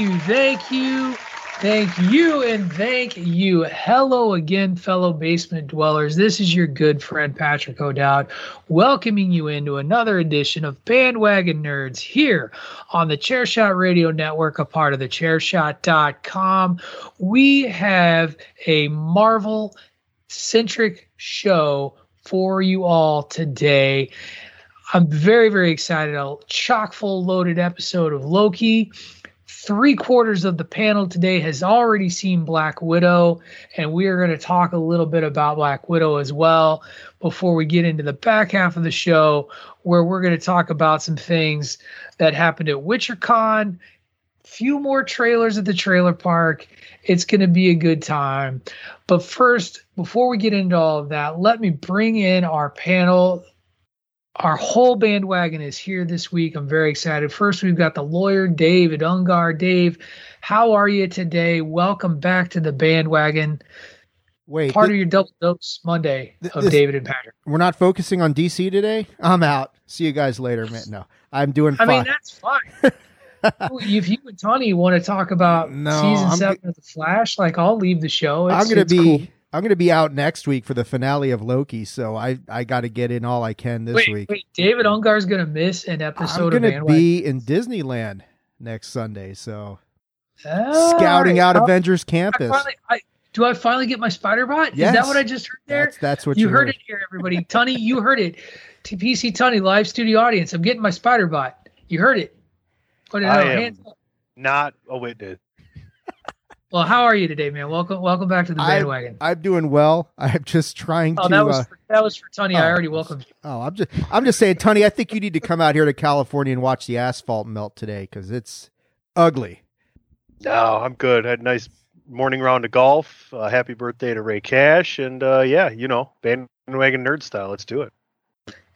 You, thank you, thank you, and thank you. Hello again, fellow basement dwellers. This is your good friend Patrick O'Dowd, welcoming you into another edition of Bandwagon Nerds here on the Chairshot Radio Network, a part of the Chairshot.com. We have a Marvel centric show for you all today. I'm very, very excited. A chock full loaded episode of Loki. Three quarters of the panel today has already seen Black Widow, and we are going to talk a little bit about Black Widow as well before we get into the back half of the show, where we're going to talk about some things that happened at WitcherCon. Few more trailers at the trailer park. It's going to be a good time. But first, before we get into all of that, let me bring in our panel our whole bandwagon is here this week. I'm very excited. First, we've got the lawyer, David Ungar. Dave, how are you today? Welcome back to the bandwagon. Wait, part of your double dose Monday of this, David and Patrick. We're not focusing on DC today. I'm out. See you guys later, man. No, I'm doing. I fine. mean, that's fine. if you and Tony want to talk about no, season I'm seven of the Flash, like I'll leave the show. It's, I'm going to be. Cool. I'm going to be out next week for the finale of Loki, so I I got to get in all I can this wait, week. Wait, David Ungar's going to miss an episode. I'm going to be in Disneyland next Sunday, so oh, scouting right. out I'll, Avengers Campus. I finally, I, do I finally get my spider bot? Yes. Is that what I just heard there? That's, that's what you, you heard, heard. it here, everybody. Tony, you heard it. TPC Tony live studio audience. I'm getting my spider bot. You heard it. Put it I out. am Hands up. not a witness. Well, how are you today, man? Welcome, welcome back to the bandwagon. I, am doing well. I'm just trying to oh, to. that was uh, for, that was for Tony. oh, I already welcomed you. Oh, I'm just I'm just saying, Tony. I think you need to come out here to California and watch the asphalt melt today because it's ugly. No, I'm good. had a nice morning round of golf. Uh, happy birthday to Ray Cash, and uh, yeah, you know, bandwagon nerd style. Let's do it.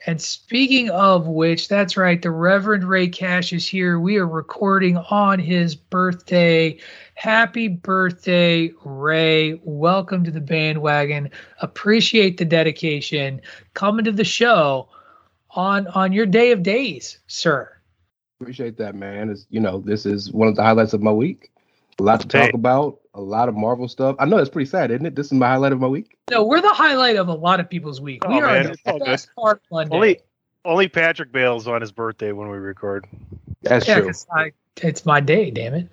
And speaking of which, that's right, the Reverend Ray Cash is here. We are recording on his birthday. Happy birthday, Ray. Welcome to the bandwagon. Appreciate the dedication. Coming to the show on on your day of days, sir. Appreciate that, man. It's, you know, this is one of the highlights of my week. A lot to talk about, a lot of Marvel stuff. I know it's pretty sad, isn't it? This is my highlight of my week. No, we're the highlight of a lot of people's week. Oh, we are the it's best part of Monday. Only only Patrick bails on his birthday when we record. That's yeah, true. 'cause I, it's my day, damn it.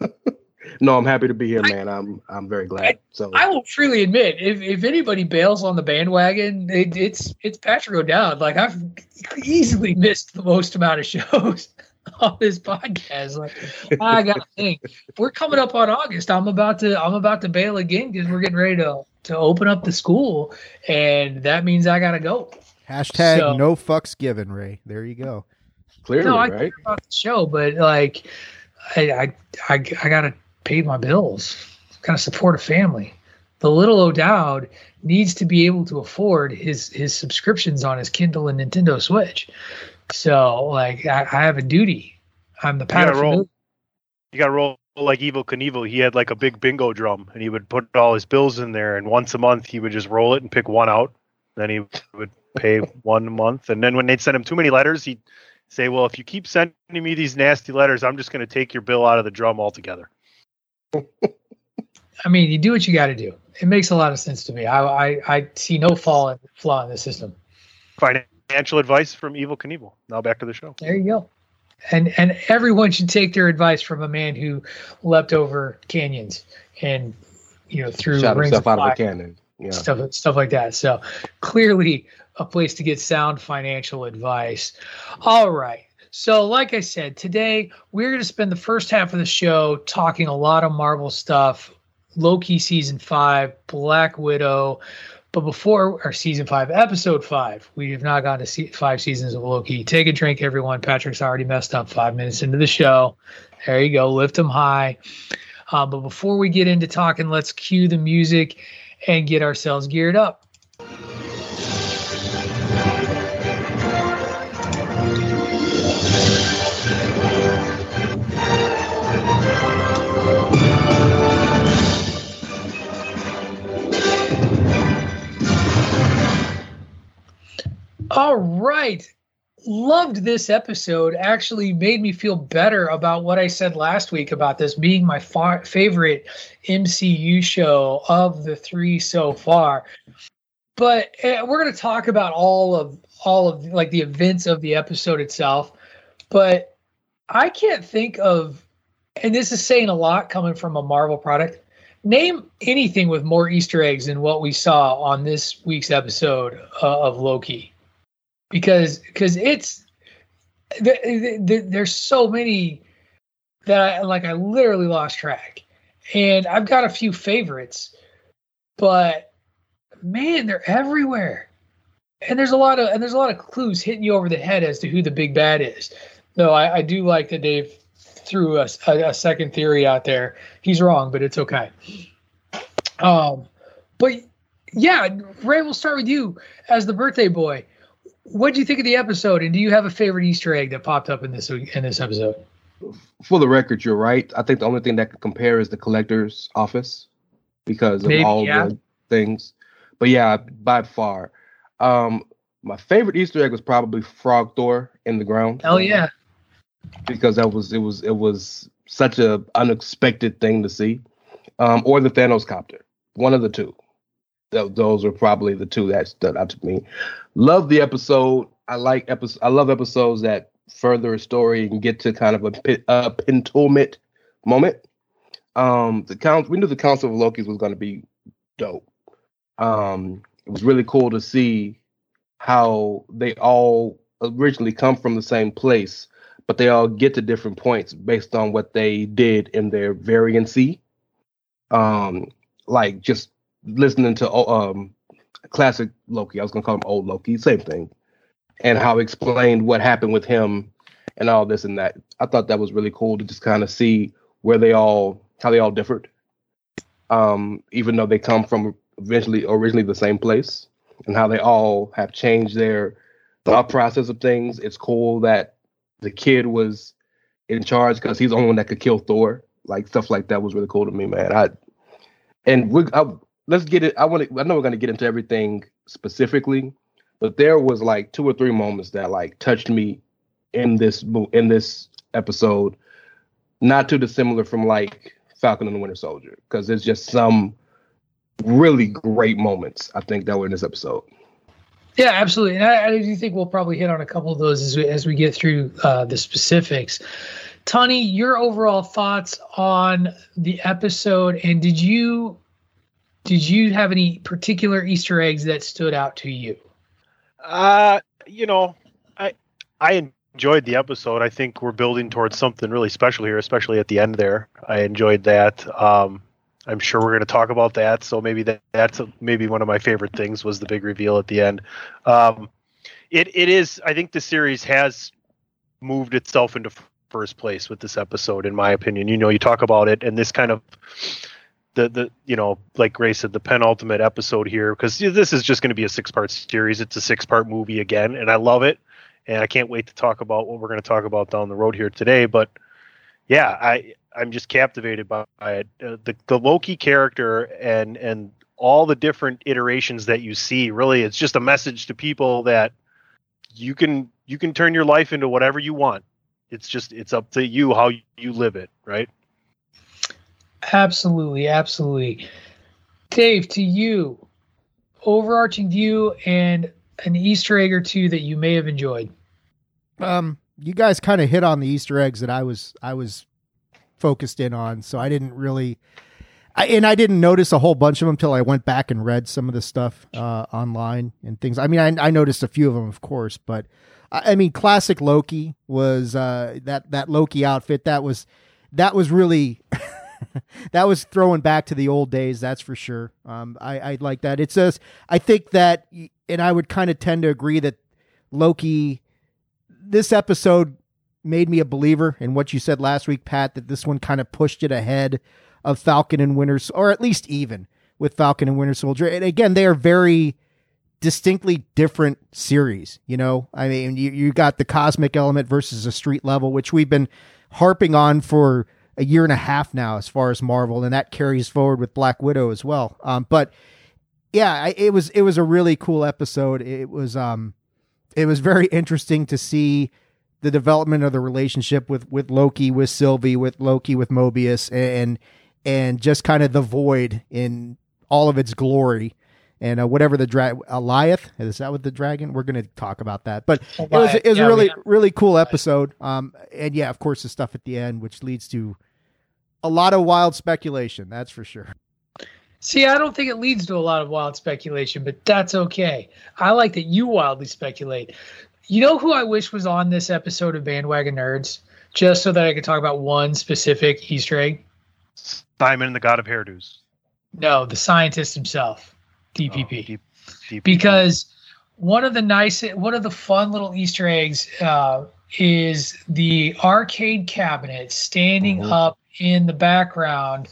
no, I'm happy to be here, man. I'm I'm very glad. So I will freely admit, if, if anybody bails on the bandwagon, it, it's it's Patrick O'Dowd. Like I've easily missed the most amount of shows on this podcast. Like I got to think, we're coming up on August. I'm about to I'm about to bail again because we're getting ready to to open up the school, and that means I got to go. Hashtag So- no fucks given, Ray. There you go. clearly, no, I right? care about the show, but like I I I, I got to pay my bills. Got to support a family. The little O'Dowd needs to be able to afford his his subscriptions on his Kindle and Nintendo Switch. So like I, I have a duty. I'm the roll. You got to roll like Evel Knievel. He had like a big bingo drum, and he would put all his bills in there, and once a month he would just roll it and pick one out. Then he would pay one month, and then when they'd send him too many letters, he'd say, "Well, if you keep sending me these nasty letters, I'm just going to take your bill out of the drum altogether." I mean, you do what you got to do. It makes a lot of sense to me. I, I, I see no fall in, flaw in the system. Financial advice from Evel Knievel. Now back to the show. There you go. And and everyone should take their advice from a man who leapt over canyons and you know threw Shot rings himself of out of a cannon. Yeah. stuff stuff like that. So clearly a place to get sound financial advice. All right. So, like I said, today we're going to spend the first half of the show talking a lot of Marvel stuff, Loki season five, Black Widow. But before our season five, episode five, we have not gone to see five seasons of Loki. Take a drink, everyone. Patrick's already messed up five minutes into the show. There you go. Lift him high. Uh, but before we get into talking, let's cue the music and get ourselves geared up. All right. Loved this episode. Actually, made me feel better about what I said last week about this being my fa- favorite MCU show of the three so far. But uh, we're going to talk about all of all of like the events of the episode itself. But I can't think of, and this is saying a lot coming from a Marvel product. Name anything with more Easter eggs than what we saw on this week's episode uh, of Loki because because it's th- th- th- there's so many that I like I literally lost track. And I've got a few favorites, but man, they're everywhere. And there's a lot of and there's a lot of clues hitting you over the head as to who the big bad is. Though I, I do like that Dave threw a, a, a second theory out there. He's wrong, but it's okay. Um, but yeah, Ray, we'll start with you as the birthday boy what do you think of the episode and do you have a favorite easter egg that popped up in this in this episode For the record, you're right. I think the only thing that could compare is the collector's office because of Maybe, all yeah. the things. But yeah, by far. Um, my favorite Easter egg was probably Frog Thor in the ground. hell yeah because that was it was it was such a unexpected thing to see, um, or the Thanos copter, one of the two. Th- those are probably the two that stood out to me. Love the episode. I like episode. I love episodes that further a story and get to kind of a, a penultimate moment. Um, the count. We knew the Council of Loki's was going to be dope. Um, it was really cool to see how they all originally come from the same place but they all get to different points based on what they did in their variancy. Um, like just listening to um classic Loki, I was gonna call him old Loki, same thing, and how explained what happened with him and all this and that. I thought that was really cool to just kind of see where they all how they all differed. Um, even though they come from eventually originally the same place, and how they all have changed their thought process of things. It's cool that the kid was in charge because he's the only one that could kill Thor. Like stuff like that was really cool to me, man. I and we I, let's get it. I want to. I know we're gonna get into everything specifically, but there was like two or three moments that like touched me in this in this episode. Not too dissimilar from like Falcon and the Winter Soldier, because there's just some really great moments I think that were in this episode. yeah absolutely and I, I do think we'll probably hit on a couple of those as we, as we get through uh, the specifics tony your overall thoughts on the episode and did you did you have any particular easter eggs that stood out to you Uh, you know, I I enjoyed the episode. I think we're building towards something really special here, especially at the end there. I enjoyed that. Um, I'm sure we're going to talk about that. So maybe that, that's a, maybe one of my favorite things was the big reveal at the end. Um, it it is. I think the series has moved itself into first place with this episode, in my opinion. You know, you talk about it, and this kind of the the you know like Gray said the penultimate episode here because this is just going to be a six part series. It's a six part movie again, and I love it, and I can't wait to talk about what we're going to talk about down the road here today. But yeah, I I'm just captivated by it. Uh, the the Loki character and and all the different iterations that you see. Really, it's just a message to people that you can you can turn your life into whatever you want. It's just it's up to you how you live it, right? Absolutely, absolutely. Dave, to you, overarching view and an Easter egg or two that you may have enjoyed. Um, you guys kind of hit on the Easter eggs that I was I was focused in on, so I didn't really. I, and I didn't notice a whole bunch of them until I went back and read some of the stuff uh, online and things. I mean, I, I noticed a few of them, of course, but I, I mean, classic Loki was uh, that that Loki outfit. That was that was really that was throwing back to the old days. That's for sure. Um, I, I like that. It says I think that, and I would kind of tend to agree that Loki. This episode made me a believer in what you said last week, Pat. That this one kind of pushed it ahead of Falcon and Winter, or at least even with Falcon and Winter Soldier. And again, they are very distinctly different series. You know, I mean, you, you got the cosmic element versus a street level, which we've been harping on for a year and a half now as far as Marvel, and that carries forward with Black Widow as well. Um, but yeah, I, it was it was a really cool episode. It was um, it was very interesting to see the development of the relationship with with Loki, with Sylvie, with Loki, with Mobius, and and just kind of the void in all of its glory. And uh, whatever the drag, Alioth is that what the dragon? We're going to talk about that, but it was it was Yeah, a really really cool episode. Um, and yeah, of course, the stuff at the end, which leads to a lot of wild speculation. That's for sure. See, I don't think it leads to a lot of wild speculation, but that's okay. I like that you wildly speculate. You know who I wish was on this episode of Bandwagon Nerds, just so that I could talk about one specific Easter egg? Simon, the God of Hairdos. No, the scientist himself, DPP. Oh, D- DPP. because one of the nice one of the fun little easter eggs uh, is the arcade cabinet standing Mhm. up in the background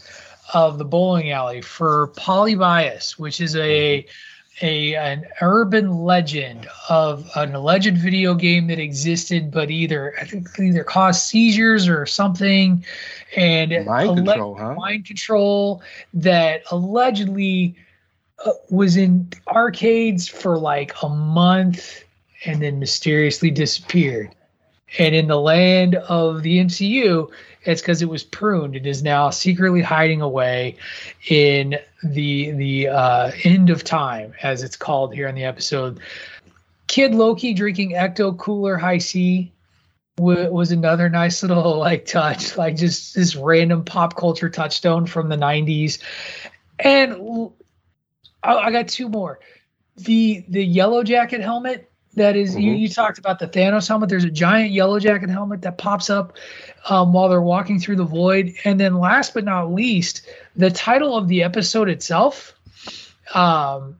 of the bowling alley for Polybius which is a a an urban legend of an alleged video game that existed but either i think either caused seizures or something and Mind control, huh? mind control that allegedly uh, was in arcades for like a month and then mysteriously disappeared. And in the land of the MCU, it's because it was pruned. It is now secretly hiding away in the the uh, end of time, as it's called here in the episode. Kid Loki drinking Ecto Cooler Hi-C was another nice little like touch, like just this random pop culture touchstone from the '90s. And I got two more. The the yellow jacket helmet that is you, Mhm. you talked about the Thanos helmet. There's a giant yellow jacket helmet that pops up um, while they're walking through the void. And then last but not least, the title of the episode itself um,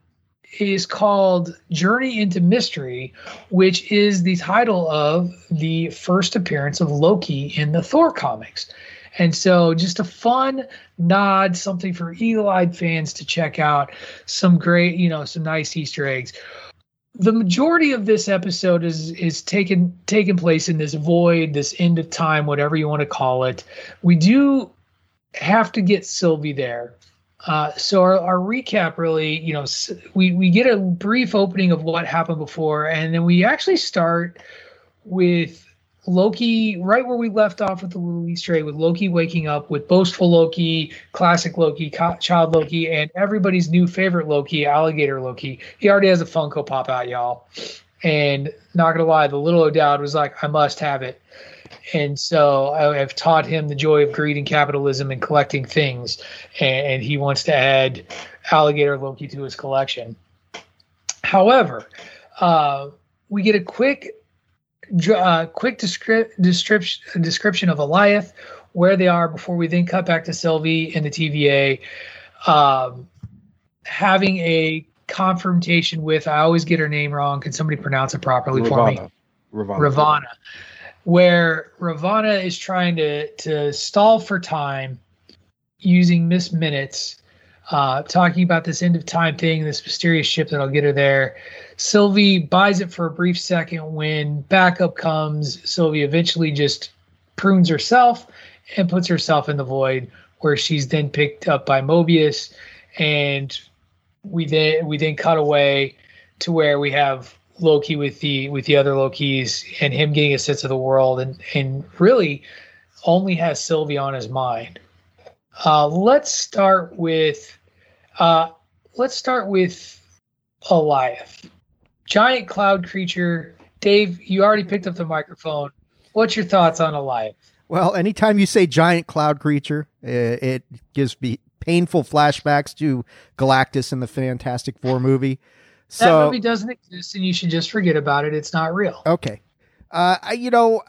is called Journey into Mystery, which is the title of the first appearance of Loki in the Thor comics. And so, just a fun nod, something for eagle eyed fans to check out. Some great, you know, some nice Easter eggs. The majority of this episode is is taken taken place in this void, this end of time, whatever you want to call it. We do have to get Sylvie there. Uh, so our, our recap really, you know, we we get a brief opening of what happened before, and then we actually start with Loki right where we left off with the Easter egg with Loki waking up with boastful Loki, classic Loki, co- child Loki, and everybody's new favorite Loki, alligator Loki. He already has a Funko Pop out, y'all. And not gonna lie, the little O'Dowd was like, I must have it. And so I have taught him the joy of greed and capitalism and collecting things, and, he wants to add alligator Loki to his collection. However, uh, we get a quick uh, quick descri- description description of Alioth, where they are before we then cut back to Sylvie in the TVA, um, having a confrontation with. I always get her name wrong. Can somebody pronounce it properly for me? Ravonna. Ravonna. Ravonna, where Ravonna is trying to to stall for time using Miss Minutes, uh, talking about this end of time thing, this mysterious ship that'll get her there. Sylvie buys it for a brief second. When backup comes, Sylvie eventually just prunes herself and puts herself in the void, where she's then picked up by Mobius, and we then we then cut away to where we have Loki with the with the other Lokis and him getting a sense of the world and and really only has Sylvie on his mind. Uh, let's start with uh, let's start with Alioth, giant cloud creature. Dave, you already picked up the microphone. What's your thoughts on Alioth? Well, anytime you say giant cloud creature, it, it gives me painful flashbacks to Galactus in the Fantastic Four movie. So, that movie doesn't exist, and you should just forget about it. It's not real. Okay, uh, you know,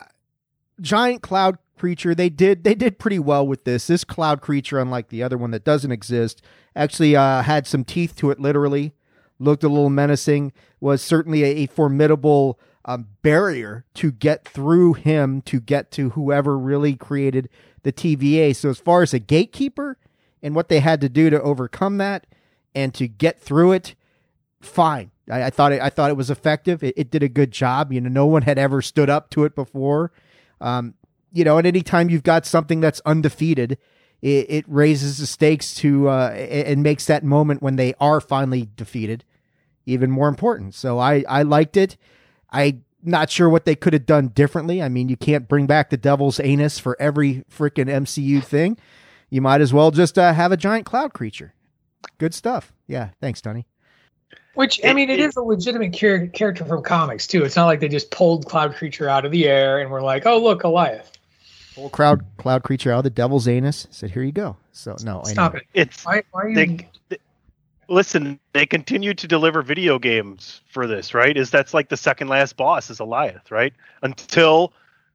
giant cloud creature. They did they did pretty well with this. This cloud creature, unlike the other one that doesn't exist, actually uh, had some teeth to it. Literally, looked a little menacing. Was certainly a, a formidable um, barrier to get through him to get to whoever really created the TVA. So as far as a gatekeeper and what they had to do to overcome that and to get through it, fine. I, I thought it, I thought it was effective. It, it, did a good job. You know, no one had ever stood up to it before. Um, you know, and anytime you've got something that's undefeated, it, it raises the stakes to uh, and makes that moment when they are finally defeated even more important. So I I liked it. I not sure what they could have done differently. I mean, you can't bring back the devil's anus for every freaking MCU thing. You might as well just uh, have a giant cloud creature. Good stuff. Yeah, thanks, Tony. Which I mean, it, it is a legitimate char- character from comics too. It's not like they just pulled Cloud Creature out of the air and were like, "Oh, look, Alioth." Whole crowd, Cloud Creature out of the Devil's anus. Said, "Here you go." So no, stop anyway. it. It's why, why are you? They, they, listen, they continue to deliver video games for this, right? Is that's like the second last boss is Alioth, right? Until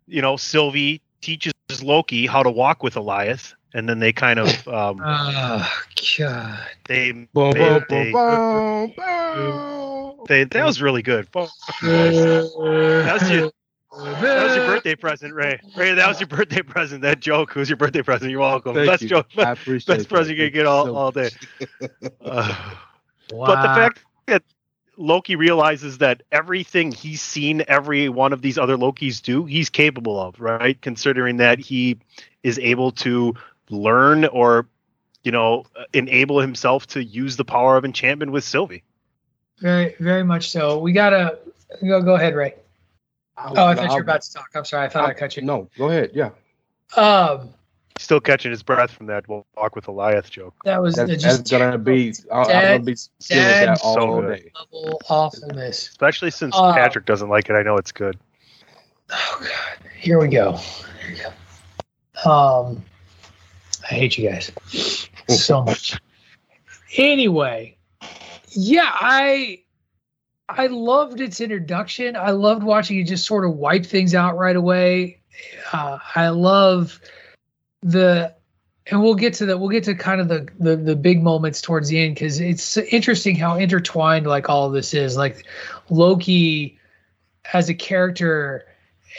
you know Sylvie teaches Loki how to walk with Alioth, and then they kind of um oh god they Boom, they, boom, they, boom, boom. they- that was really good Fuck you that was your that was your birthday present ray ray that was your birthday present that joke was your birthday present you're welcome Thank best you. joke I appreciate best present you that. can get all, So- all day Uh, Wow. but the fact that Loki realizes that everything he's seen every one of these other Lokis do, he's capable of, right? Considering that he is able to learn or, you know, enable himself to use the power of enchantment with Sylvie. very, very much so. We gotta go. Go ahead, Ray. Oh, I thought you were about to talk. I'm sorry. I thought I cut you. No, go ahead. Yeah, Um, Still catching his breath from that walk with Goliath joke. that was that's, just that's gonna be. I- I'm dead- gonna be still with dead that all so good. day. level awfulness. Especially since Uh, Patrick doesn't like it. I know it's good. Oh god. Here we go. Here we go. Um, I hate you guys so much. Anyway, yeah, I I loved its introduction. I loved watching it just sort of wipe things out right away. Uh, I love the and we'll get to that we'll get to kind of the the, the big moments towards the end because it's interesting how intertwined like all this is like loki as a character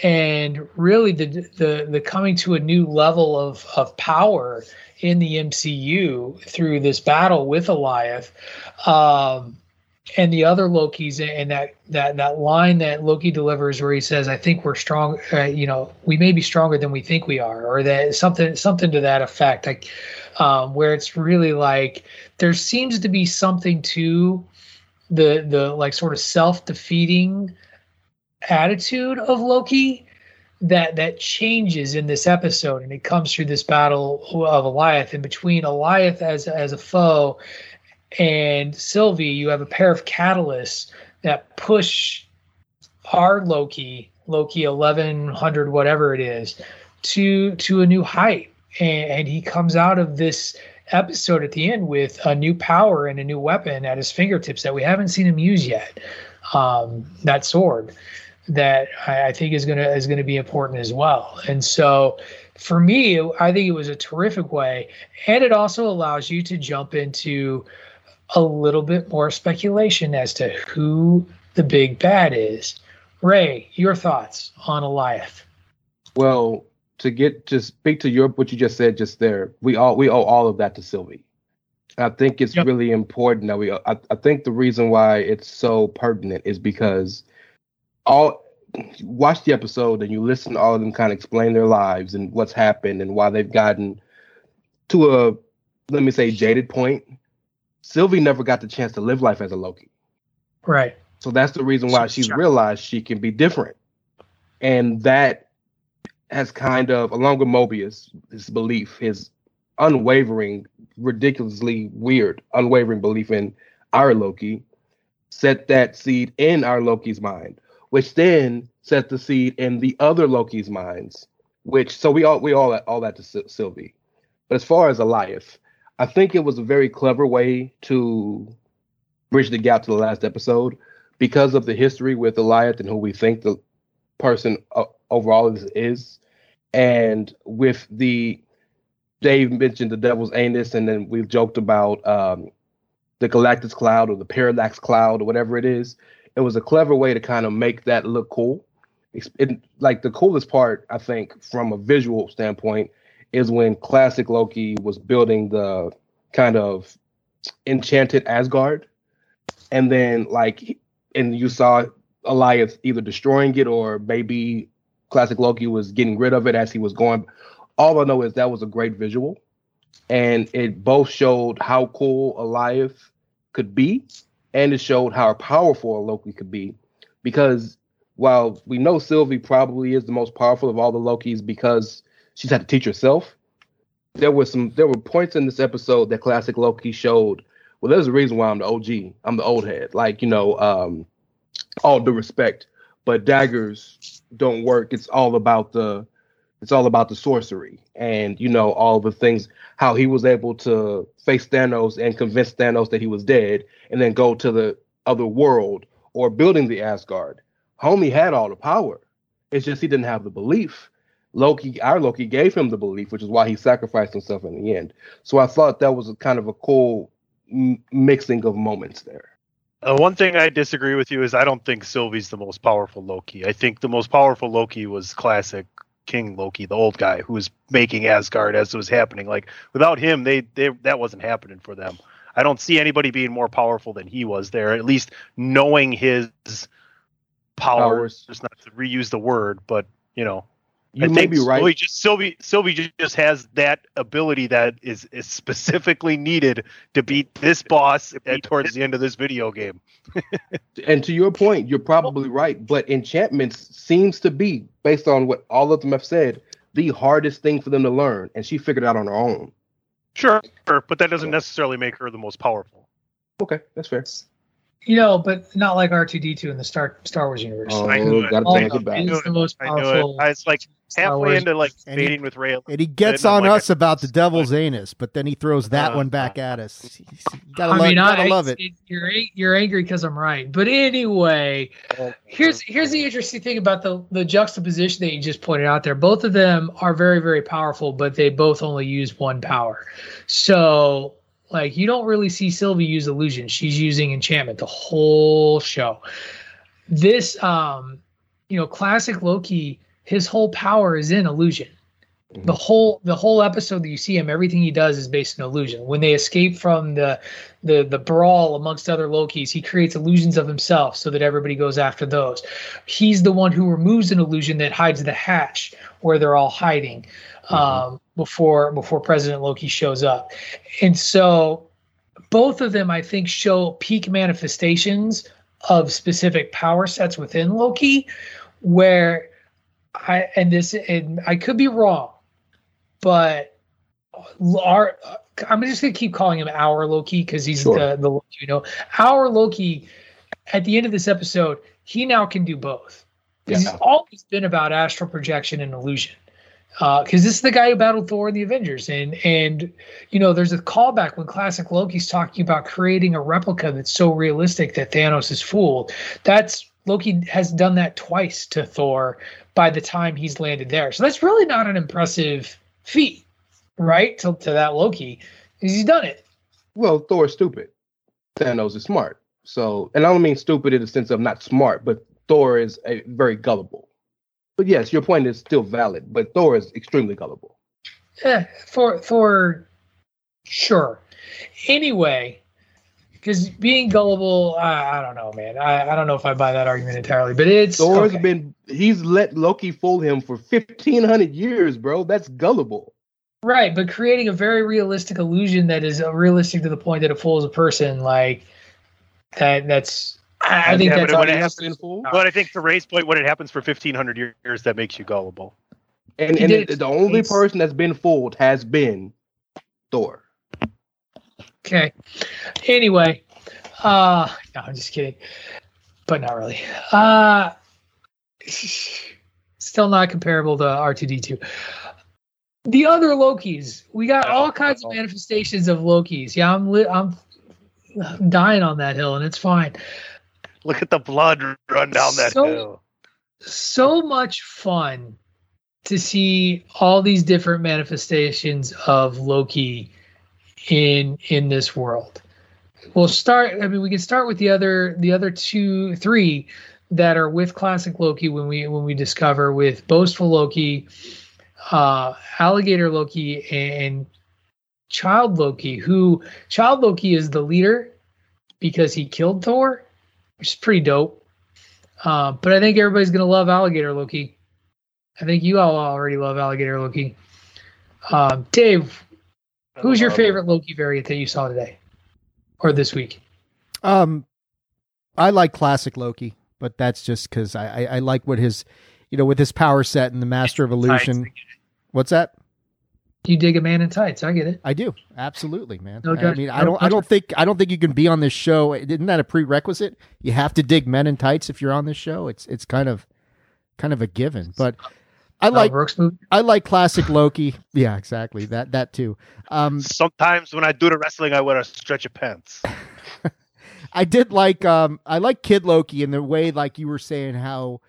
and really the the the coming to a new level of of power in the MCU through this battle with Alioth, um, and the other Lokis, and that that that line that Loki delivers where he says, "I think we're strong. Uh, you know, we may be stronger than we think we are," or that something something to that effect. Like um, where it's really like there seems to be something to the the like sort of self defeating attitude of Loki that that changes in this episode, and it comes through this battle of Alioth. And between Alioth as as a foe and Sylvie, you have a pair of catalysts that push our Loki, Loki eleven hundred, whatever it is, to to a new height. And, and he comes out of this episode at the end with a new power and a new weapon at his fingertips that we haven't seen him use yet. Um, that sword that I, I think is gonna is gonna be important as well. And so for me, I think it was a terrific way, and it also allows you to jump into a little bit more speculation as to who the big bad is. Ray, your thoughts on Alioth? Well, to get to speak to your what you just said just there, we all we owe all of that to Sylvie. I think it's Yep. really important that we. I, I think the reason why it's so pertinent is because all watch the episode and you listen to all of them kind of explain their lives and what's happened and why they've gotten to a let me say jaded point. Sylvie never got the chance to live life as a Loki. Right. So that's the reason why She's she's realized she can be different. And that has kind of, along with Mobius, his belief, his unwavering, ridiculously weird, unwavering belief in our Loki set that seed in our Loki's mind, which then set the seed in the other Loki's minds. Which so we all we all all that to Sylvie. But as far as Alioth, I think it was a very clever way to bridge the gap to the last episode because of the history with Alioth and who we think the person uh, overall is, is, and with the Dave mentioned the Devil's Anus, and then we've joked about um, the Galactus Cloud or the Parallax Cloud or whatever it is. It was a clever way to kind of make that look cool. It, like the coolest part, I think, from a visual standpoint, is when classic Loki was building the kind of enchanted Asgard, and then like, and you saw Alioth either destroying it or maybe classic Loki was getting rid of it as he was going. All I know is that was a great visual, and it both showed how cool Alioth could be, and it showed how powerful Loki could be, because while we know Sylvie probably is the most powerful of all the Lokis because she's had to teach herself, there were some there were points in this episode that classic Loki showed. Well, there's a reason why I'm the OG. I'm the old head. Like you know, um, all due respect, but daggers don't work. It's all about the it's all about the sorcery and you know all the things how he was able to face Thanos and convince Thanos that he was dead and then go to the other world or building the Asgard. Homie had all the power. It's just he didn't have the belief. Loki, our Loki gave him the belief, which is why he sacrificed himself in the end. So I thought that was a kind of a cool m- mixing of moments there. Uh, one thing I disagree with you is I don't think Sylvie's the most powerful Loki. I think the most powerful Loki was classic King Loki, the old guy who was making Asgard as it was happening. Like without him, they, they that wasn't happening for them. I don't see anybody being more powerful than he was there. At least knowing his powers, powers. just not to reuse the word, but you know, you I may be right. Sylvie just Sylvie Sylvie just has that ability that is, is specifically needed to beat this boss at, towards the end of this video game. and to your point, you're probably right. But enchantments seems to be, based on what all of them have said, the hardest thing for them to learn, and she figured it out on her own. Sure, but that doesn't necessarily make her the most powerful. Okay, that's fair. You know, but not like R two D two in the Star Star Wars universe. Oh, I knew gotta take it back. Is the most powerful. I, I was like halfway into like debating with Ray. And he gets on like us about the devil's anus, but then he throws that uh, one back at us. You gotta, I love, mean, gotta I, love it. it. You're you're angry because I'm right, but anyway, here's here's the interesting thing about the the juxtaposition that you just pointed out there. Both of them are very very powerful, but they both only use one power. So like you don't really see Sylvie use illusion. She's using enchantment the whole show. This um, you know, classic Loki, his whole power is in illusion. Mm-hmm. The whole the whole episode that you see him, everything he does is based in illusion. When they escape from the the the brawl amongst other Lokis, he creates illusions of himself so that everybody goes after those. He's the one who removes an illusion that hides the hatch where they're all hiding mm-hmm. um, before before President Loki shows up. And so both of them, I think, show peak manifestations of specific power sets within Loki, where I and this and I could be wrong, but our I'm just gonna keep calling him our Loki because he's sure. the the Loki you know. Our Loki at the end of this episode, he now can do both. Because yeah. he's always been about astral projection and illusion because uh, this is the guy who battled Thor in the Avengers, and and you know there's a callback when classic Loki's talking about creating a replica that's so realistic that Thanos is fooled. That's Loki has done that twice to Thor by the time he's landed there, so that's really not an impressive feat, right? To to that Loki, he's done it. Well, Thor's stupid. Thanos is smart. So, and I don't mean stupid in the sense of not smart, but Thor is a very gullible. But yes, your point is still valid. But Thor is extremely gullible. Yeah, for Thor, sure. Anyway, because being gullible, I, I, don't know, man. I, I don't know if I buy that argument entirely, but it's Thor's okay. been he's let Loki fool him for fifteen hundred years, bro. That's gullible. Right, but creating a very realistic illusion that is realistic to the point that it fools a person, like that. That's I, I think yeah, that's but, happens, but I think to Ray's point, when it happens for fifteen hundred years, that makes you gullible. And, and it, the only person that's been fooled has been Thor. Okay. Anyway, uh no, I'm just kidding. But not really. Uh still not comparable to R2D2. The other Lokis, we got all kinds of manifestations of Lokis. Yeah, I'm li- I'm I'm dying on that hill, and it's fine. Look at the blood run down that So- hill. So much fun to see all these different manifestations of Loki in in this world. We'll start. I mean, we can start with the other the other two, three that are with classic Loki when we when we discover with boastful Loki, uh, alligator Loki, and child Loki. Who child Loki is the leader because he killed Thor, which is pretty dope. Uh, but I think everybody's gonna love alligator Loki. I think you all already love alligator Loki. Um, Dave, who's your favorite Loki variant that you saw today or this week? Um, I like classic Loki, but that's just because I, I I like what his, you know, with his power set and the Master of Illusion. What's that? You dig a man in tights. I get it. I do absolutely, man. No I judge- mean, I don't, I don't think, I don't think you can be on this show. Isn't that a prerequisite? You have to dig men in tights if you're on this show. It's, it's kind of, kind of a given. But I like, I like classic Loki. Yeah, exactly. That, that too. Um, Sometimes when I do the wrestling, I wear a stretch of pants. I did like um I like Kid Loki in the way like you were saying how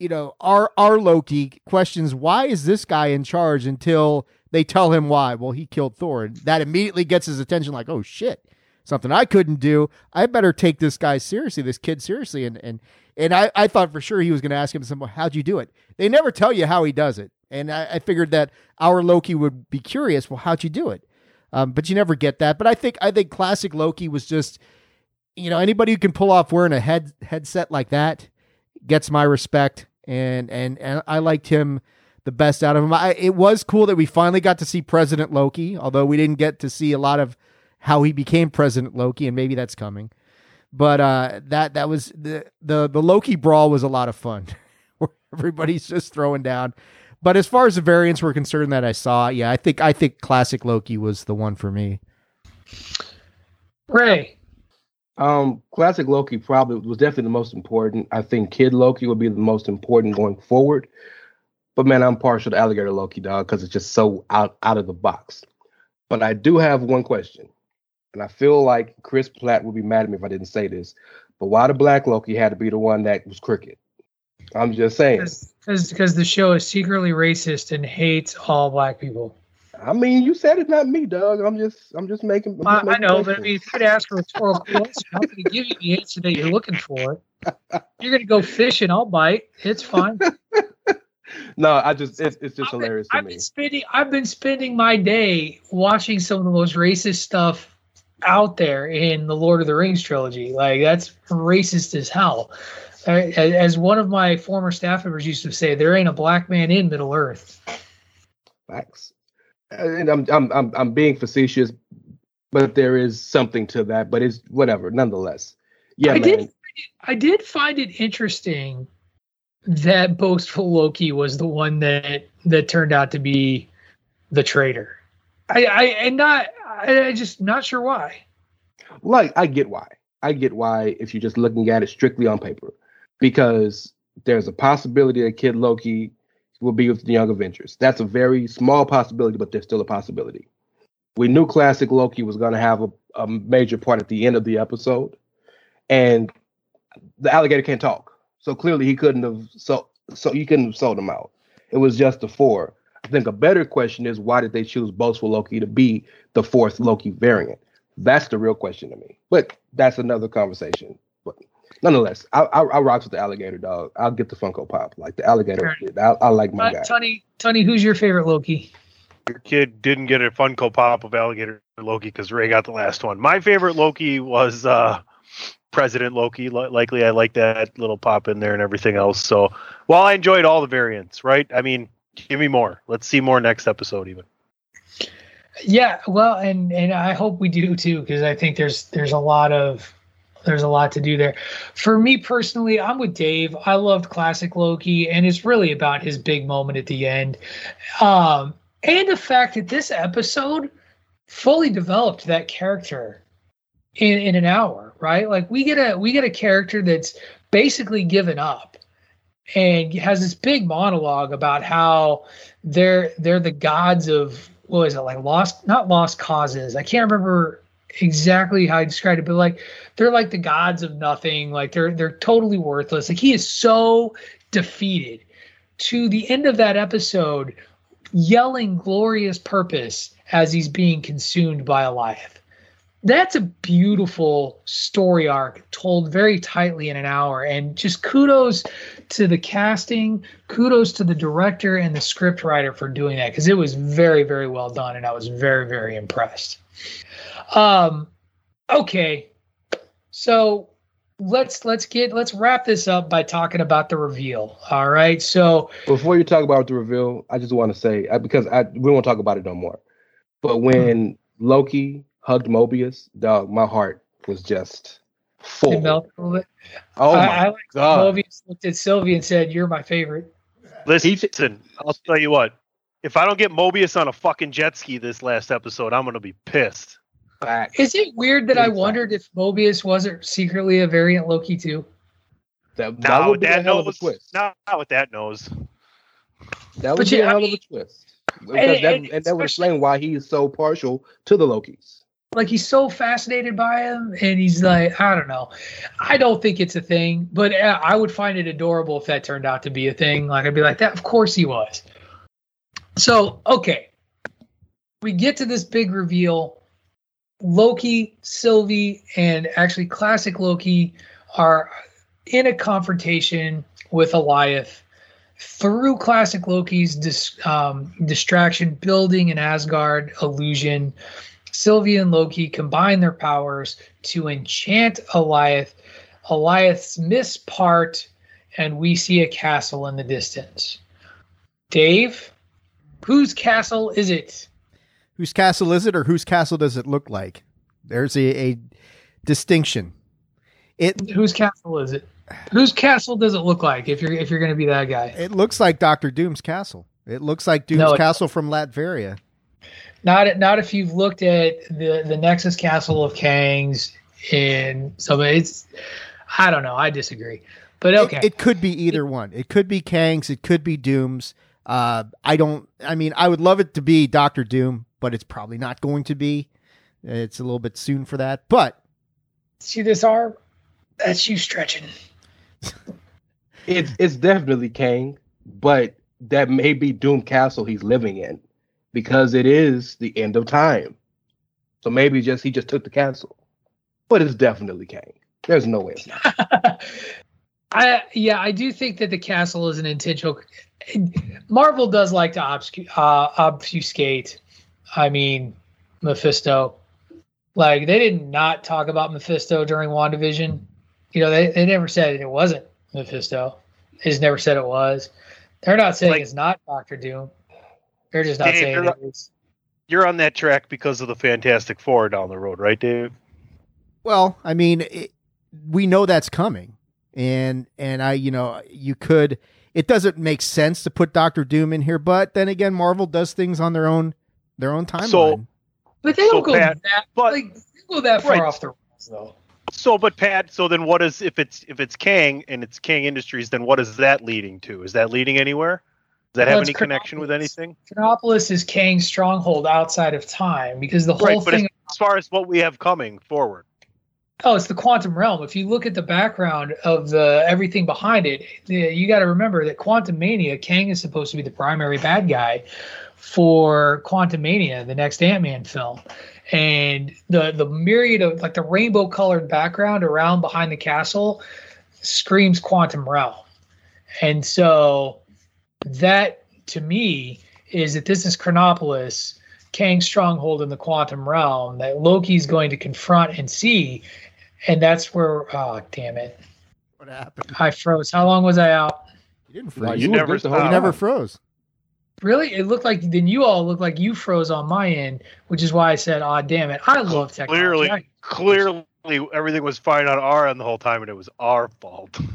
you know our our Loki questions why is this guy in charge until they tell him why. Well, he killed Thor, and that immediately gets his attention. Like, oh shit, something I couldn't do. I better take this guy seriously, this kid seriously. And and and I I thought for sure he was going to ask him some how'd you do it. They never tell you how he does it, and I, I figured that our Loki would be curious. Well, how'd you do it? Um, but you never get that. But I think I think classic Loki was just you know anybody who can pull off wearing a head headset like that gets my respect and and and I liked him the best out of him. I, it was cool that we finally got to see President Loki, although we didn't get to see a lot of how he became President Loki, and maybe that's coming. But uh, that that was the the the Loki brawl was a lot of fun, where everybody's just throwing down. But as far as the variants were concerned that I saw, yeah, I think I think classic Loki was the one for me. Ray. Um, classic Loki probably was definitely the most important. I think Kid Loki would be the most important going forward. But man, I'm partial to Alligator Loki, dog, because it's just so out out of the box. But I do have one question, and I feel like Chris Platt would be mad at me if I didn't say this. But why the Black Loki had to be the one that was crooked? I'm just saying. Because the show is secretly racist and hates all black people. I mean, you said it, not me, Doug. I'm just, I'm just making. I'm I, just I making know, but I questions. mean, if you could ask for a rhetorical question, I'm going to give you the answer that you're looking for. You're going to go fishing, I'll bite. It's fine. no, I just, it's, it's just I've been- hilarious to I've me. been spending I've been spending my day watching some of the most racist stuff out there in the Lord of the Rings trilogy. Like that's racist as hell. As one of my former staff members used to say, there ain't a black man in Middle Earth. Facts. And I'm I'm I'm I'm being facetious, but there is something to that. But it's whatever, nonetheless. Yeah, I man. did I did find it interesting that boastful Loki was the one that that turned out to be the traitor. I, I and not I, I just not sure why. Like I get why. I get why if you're just looking at it strictly on paper, because there's a possibility that Kid Loki will be with the Young Avengers. That's a very small possibility, but there's still a possibility. We knew Classic Loki was going to have a, a major part at the end of the episode, and the alligator can't talk, so clearly he couldn't have so so you couldn't have sold him out. It was just the four. I think a better question is why did they choose Boastful Loki to be the fourth Loki variant? That's the real question to me. But that's another conversation. But nonetheless, I I, I rocks with the alligator dog. I'll get the Funko Pop. Like the alligator, I, I like my Uh, guy. Tony, Tony, who's your favorite Loki? Your kid didn't get a Funko Pop of Alligator Loki because Ray got the last one. My favorite Loki was uh, President Loki. Likely, I like that little pop in there and everything else. So, while I enjoyed all the variants, right? I mean, give me more. Let's see more next episode, even. Yeah, well, and and I hope we do too because I think there's there's a lot of there's a lot to do there. For me personally, I'm with Dave. I loved classic Loki, and it's really about his big moment at the end, um, and the fact that this episode fully developed that character in in an hour, right? Like we get a we get a character that's basically given up and has this big monologue about how they're they're the gods of what is it like lost not lost causes. I can't remember exactly how I described it, but like they're like the gods of nothing. Like they're they're totally worthless. Like he is so defeated to the end of that episode, yelling glorious purpose as he's being consumed by Alioth. That's a beautiful story arc told very tightly in an hour. And just kudos to the casting, kudos to the director and the script writer for doing that because it was very, very well done. And I was very, very impressed. Um, okay. So let's let's get let's wrap this up by talking about the reveal. All right. So Before you talk about the reveal, I just want to say because I we won't talk about it no more. But when Loki hugged Mobius, dog, my heart was just full. it melted a little bit. Oh I, my I like god! Mobius looked at Sylvie and said, "You're my favorite." Listen, I'll tell you what. If I don't get Mobius on a fucking jet ski this last episode, I'm gonna be pissed. Facts. Is it weird that I wondered if Mobius wasn't secretly a variant Loki too? That, that Now would be a that hell of a knows. twist. Now with that knows. That would But be yeah, a I hell of mean- a twist. Because And- that, and and that would explain why he is so partial to the Lokis. Like he's so fascinated by him, and he's like, I don't know. I don't think it's a thing, but uh, I would find it adorable if that turned out to be a thing. Like I'd be like, that. Of course he was. So okay, we get to this big reveal. Loki, Sylvie, and actually classic Loki are in a confrontation with Alioth through classic Loki's dis, um, distraction, building an Asgard illusion. Sylvie and Loki combine their powers to enchant Alioth. Alioth's miss part, and we see a castle in the distance. Dave, whose castle is it? Whose castle is it, or whose castle does it look like? There's a, a distinction. It Whose castle is it? Whose castle does it look like? If you're if you're going to be that guy, it looks like Doctor Doom's castle. It looks like Doom's No, castle from Latveria. Not not if you've looked at the the Nexus Castle of Kangs in some. It's I don't know. I disagree, but okay. It, it could be either one. It could be Kang's. It could be Doom's. Uh, I don't. I mean, I would love it to be Doctor Doom, but it's probably not going to be. It's a little bit soon for that. But See this arm? That's you stretching. It's it's definitely Kang, but that may be Doom Castle he's living in because it is the end of time. So maybe just he just took the castle, but it's definitely Kang. There's no way it's not. I yeah, I do think that the castle is an intentional. Marvel does like to obscu- uh, obfuscate. I mean, Mephisto. Like they did not talk about Mephisto during WandaVision. You know, they, they never said it wasn't Mephisto. They just never said it was. They're not saying Like- it's not Doctor Doom. They're just not Dave, saying you're it. You're on that track because of the Fantastic Four down the road, right, Dave? well, I mean, it, we know that's coming, and and I, you know, you could. It doesn't make sense to put Doctor Doom in here, but then again, Marvel does things on their own their own timeline. So- But they don't So, go Pat, that but- like they go that far Right. off the rails though. So, but Pat, so then what is if it's if it's Kang and it's Kang Industries? Then what is that leading to? Is that leading anywhere? Does that Well, have any connection with anything? Chronopolis is Kang's stronghold outside of time because the whole Right, but thing as far as what we have coming forward, Oh, it's the quantum realm. If you look at the background of the everything behind it, you got to remember that Quantumania, Kang is supposed to be the primary bad guy for Quantumania, the next Ant Man film, and the the myriad of like the rainbow colored background around behind the castle screams quantum realm, and so that to me is that this is Chronopolis. Kang's stronghold in the quantum realm that Loki's going to confront and see, and that's where oh damn it, what happened? I froze. How long was I out? You didn't No, freeze. you never the whole you never froze. Really? It looked like then you all looked like you froze on my end, which is why I said, "Oh damn it, I love technology." clearly, I- clearly everything was fine on our end the whole time, and it was our fault.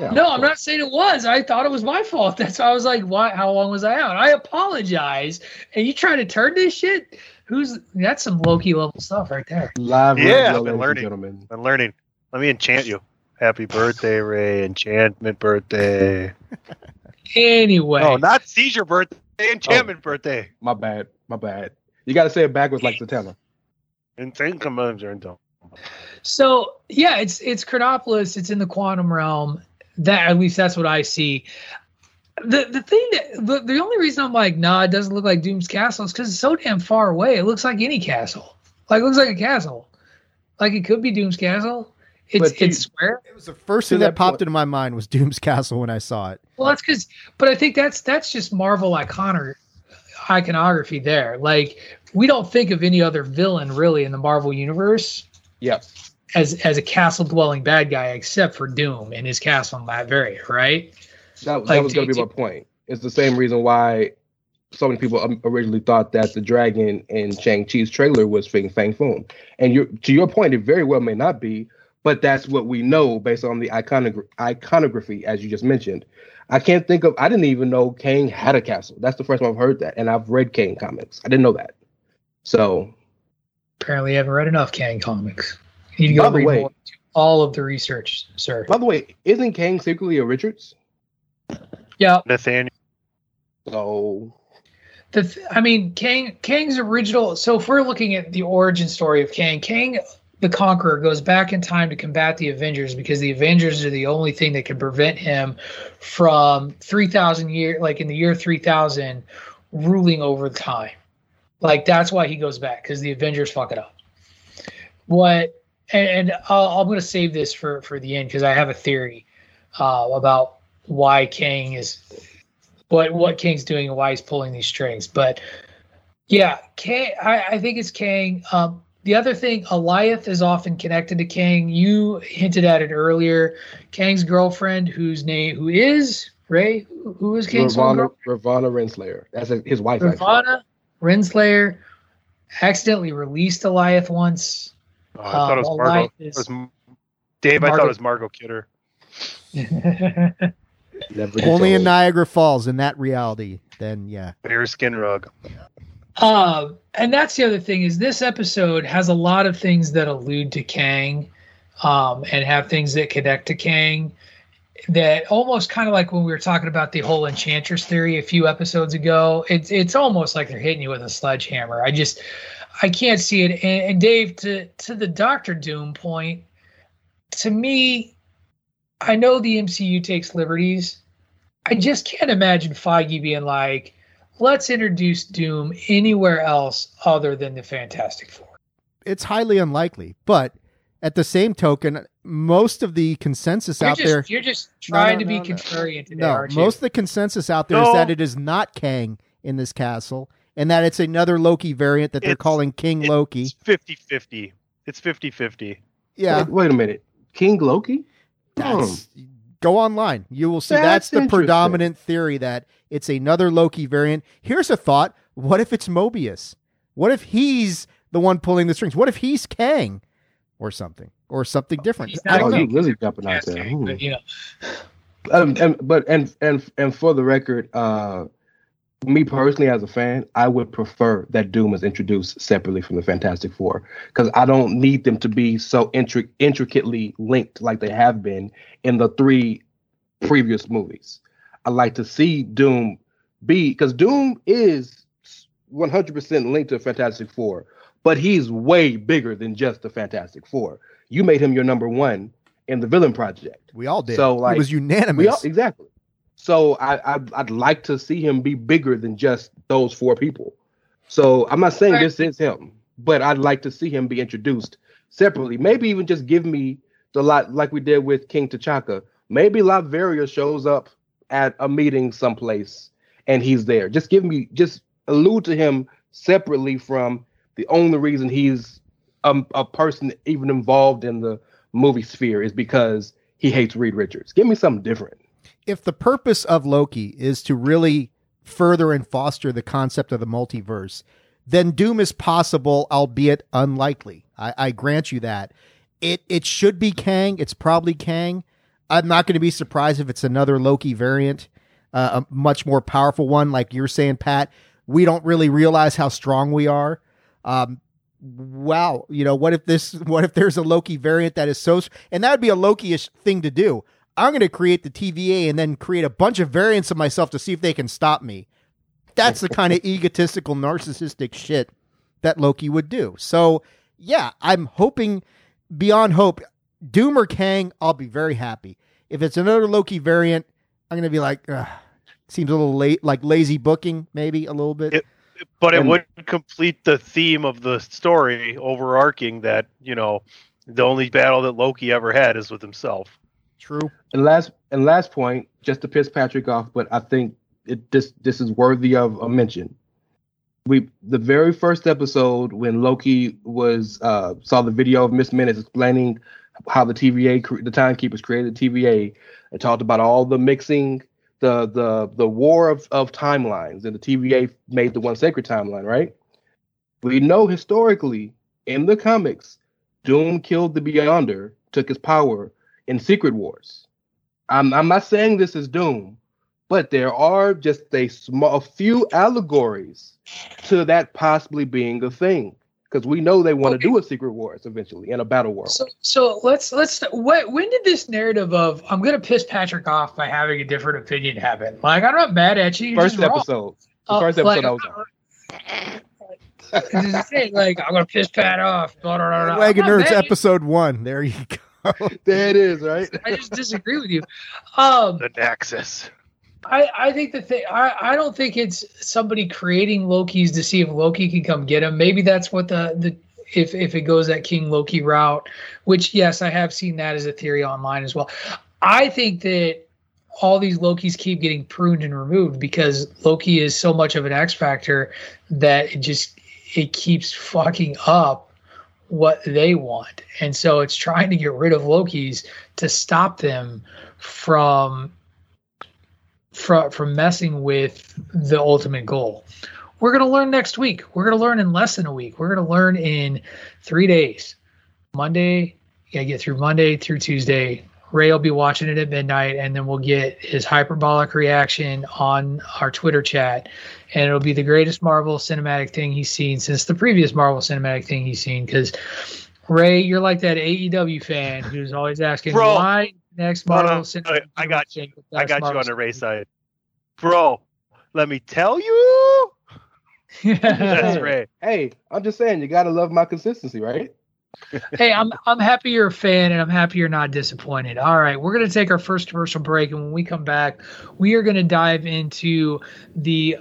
Yeah, no, I'm not saying it was. I thought it was my fault. That's why I was like, "Why? How long was I out?" I apologize. And you trying to turn this shit? Who's that's some Loki level stuff right there. Live Yeah, radio, I've been and learning. gentlemen. I'm learning. Let me enchant you. Happy birthday, Rey. Enchantment birthday. Anyway, No, not seizure birthday. Enchantment oh. birthday. My bad. My bad. You got to say it backwards like Zatanna. And think commands are into. So yeah, it's it's Chronopolis. It's in the quantum realm. That at least that's what I see. The the thing that the, the only reason I'm like, nah, it doesn't look like Doom's castle is because it's so damn far away. It looks like any castle. Like it looks like a castle. Like it could be Doom's castle. It's But you- it's square. It was the first thing that, that popped point- into my mind was Doom's Castle when I saw it. Well, that's because, but I think that's that's just Marvel icono- iconography there. Like we don't think of any other villain really in the Marvel universe Yep. As as a castle dwelling bad guy except for Doom and his castle in Latveria, right? That, Like, that was going to be my point. It's the same reason why so many people um, originally thought that the dragon in Shang Chi's trailer was Fing Fang Foom. And you to your point, it very well may not be, but that's what we know based on the iconogra- iconography, as you just mentioned. I can't think of. I didn't even know Kang had a castle. That's the first time I've heard that, and I've read Kang comics. I didn't know that. So Apparently, you haven't read enough Kang comics. You need to go By the read way- more all of the research, sir. By the way, isn't Kang secretly a Richards? Yeah, Nathaniel. So the th- I mean, Kang Kang's original. So if we're looking at the origin story of Kang, Kang the Conqueror goes back in time to combat the Avengers because the Avengers are the only thing that can prevent him from three thousand year, like in the year three thousand, ruling over time. Like that's why he goes back because the Avengers fuck it up. What and, and I'll, I'm going to save this for for the end because I have a theory uh, about why Kang is what what Kang's doing and why he's pulling these strings. But yeah, Kang, I, I think it's Kang. Um, the other thing, Alioth is often connected to Kang. You hinted at it earlier. Kang's girlfriend, whose name, who is Rey, who- is Kang's Ravonna, girlfriend? Ravonna Renslayer. That's his wife. actually. Ravonna Renslayer accidentally released Alioth once. Oh, I thought it was Margot. Alioth It is- was M- Dave, I thought it was Margot Kidder. Only in. Niagara Falls in that reality. Then yeah, Bear skin rug. Um, and that's the other thing is this episode has a lot of things that allude to Kang, um, and have things that connect to Kang. That almost kind of like when we were talking about the whole Enchantress theory a few episodes ago. It's it's almost like they're hitting you with a sledgehammer. I just I can't see it. And, and Dave, to to the Doctor Doom point, to me, I know the MCU takes liberties. I just can't imagine Feige being like, let's introduce Doom anywhere else other than the Fantastic Four. it's highly unlikely. But at the same token, most of the consensus You're out just, there, you're just trying no, to be no, no. contrarian today, no, aren't most you? of the consensus out there is No. that it is not Kang in this castle, and that it's another Loki variant that they're It's- calling King Loki. It's 50 50. It's 50 50. Yeah, Wait, wait a minute. King Loki? That's, go online. You will see that's, That's the predominant theory that it's another Loki variant. Here's a thought. What if it's Mobius? What if he's the one pulling the strings? What if he's Kang or something? Or something different? He's I don't Oh, know. you really jumping out there. Fantastic, Hmm. but, you know, Um, and but and and and for the record, uh, me personally as a fan, I would prefer that Doom is introduced separately from the Fantastic Four because I don't need them to be so intric- intricately linked like they have been in the three previous movies. I like to see Doom be because Doom is 100% linked to Fantastic Four, but he's way bigger than just the Fantastic Four. You made him your number one in the Villain Project. We all did. So, like, it was unanimous. All, exactly. So I, I I'd like to see him be bigger than just those four people. So I'm not saying this is him, but I'd like to see him be introduced separately. Maybe even just give me the lot like we did with King T'Chaka. Maybe Latveria shows up at a meeting someplace and he's there. Just give me just allude to him separately from the only reason he's a, a person even involved in the movie sphere is because he hates Reed Richards. Give me something different. If the purpose of Loki is to really further and foster the concept of the multiverse, then Doom is possible, albeit unlikely. I, I grant you that. It it should be Kang. It's probably Kang. I'm not going to be surprised if it's another Loki variant, uh, a much more powerful one, like you're saying, Pat. We don't really realize how strong we are. Um, wow, you know, what if this? What if there's a Loki variant that is so? And that would be a Loki-ish thing to do. I'm going to create the TVA and then create a bunch of variants of myself to see if they can stop me. That's the kind of egotistical, narcissistic shit that Loki would do. So, yeah, I'm hoping beyond hope, Doom or Kang, I'll be very happy. If it's another Loki variant, I'm going to be like, Ugh. seems a little late, like lazy booking, maybe a little bit. It- but it would complete the theme of the story overarching that you know the only battle that Loki ever had is with himself. True. And last and last point, just to piss Patrick off, but I think it this this is worthy of a mention. We the very first episode when Loki was uh saw the video of Miss Minutes explaining how the TVA the timekeepers created TVA and talked about all the mixing the the the war of of timelines and the TVA made the one sacred timeline, right? We know historically in the comics, Doom killed the Beyonder, took his power in Secret Wars. I'm I'm not saying this is Doom, but there are just a small a few allegories to that possibly being a thing. Because we know they want to Okay. do a Secret Wars eventually in a battle world. So, so let's let's. What, when did this narrative of I'm going to piss Patrick off by having a different opinion happen? Like I'm not mad at you. you're first just wrong. episode. The Uh, first like, episode I was on. This is the like I'm gonna piss Pat off. Blah, blah, blah, blah. Wagon Nerds mad at you. episode one. There you go. There it is, right? I just disagree with you. Um, The Nexus. I, I think the thing I, I don't think it's somebody creating Loki's to see if Loki can come get him. Maybe that's what the the if if it goes that King Loki route, which yes, I have seen that as a theory online as well. I think that all these Lokis keep getting pruned and removed because Loki is so much of an X factor that it just it keeps fucking up what they want. And so it's trying to get rid of Loki's to stop them from from from messing with the ultimate goal. We're going to learn next week. We're going to learn in less than a week. We're going to learn in 3 days. Monday, yeah, get through Monday through Tuesday. Rey will be watching it at midnight, and then we'll get his hyperbolic reaction on our Twitter chat. And it'll be the greatest Marvel cinematic thing he's seen since the previous Marvel cinematic thing he's seen. Because Rey, you're like that AEW fan who's always asking Bro. why next No, no, Marvel no, cinematic. I got you. I got you on the Ray side, bro. Let me tell you, that's Rey. Hey, I'm just saying you gotta love my consistency, right? Hey, I'm I'm happy you're a fan, and I'm happy you're not disappointed. All right, we're gonna take our first commercial break, and when we come back, we are gonna dive into the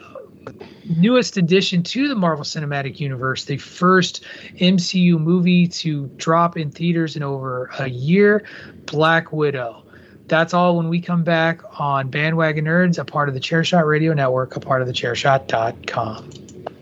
newest addition to the Marvel Cinematic Universe, the first MCU movie to drop in theaters in over a year, Black Widow. That's all when we come back on Bandwagon Nerds, a part of the Chairshot Radio Network, a part of the Chairshot.com.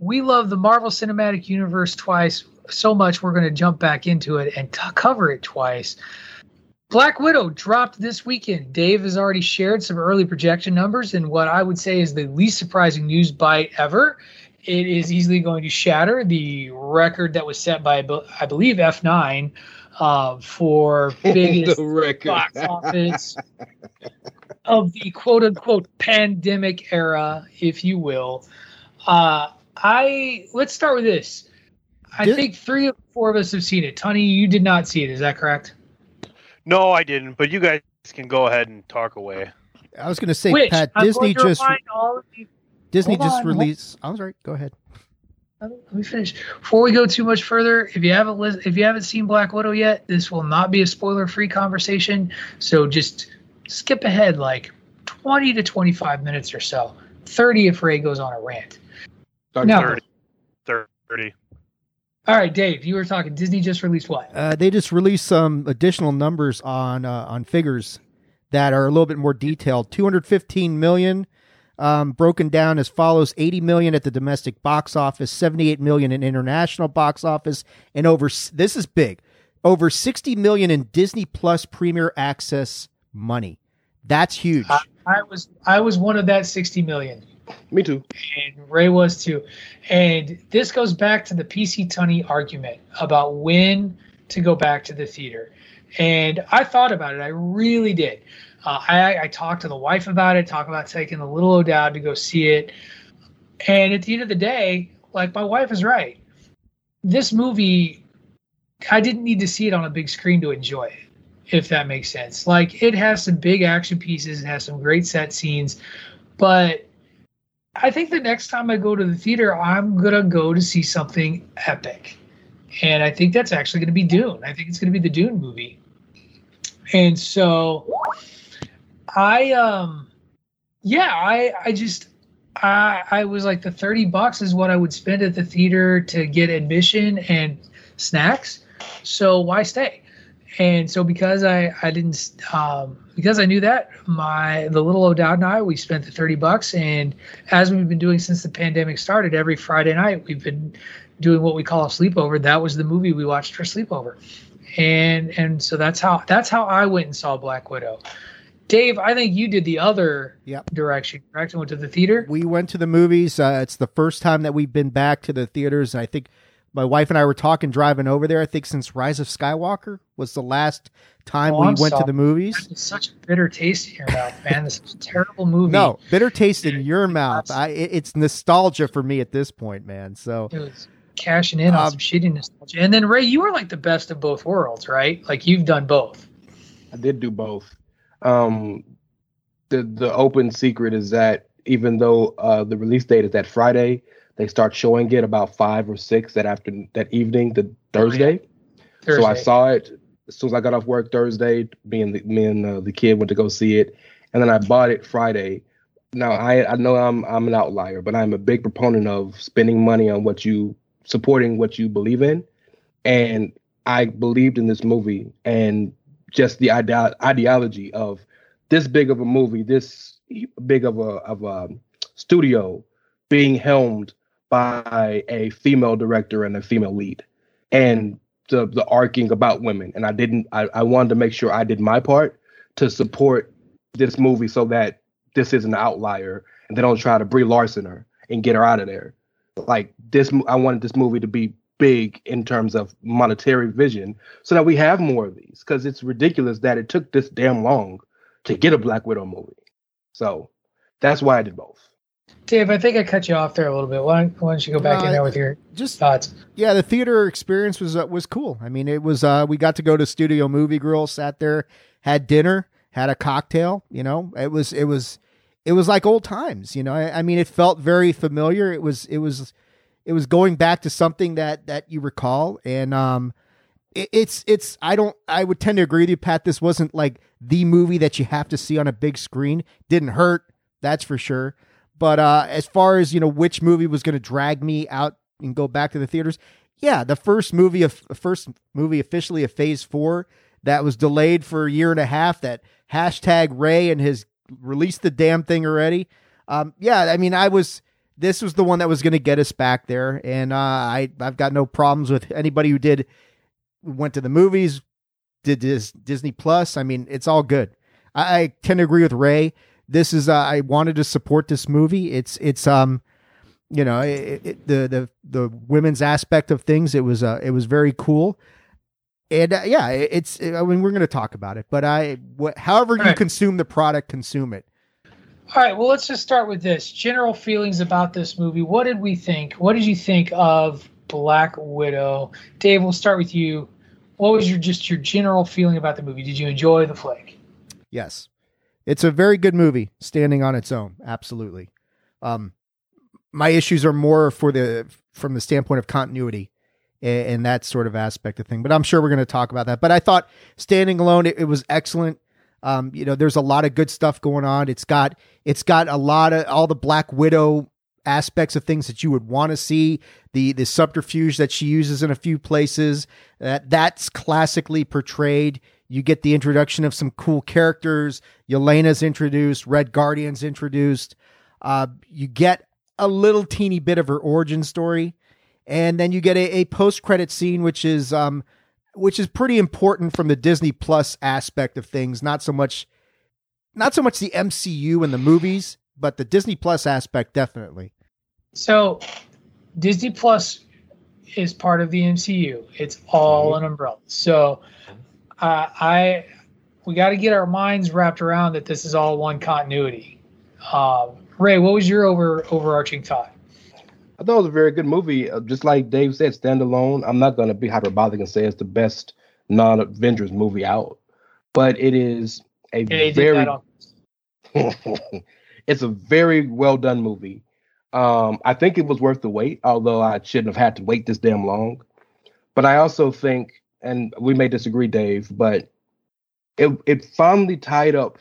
We love the Marvel Cinematic Universe twice so much we're going to jump back into it and t- cover it twice. Black Widow dropped this weekend. Dave has already shared some early projection numbers and what I would say is the least surprising news bite ever. It is easily going to shatter the record that was set by, I believe, F9 uh, for biggest the record. box office. of the quote unquote pandemic era, if you will. Uh, I let's start with this. I Did- think three or four of us have seen it. Tunney, you did not see it. Is that correct? No, I didn't. But you guys can go ahead and talk away. I was going to say, Which Pat, I'm Disney just all of you. Disney Hold just on, hold- released. I was right. Go ahead. Oh, let me finish. Before we go too much further, if you haven't lis- if you haven't seen Black Widow yet, this will not be a spoiler-free conversation. So just skip ahead like 20 to 25 minutes or so. 30 if Rey goes on a rant. No. 30. 30. All right, Dave, you were talking. Disney just released what? Uh, they just released some additional numbers on uh, on figures that are a little bit more detailed. 215 million, um, broken down as follows: 80 million at the domestic box office, 78 million in international box office, and over this is big, over 60 million in Disney Plus Premier Access money. That's huge. I, I was I was one of that 60 million. Me too. and Rey was too. And this goes back to the PC Tunney argument about when to go back to the theater. And I thought about it. I really did. Uh, I, I talked to the wife about it, talked about taking the little O'Dowd to go see it. And at the end of the day, like my wife is right. This movie, I didn't need to see it on a big screen to enjoy it, if that makes sense. Like it has some big action pieces, it has some great set scenes, but I think the next time I go to the theater, I'm gonna go to see something epic, and I think that's actually gonna be Dune. I think it's gonna be the Dune movie, and so I um yeah I I just I I was like the thirty bucks is what I would spend at the theater to get admission and snacks, so why stay? And so because I I didn't um, because I knew that my the little O'Dowd and I we spent the thirty bucks and as we've been doing since the pandemic started every Friday night we've been doing what we call a sleepover. That was the movie we watched for sleepover, and and so that's how that's how I went and saw Black Widow. Dave, I think you did the other Yep. direction, correct? And went to the theater. We went to the movies. Uh, it's the first time that we've been back to the theaters. And I think my wife and I were talking driving over there. I think since Rise of Skywalker was the last time Oh, we I'm went to the movies. It's such a bitter taste in your mouth, man. This is a terrible movie. No, bitter taste in your mouth. I, it, it's nostalgia for me at this point, man. So it was cashing in on Um, some shitty nostalgia. And then Rey, you were like the best of both worlds, right? Like you've done both. I did do both. Um, the the open secret is that even though uh, the release date is that Friday, they start showing it about five or six that after that evening, the Thursday. So I saw it as soon as I got off work Thursday. Me and the, me and uh, the kid went to go see it, and then I bought it Friday. Now I I know I'm I'm an outlier, but I'm a big proponent of spending money on what you supporting what you believe in, and I believed in this movie and just the ide- ideology of this big of a movie, this big of a of a studio being helmed by a female director and a female lead, and the the arcing about women. And I didn't. I, I wanted to make sure I did my part to support this movie so that this is an outlier and they don't try to Brie Larson her and get her out of there. Like this, I wanted this movie to be big in terms of monetary vision so that we have more of these because it's ridiculous that it took this damn long to get a Black Widow movie. So that's why I did both. Dave, I think I cut you off there a little bit. Why don't, why don't you go back No, in there with your just thoughts? yeah, the theater experience was uh, was cool. I mean, it was uh, we got to go to Studio Movie Grill, sat there, had dinner, had a cocktail. You know, it was it was it was like old times. You know, I, I mean, it felt very familiar. It was it was it was going back to something that that you recall, and um, it, it's it's I don't I would tend to agree with you, Pat. This wasn't like the movie that you have to see on a big screen. Didn't hurt, that's for sure. But uh, as far as you know, which movie was going to drag me out and go back to the theaters? Yeah, the first movie of first movie officially of Phase Four that was delayed for a year and a half. That hashtag Rey and his released the damn thing already. Um, yeah, I mean, I was this was the one that was going to get us back there, and uh, I I've got no problems with anybody who did went to the movies, did this Disney Plus. I mean, it's all good. I, I tend to agree with Rey. This is uh, I wanted to support this movie. It's it's um you know it, it, the the the women's aspect of things. It was uh it was very cool. and uh, yeah, it- it's. I mean, we're going to talk about it, but I, wh- however you Right. consume the product, consume it. All right, well, let's just start with this. General feelings about this movie. What did we think? What did you think of Black Widow? Dave, we'll start with you. What was your just your general feeling about the movie? Did you enjoy the flick? Yes, it's a very good movie, standing on its own. Absolutely. Um, my issues are more for the from the standpoint of continuity and, and that sort of aspect of thing. But I'm sure we're going to talk about that. But I thought standing alone, it, it was excellent. Um, you know, there's a lot of good stuff going on. It's got it's got a lot of all the Black Widow aspects of things that you would want to see. The the subterfuge that she uses in a few places that that's classically portrayed. You get the introduction of some cool characters. Yelena's introduced. Red Guardian's introduced. Uh, you get a little teeny bit of her origin story, and then you get a, a post credit scene, which is um, which is pretty important from the Disney Plus aspect of things. Not so much, not so much the MCU and the movies, but the Disney Plus aspect definitely. So, Disney Plus is part of the MCU. It's all an umbrella. So, uh, I we got to get our minds wrapped around that this is all one continuity. Um, Rey, what was your over overarching thought? I thought it was a very good movie. Uh, just like Dave said, standalone. I'm not going to be hyperbolic and say it's the best non-Avengers movie out, but it is a Yeah, very it's a very well done movie. Um, I think it was worth the wait, although I shouldn't have had to wait this damn long. But I also think, and we may disagree, Dave, but it it finally tied up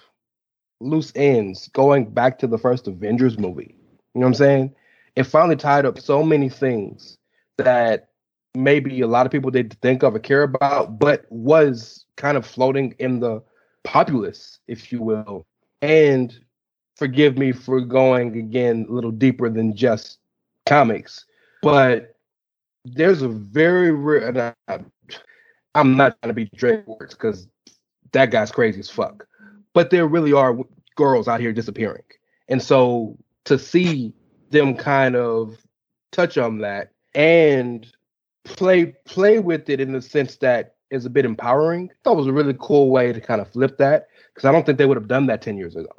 loose ends going back to the first Avengers movie. You know what I'm saying? It finally tied up so many things that maybe a lot of people didn't think of or care about, but was kind of floating in the populace, if you will. And forgive me for going again a little deeper than just comics, but there's a very rare. I'm not trying to be Drake words because that guy's crazy as fuck. But there really are girls out here disappearing, and so to see them kind of touch on that and play play with it in the sense that is a bit empowering. I thought was a really cool way to kind of flip that because I don't think they would have done that ten years ago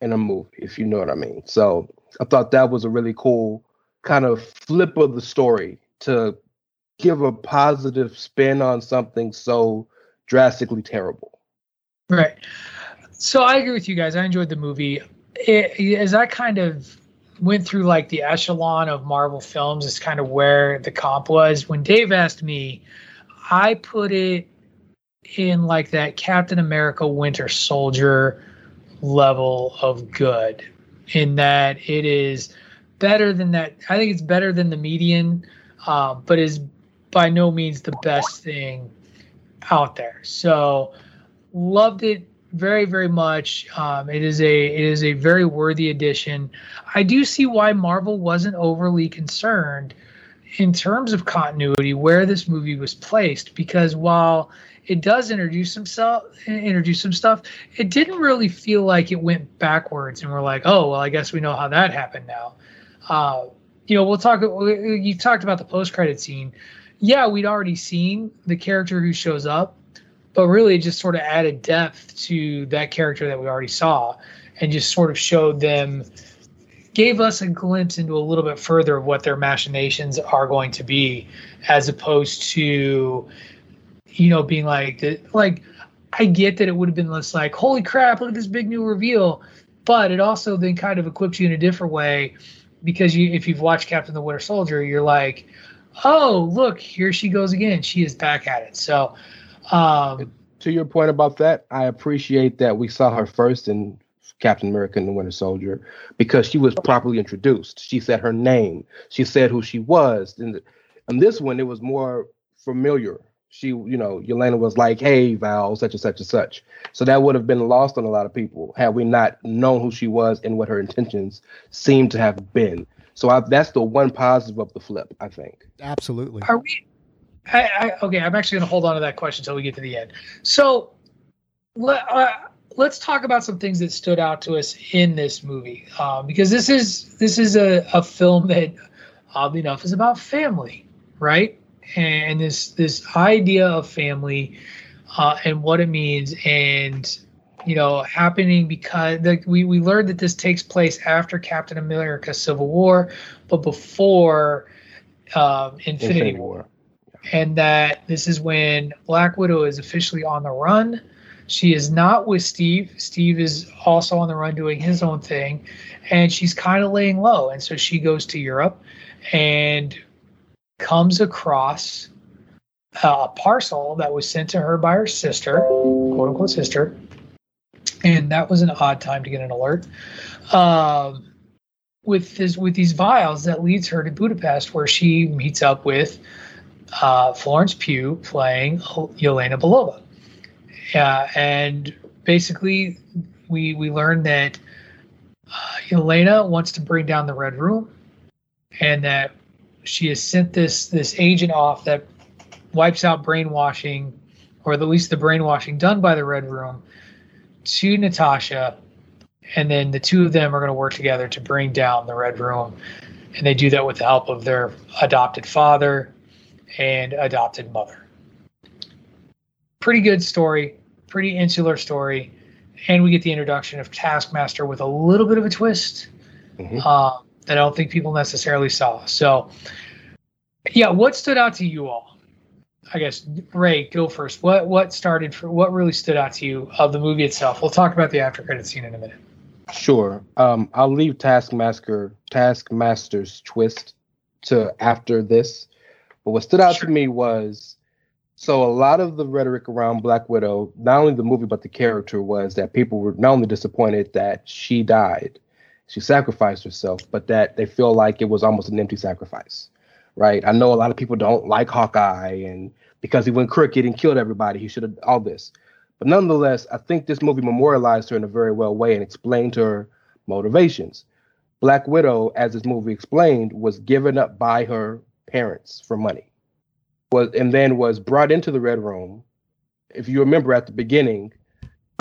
in a movie, if you know what I mean. So I thought that was a really cool kind of flip of the story to give a positive spin on something so drastically terrible. Right. So I agree with you guys. I enjoyed the movie. It, as I kind of went through like the echelon of Marvel films, is kind of where the comp was. When Dave asked me, I put it in like that Captain America Winter Soldier level of good, in that it is better than that. I think it's better than the median, uh, but is by no means the best thing out there. So loved it very very much. Um, it is a it is a very worthy addition. I do see why marvel wasn't overly concerned in terms of continuity where this movie was placed because while it does introduce himself introduce some stuff it didn't really feel like it went backwards and we're like oh well i guess we know how that happened now. Uh, you know we'll talk you talked about the post-credit scene yeah we'd already seen the character who shows up but really just sort of added depth to that character that we already saw and just sort of showed them gave us a glimpse into a little bit further of what their machinations are going to be as opposed to you know being like like i get that it would have been less like holy crap look at this big new reveal but it also then kind of equipped you in a different way because you if you've watched captain the winter soldier you're like oh look here she goes again she is back at it so um, to your point about that, I appreciate that we saw her first in Captain America and the Winter Soldier because she was properly introduced. She said her name. She said who she was. And in this one, it was more familiar. She, you know, Yelena was like, "Hey, Val, such and such and such." So that would have been lost on a lot of people had we not known who she was and what her intentions seemed to have been. So I, that's the one positive of the flip, I think. Absolutely. Are we? I, I, okay, I'm actually going to hold on to that question until we get to the end. So, let, uh, let's talk about some things that stood out to us in this movie, uh, because this is this is a, a film that, oddly enough, is about family, right? and this this idea of family uh, and what it means and you know happening because the, we we learned that this takes place after Captain America: Civil War, but before um, Infinity, Infinity War War. and that this is when Black Widow is officially on the run. She is not with Steve. Steve is also on the run doing his own thing, and she's kind of laying low. And so she goes to Europe and comes across a parcel that was sent to her by her sister, quote unquote sister. And that was an odd time to get an alert. Um, with this, with these vials that leads her to Budapest, where she meets up with uh, Florence Pugh playing Yelena Belova. And basically, we we learn that uh, Yelena wants to bring down the Red Room, and that she has sent this this agent off that wipes out brainwashing, or at least the brainwashing done by the Red Room, to Natasha, and then the two of them are going to work together to bring down the Red Room, and they do that with the help of their adopted father and adopted mother. Pretty good story, pretty insular story, and we get the introduction of Taskmaster with a little bit of a twist Mhm. uh, that I don't think people necessarily saw. So, yeah, what stood out to you all? I guess Rey, go first. What what started for what really stood out to you of the movie itself? We'll talk about the after credit scene in a minute. Sure. Um, I'll leave Taskmaster Taskmaster's twist to after this. But what stood out Sure. to me was so a lot of the rhetoric around Black Widow, not only the movie but the character, was that people were not only disappointed that she died, she sacrificed herself, but that they feel like it was almost an empty sacrifice. Right? I know a lot of people don't like Hawkeye and because he went crooked and killed everybody, he should have all this. But nonetheless, I think this movie memorialized her in a very well way and explained her motivations. Black Widow, as this movie explained, was given up by her parents for money. Was and then was brought into the Red Room. If you remember at the beginning,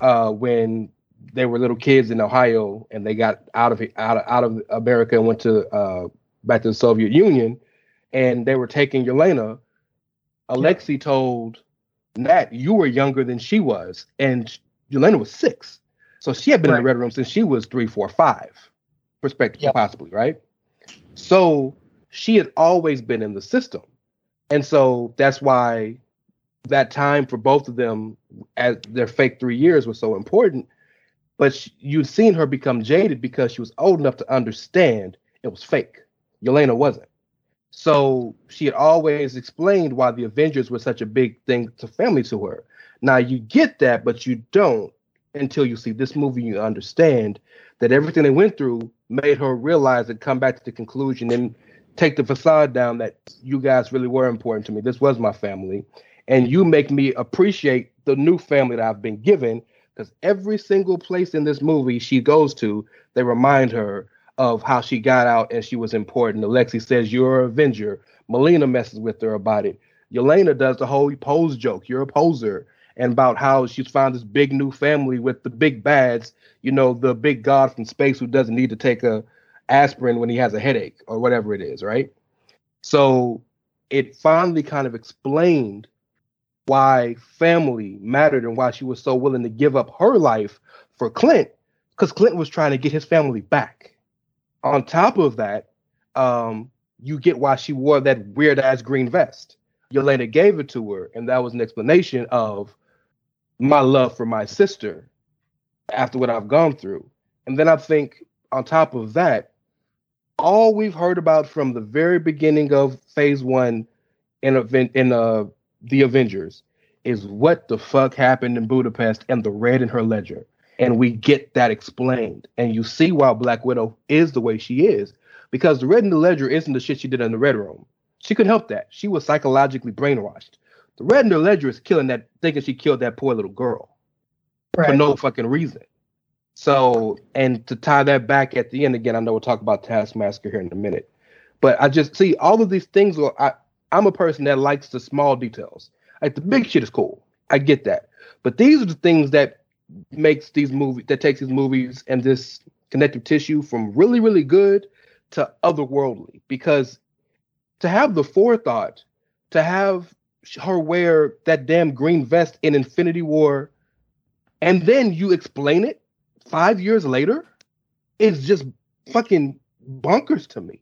uh, when they were little kids in Ohio and they got out of out of, out of America and went to uh, back to the Soviet Union, and they were taking Yelena, Alexei told Nat, you were younger than she was, and Yelena was six. So she had been in the Red Room since she was three, four, five, perspective, Yep. possibly, right? So she had always been in the system. And so that's why that time for both of them as their fake three years was so important. But sh- you'd seen her become jaded because she was old enough to understand it was fake. Yelena wasn't. So she had always explained why the Avengers were such a big thing to family to her. Now you get that, but you don't until you see this movie. You understand that everything they went through made her realize and come back to the conclusion and take the facade down that you guys really were important to me. This was my family. And you make me appreciate the new family that I've been given because every single place in this movie she goes to, they remind her of how she got out and she was important. Alexi says, You're an Avenger. Melina messes with her about it. Yelena does the whole pose joke. You're a poser. And about how she's found this big new family with the big bads, you know, the big god from space who doesn't need to take a aspirin when he has a headache or whatever it is, right? So it finally kind of explained why family mattered and why she was so willing to give up her life for Clint, because Clint was trying to get his family back. On top of that, um, you get why she wore that weird ass green vest. Yelena gave it to her, and that was an explanation of my love for my sister after what I've gone through. And then I think on top of that, all we've heard about from the very beginning of phase one in event in uh the Avengers is what the fuck happened in Budapest and the red in her ledger. And we get that explained. And you see why Black Widow is the way she is. Because the red in the ledger isn't the shit she did in the red room. She could help that. She was psychologically brainwashed. The red in the ledger is killing that thinking she killed that poor little girl for no fucking reason. So, and to tie that back at the end again, I know we'll talk about Taskmaster here in a minute, but I just see all of these things. Are, I, I'm a person that likes the small details. Like the big shit is cool, I get that, but these are the things that makes these movies that takes these movies and this connective tissue from really, really good to otherworldly. Because to have the forethought to have her wear that damn green vest in Infinity War, and then you explain it five years later, is just fucking bonkers to me.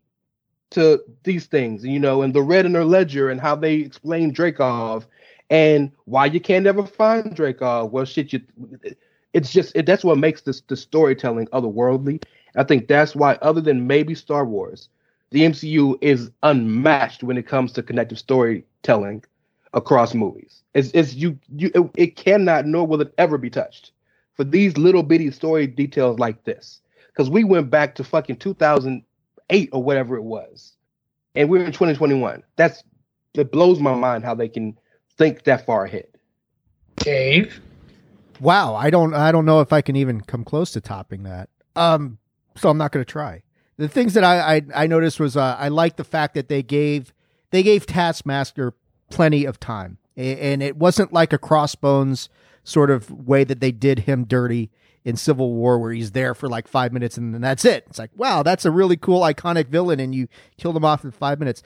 To these things, you know, and the red in her ledger and how they explain Dreykov and why you can't ever find Dreykov. Uh, well, shit, you. It's just it, that's what makes this the storytelling otherworldly. I think that's why, other than maybe Star Wars, the MCU is unmatched when it comes to connective storytelling across movies. It's, it's you you it, it cannot nor will it ever be touched for these little bitty story details like this. Because we went back to fucking 2008 or whatever it was, and we're in 2021. That's it blows my mind how they can think that far ahead. Dave. Wow, I don't I don't know if I can even come close to topping that. Um, so I'm not going to try. The things that I I, I noticed was uh, I like the fact that they gave they gave Taskmaster plenty of time, and it wasn't like a Crossbones sort of way that they did him dirty in Civil War, where he's there for like five minutes and then that's it. It's like wow, that's a really cool iconic villain, and you killed him off in five minutes.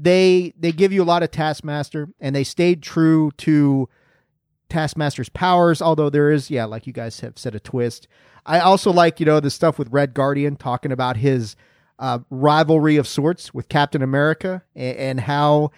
They they give you a lot of Taskmaster, and they stayed true to Taskmaster's powers, although there is, yeah, like you guys have said, a twist. I also like, you know, the stuff with Red Guardian talking about his uh, rivalry of sorts with Captain America and, and how,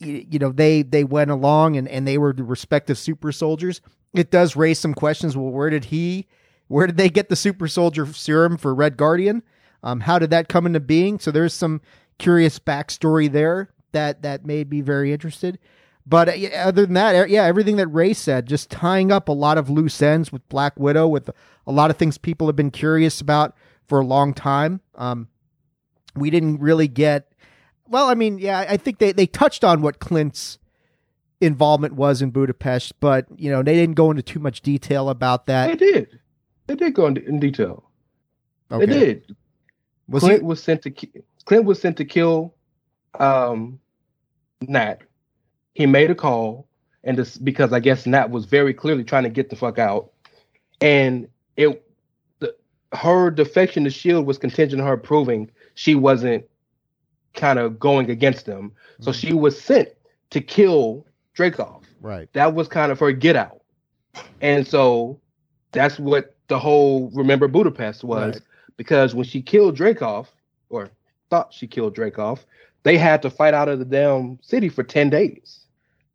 you know, they they went along and, and they were the respective super soldiers. It does raise some questions. Well, where did he, where did they get the super soldier serum for Red Guardian? Um, how did that come into being? So there's some curious backstory there that that made me very interested. But uh, other than that, yeah, everything that Rey said, just tying up a lot of loose ends with Black Widow, with a lot of things people have been curious about for a long time. Um, we didn't really get, well, I mean, yeah, I think they, they touched on what Clint's involvement was in Budapest, but, you know, they didn't go into too much detail about that. They did. They did go into in detail. Okay. They did. Was Clint he... was sent to Clint was sent to kill um, Nat he made a call, and this because I guess Nat was very clearly trying to get the fuck out, and it the, her defection to Shield was contingent on her proving she wasn't kind of going against them. So mm-hmm. she was sent to kill Dreykov. Right. That was kind of her get out. And so that's what the whole Remember Budapest was. Right. Because when she killed Dreykov, or thought she killed Dreykov, they had to fight out of the damn city for 10 days.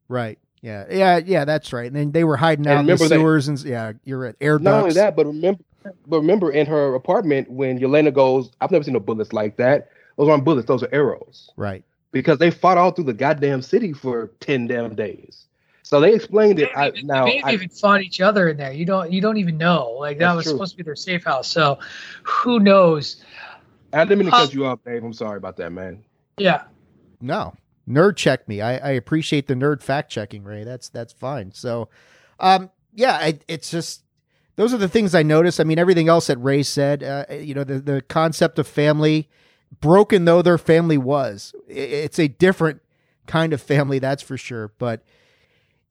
Right. Yeah. Yeah. Yeah. That's right. And then they were hiding out in the sewers that, and yeah, you're at air ducts. Not only that, but remember, but remember in her apartment when Yelena goes, I've never seen no bullets like that. Those aren't bullets. Those are arrows. Right. Because they fought all through the goddamn city for ten damn days. So they explained it. I, now they I, even fought each other in there. You don't. You don't even know. Like that was true. supposed to be their safe house. So who knows? I didn't mean to cut you off, Dave. I'm sorry about that, man. Yeah. No, nerd check me. I, I appreciate the nerd fact checking, Rey. That's that's fine. So, um, yeah, I, it's just those are the things I noticed. I mean, everything else that Rey said, uh, you know, the the concept of family, broken though their family was, it's a different kind of family, that's for sure. But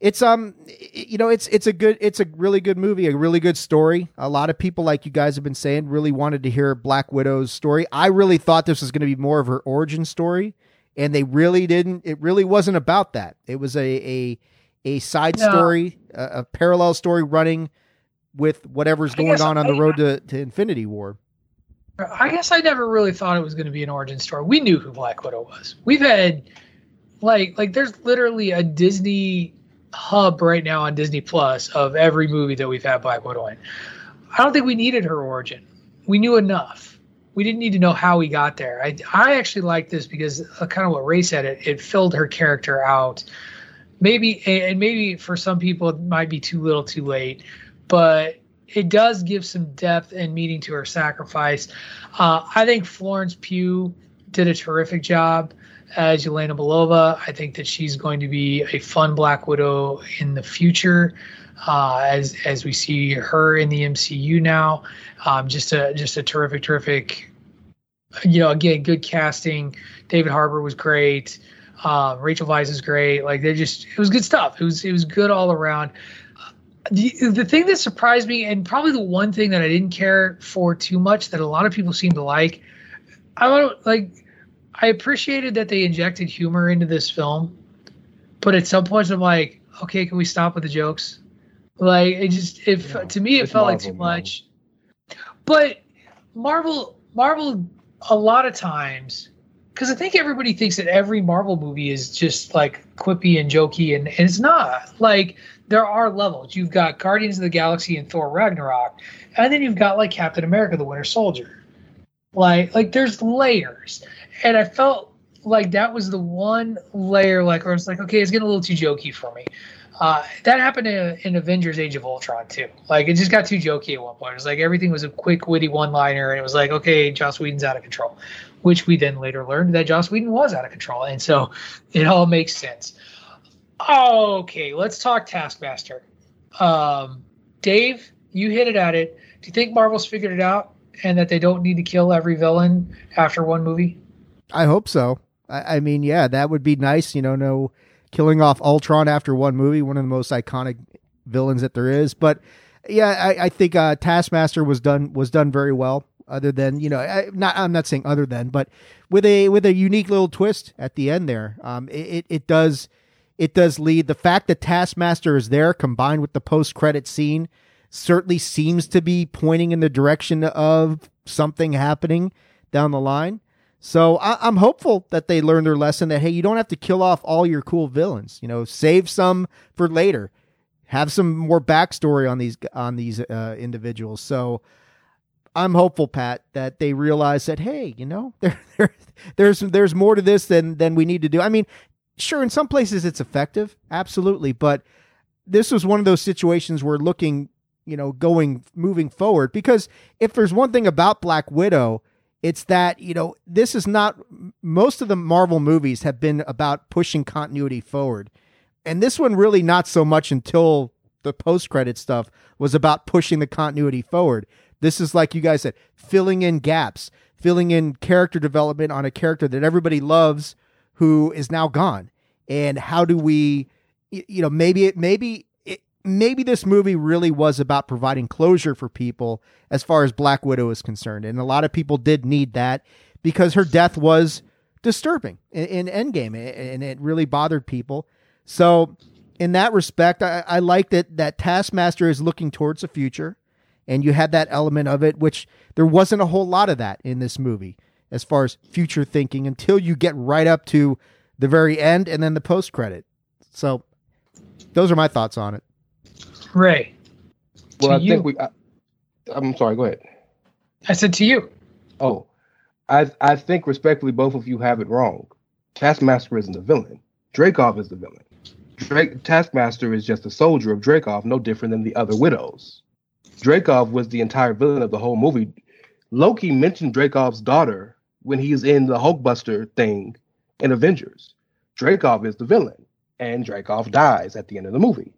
it's um, you know, it's it's a good, it's a really good movie, a really good story. A lot of people, like you guys have been saying, really wanted to hear Black Widow's story. I really thought this was going to be more of her origin story and they really didn't. It really wasn't about that. It was a a a side no. story, a, a, parallel story running with whatever's going on on I, the road to, to Infinity War. I guess I never really thought it was going to be an origin story. We knew who Black Widow was. We've had like like there's literally a Disney hub right now on Disney Plus of every movie that we've had Black Widow in. I don't think we needed her origin. We knew enough we didn't need to know how we got there. I, I actually like this because uh, kind of what Ray said, it, it filled her character out. Maybe, and maybe for some people it might be too little too late, but it does give some depth and meaning to her sacrifice. Uh, I think Florence Pugh did a terrific job as Yelena Belova. I think that she's going to be a fun Black Widow in the future uh, as as we see her in the MCU now. Um, just a just a terrific, terrific. You know, again, good casting. David Harbour was great. Uh, Rachel Weisz is great. Like they just, it was good stuff. It was it was good all around. The, the thing that surprised me, and probably the one thing that I didn't care for too much, that a lot of people seem to like, I don't like. I appreciated that they injected humor into this film but at some points I'm like, okay, can we stop with the jokes? Like it just if Yeah, to me it felt like Marvel, too man. much. But Marvel Marvel a lot of times because I think everybody thinks that every Marvel movie is just like quippy and jokey, and, and it's not. Like there are levels. You've got Guardians of the Galaxy and Thor Ragnarok, and then you've got like Captain America: The Winter Soldier. Like like there's layers, and I felt like that was the one layer like where it's like okay, it's getting a little too jokey for me. Uh, that happened in, in Avengers: Age of Ultron too. Like it just got too jokey at one point. It was like everything was a quick, witty one-liner, and it was like, okay, Joss Whedon's out of control. Which we then later learned that Joss Whedon was out of control, and so it all makes sense. Okay, let's talk Taskmaster. Um, Dave, you hit it at it. Do you think Marvel's figured it out, and that they don't need to kill every villain after one movie? I hope so. I, I mean, yeah, that would be nice. You know, no killing off Ultron after one movie, one of the most iconic villains that there is. But yeah, I, I think uh, Taskmaster was done was done very well. Other than you know, I, not I'm not saying other than, but with a with a unique little twist at the end there. Um, it, it, it does it does lead the fact that Taskmaster is there combined with the post credit scene certainly seems to be pointing in the direction of something happening down the line. So I, I'm hopeful that they learn their lesson that hey, you don't have to kill off all your cool villains. You know, save some for later. Have some more backstory on these on these uh, individuals. So I'm hopeful, Pat, that they realize that hey, you know, there, there there's there's more to this than than we need to do. I mean, sure, in some places it's effective, absolutely, but this was one of those situations where looking, you know, going moving forward because if there's one thing about Black Widow, it's that, you know, this is not most of the Marvel movies have been about pushing continuity forward. And this one really not so much until the post credit stuff was about pushing the continuity forward. This is like you guys said, filling in gaps, filling in character development on a character that everybody loves who is now gone. And how do we you know, maybe it maybe maybe this movie really was about providing closure for people as far as Black Widow is concerned. And a lot of people did need that because her death was disturbing in, in Endgame and it really bothered people. So in that respect, I, I like that that Taskmaster is looking towards the future, and you had that element of it, which there wasn't a whole lot of that in this movie as far as future thinking until you get right up to the very end and then the post credit. So those are my thoughts on it. Rey, Well, I you. think we. I, I'm sorry. Go ahead. I said to you. Oh, I I think respectfully, both of you have it wrong. Taskmaster isn't the villain. Dreykov is the villain. Drake Taskmaster is just a soldier of Dreykov, no different than the other widows. Dreykov was the entire villain of the whole movie. Loki mentioned Dreykov's daughter when he's in the Hulkbuster thing in Avengers. Dreykov is the villain, and Dreykov dies at the end of the movie.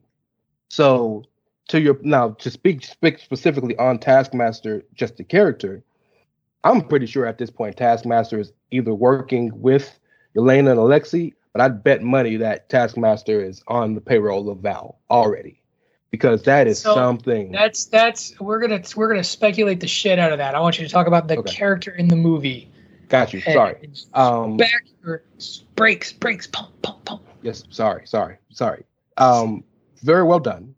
So, to your now to speak speak specifically on Taskmaster, just the character, I'm pretty sure at this point Taskmaster is either working with Yelena and Alexei, but I'd bet money that Taskmaster is on the payroll of Val already, because that is So, something. That's that's we're gonna we're gonna speculate the shit out of that. I want you to talk about the Okay. character in the movie. Got you. Sorry. Um, back or breaks breaks pump pump pump. Yes, sorry, sorry, sorry. Um, very well done.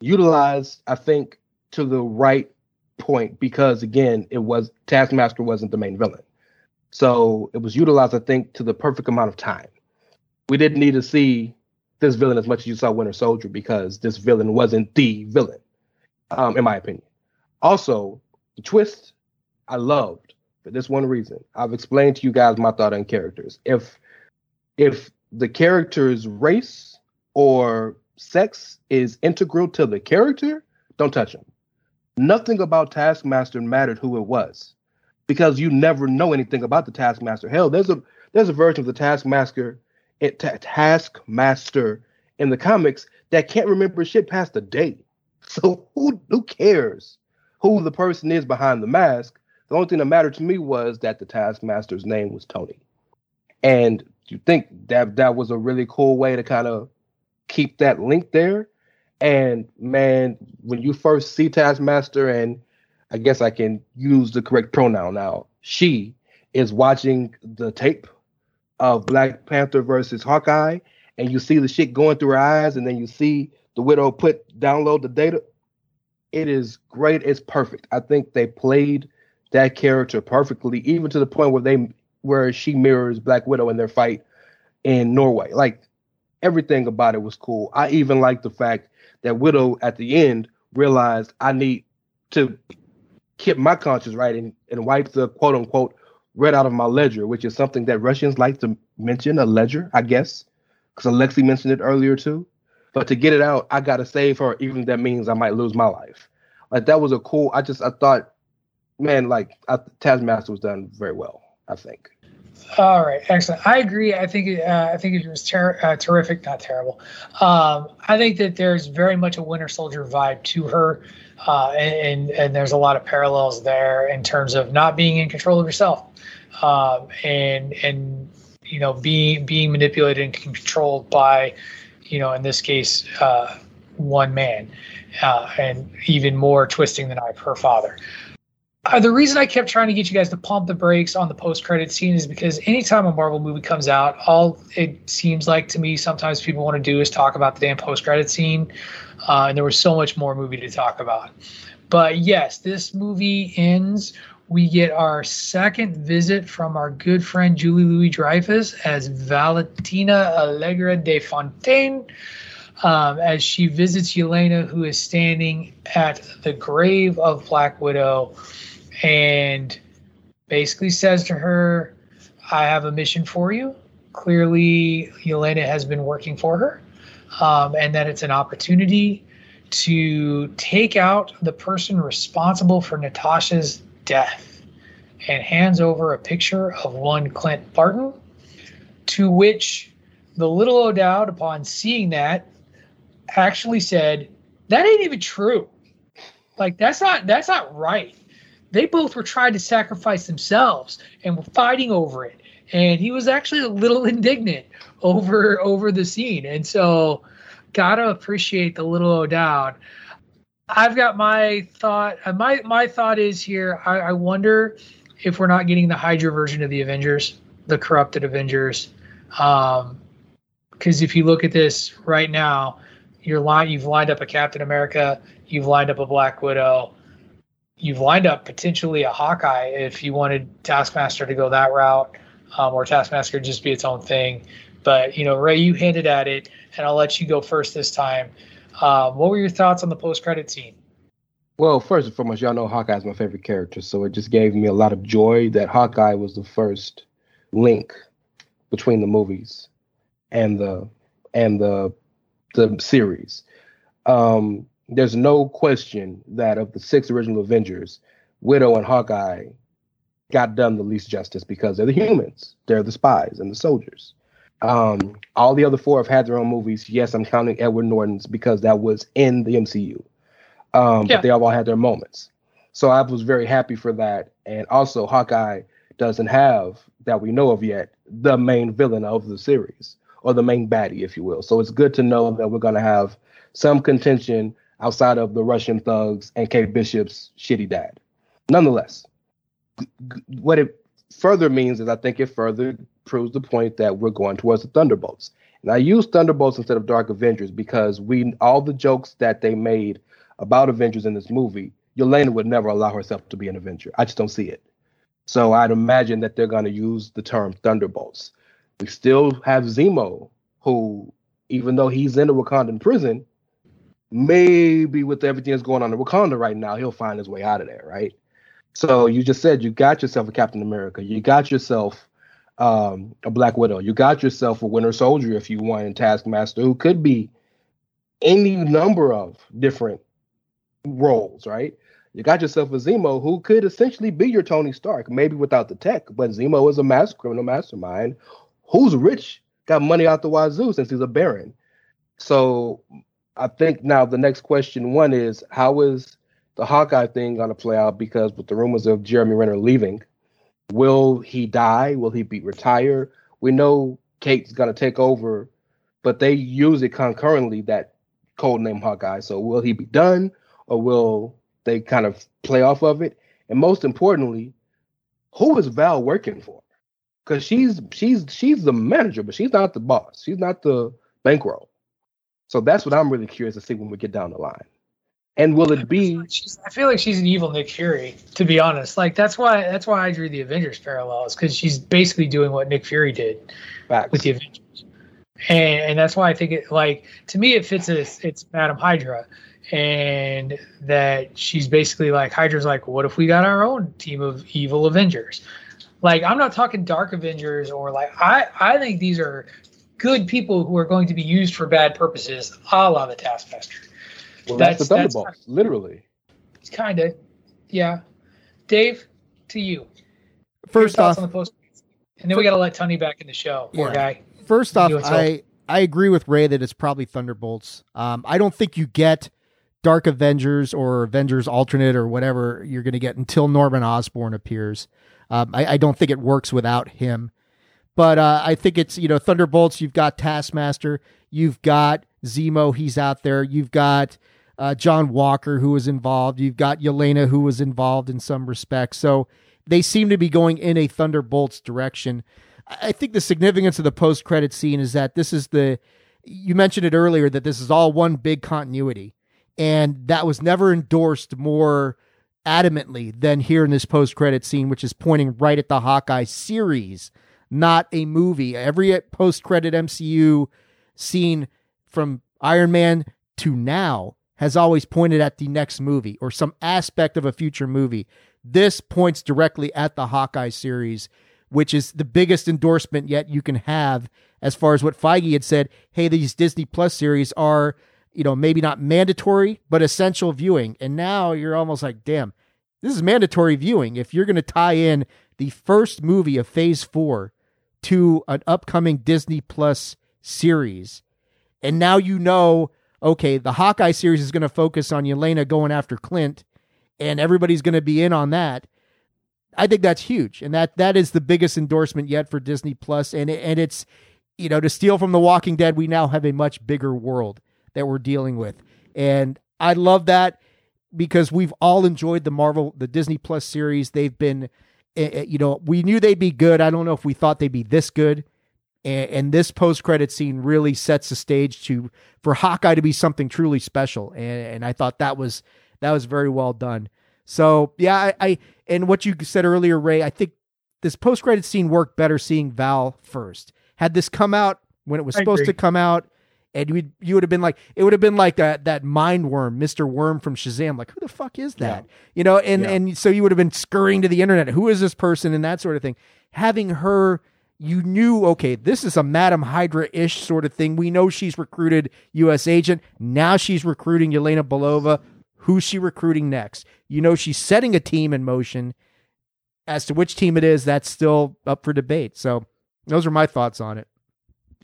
Utilized, I think, to the right point because again, it was Taskmaster wasn't the main villain, so it was utilized, I think, to the perfect amount of time. We didn't need to see this villain as much as you saw Winter Soldier because this villain wasn't the villain, um, in my opinion. Also, the twist I loved for this one reason. I've explained to you guys my thought on characters. If if the character's race or sex is integral to the character, don't touch him. Nothing about Taskmaster mattered who it was, because you never know anything about the Taskmaster. Hell, there's a there's a version of the Taskmaster, it, ta- Taskmaster in the comics that can't remember shit past a day. So who who cares who the person is behind the mask? The only thing that mattered to me was that the Taskmaster's name was Tony. And you think that that was a really cool way to kind of keep that link there. And man, when you first see Taskmaster, and I guess I can use the correct pronoun now, she is watching the tape of Black Panther versus Hawkeye, and you see the shit going through her eyes, and then you see the widow put download the data. It is great. It's perfect. I think they played that character perfectly, even to the point where they where she mirrors Black Widow in their fight in Norway. Like everything about it was cool. I even liked the fact that Widow at the end realized I need to keep my conscience right and, and wipe the quote unquote red out of my ledger, which is something that Russians like to mention a ledger, I guess, because Alexei mentioned it earlier too. But to get it out, I gotta save her, even if that means I might lose my life. Like that was a cool. I just I thought, man, like I, Taskmaster was done very well. I think. All right, excellent. I agree. I think uh, I think it was ter- uh, terrific, not terrible. Um, I think that there's very much a Winter Soldier vibe to her, uh, and and there's a lot of parallels there in terms of not being in control of yourself, um, and and you know being being manipulated and controlled by, you know, in this case, uh, one man, uh, and even more twisting the knife, her father. Uh, the reason I kept trying to get you guys to pump the brakes on the post-credit scene is because anytime a Marvel movie comes out, all it seems like to me sometimes people want to do is talk about the damn post-credit scene, uh, and there was so much more movie to talk about. But yes, this movie ends. We get our second visit from our good friend Julie Louis Dreyfus as Valentina Allegra de Fontaine. Um, as she visits Yelena, who is standing at the grave of Black Widow, and basically says to her, I have a mission for you. Clearly, Yelena has been working for her, um, and that it's an opportunity to take out the person responsible for Natasha's death and hands over a picture of one Clint Barton, to which the little O'Dowd, upon seeing that, actually said, That ain't even true. Like that's not that's not right they both were trying to sacrifice themselves and were fighting over it. And he was actually a little indignant over over the scene. And so gotta appreciate the little O'Dowd. I've got my thought. uh, My my thought is here. I, I wonder if we're not getting the Hydra version of the Avengers, the corrupted Avengers. Um, because if you look at this right now, you're line you've lined up a Captain America, you've lined up a Black Widow, you've lined up potentially a Hawkeye if you wanted Taskmaster to go that route, um, or Taskmaster just be its own thing. But you know, Rey, you hinted at it, and I'll let you go first this time. Um, what were your thoughts on the post-credit scene? Well, first and foremost, y'all know Hawkeye is my favorite character, so it just gave me a lot of joy that Hawkeye was the first link between the movies and the and the the series. Um, there's no question that of the six original Avengers, Widow and Hawkeye got done the least justice because they're the humans, they're the spies and the soldiers. Um, all the other four have had their own movies. Yes, I'm counting Edward Norton's because that was in the MCU. Um, Yeah. But they all had their moments. So I was very happy for that. And also, Hawkeye doesn't have, that we know of yet, the main villain of the series or the main baddie, if you will. So it's good to know that we're going to have some contention outside of the Russian thugs and Kate Bishop's shitty dad. Nonetheless, g- g- what it further means is I think it further proves the point that we're going towards the Thunderbolts. And I use Thunderbolts instead of Dark Avengers because we all the jokes that they made about Avengers in this movie, Yelena would never allow herself to be an Avenger. I just don't see it. So I'd imagine that they're going to use the term Thunderbolts. We still have Zemo, who, even though he's in a Wakandan prison, maybe with everything that's going on in Wakanda right now, he'll find his way out of there, right? So you just said you got yourself a Captain America, you got yourself um, a Black Widow, you got yourself a Winter Soldier if you want, and Taskmaster, who could be any number of different roles, right? You got yourself a Zemo who could essentially be your Tony Stark, maybe without the tech, but Zemo is a mass criminal mastermind who's rich, got money out the wazoo since he's a baron. So I think now the next question one is how is the Hawkeye thing going to play out? Because with the rumors of Jeremy Renner leaving, will he die? Will he be retired? We know Kate's going to take over, but they use it concurrently that code name Hawkeye. So will he be done, or will they kind of play off of it? And most importantly, who is Val working for? Because she's she's she's the manager, but she's not the boss. She's not the bankroll. So that's what I'm really curious to see when we get down the line. And will it be? I feel like she's an evil Nick Fury, to be honest. Like that's why that's why I drew the Avengers parallels because she's basically doing what Nick Fury did Facts. with the Avengers, and and that's why I think it like to me it fits as it's Madam Hydra, and that she's basically like Hydra's like, what if we got our own team of evil Avengers? Like I'm not talking Dark Avengers or like I I think these are good people who are going to be used for bad purposes, a la the Taskmaster. Well, that's, the That's- that's- Thunderbolts, literally. It's Kind of, yeah. Dave, to you. First off, on the post, and then we got to let Tunney back in the show. Poor Yeah. guy. First off, You and Phil. I I agree with Rey that it's probably Thunderbolts. Um, I don't think you get Dark Avengers or Avengers Alternate or whatever you're going to get until Norman Osborn appears. Um, I, I don't think it works without him. But uh, I think it's you know Thunderbolts. You've got Taskmaster. You've got Zemo. He's out there. You've got uh, John Walker who was involved. You've got Yelena who was involved in some respect. So they seem to be going in a Thunderbolts direction. I think the significance of the post credit scene is that this is the you mentioned it earlier that this is all one big continuity and that was never endorsed more adamantly than here in this post credit scene which is pointing right at the Hawkeye series not a movie every post credit MCU scene from Iron Man to now has always pointed at the next movie or some aspect of a future movie this points directly at the Hawkeye series which is the biggest endorsement yet you can have as far as what Feige had said. Hey, these Disney Plus series are, you know, maybe not mandatory, but essential viewing. And now you're almost like, damn, this is mandatory viewing. If you're going to tie in the first movie of phase four to an upcoming Disney Plus series, and now you know, okay, the Hawkeye series is going to focus on Yelena going after Clint, and everybody's going to be in on that. I think that's huge, and that that is the biggest endorsement yet for Disney Plus, and and it's you know to steal from The Walking Dead, we now have a much bigger world that we're dealing with, and I love that because we've all enjoyed the Marvel, the Disney Plus series. They've been, eh, eh, you know, we knew they'd be good. I don't know if we thought they'd be this good, and, and this post credit scene really sets the stage to for Hawkeye to be something truly special, and, and I thought that was that was very well done. So yeah, I, I and what you said earlier, Rey, I think this post credit scene worked better seeing Val first. Had this come out when it was I supposed agree. to come out, and you you would have been like, it would have been like that that mind worm, Mister Worm from Shazam. Like, who the fuck is that? You know, and Yeah. and so you would have been scurrying to the internet. Who is this person and that sort of thing. Having her. You knew, okay, this is a Madam Hydra ish sort of thing. We know she's recruited U.S. agent. Now she's recruiting Yelena Belova. Who's she recruiting next? You know, she's setting a team in motion. As to which team it is, that's still up for debate. So, those are my thoughts on it.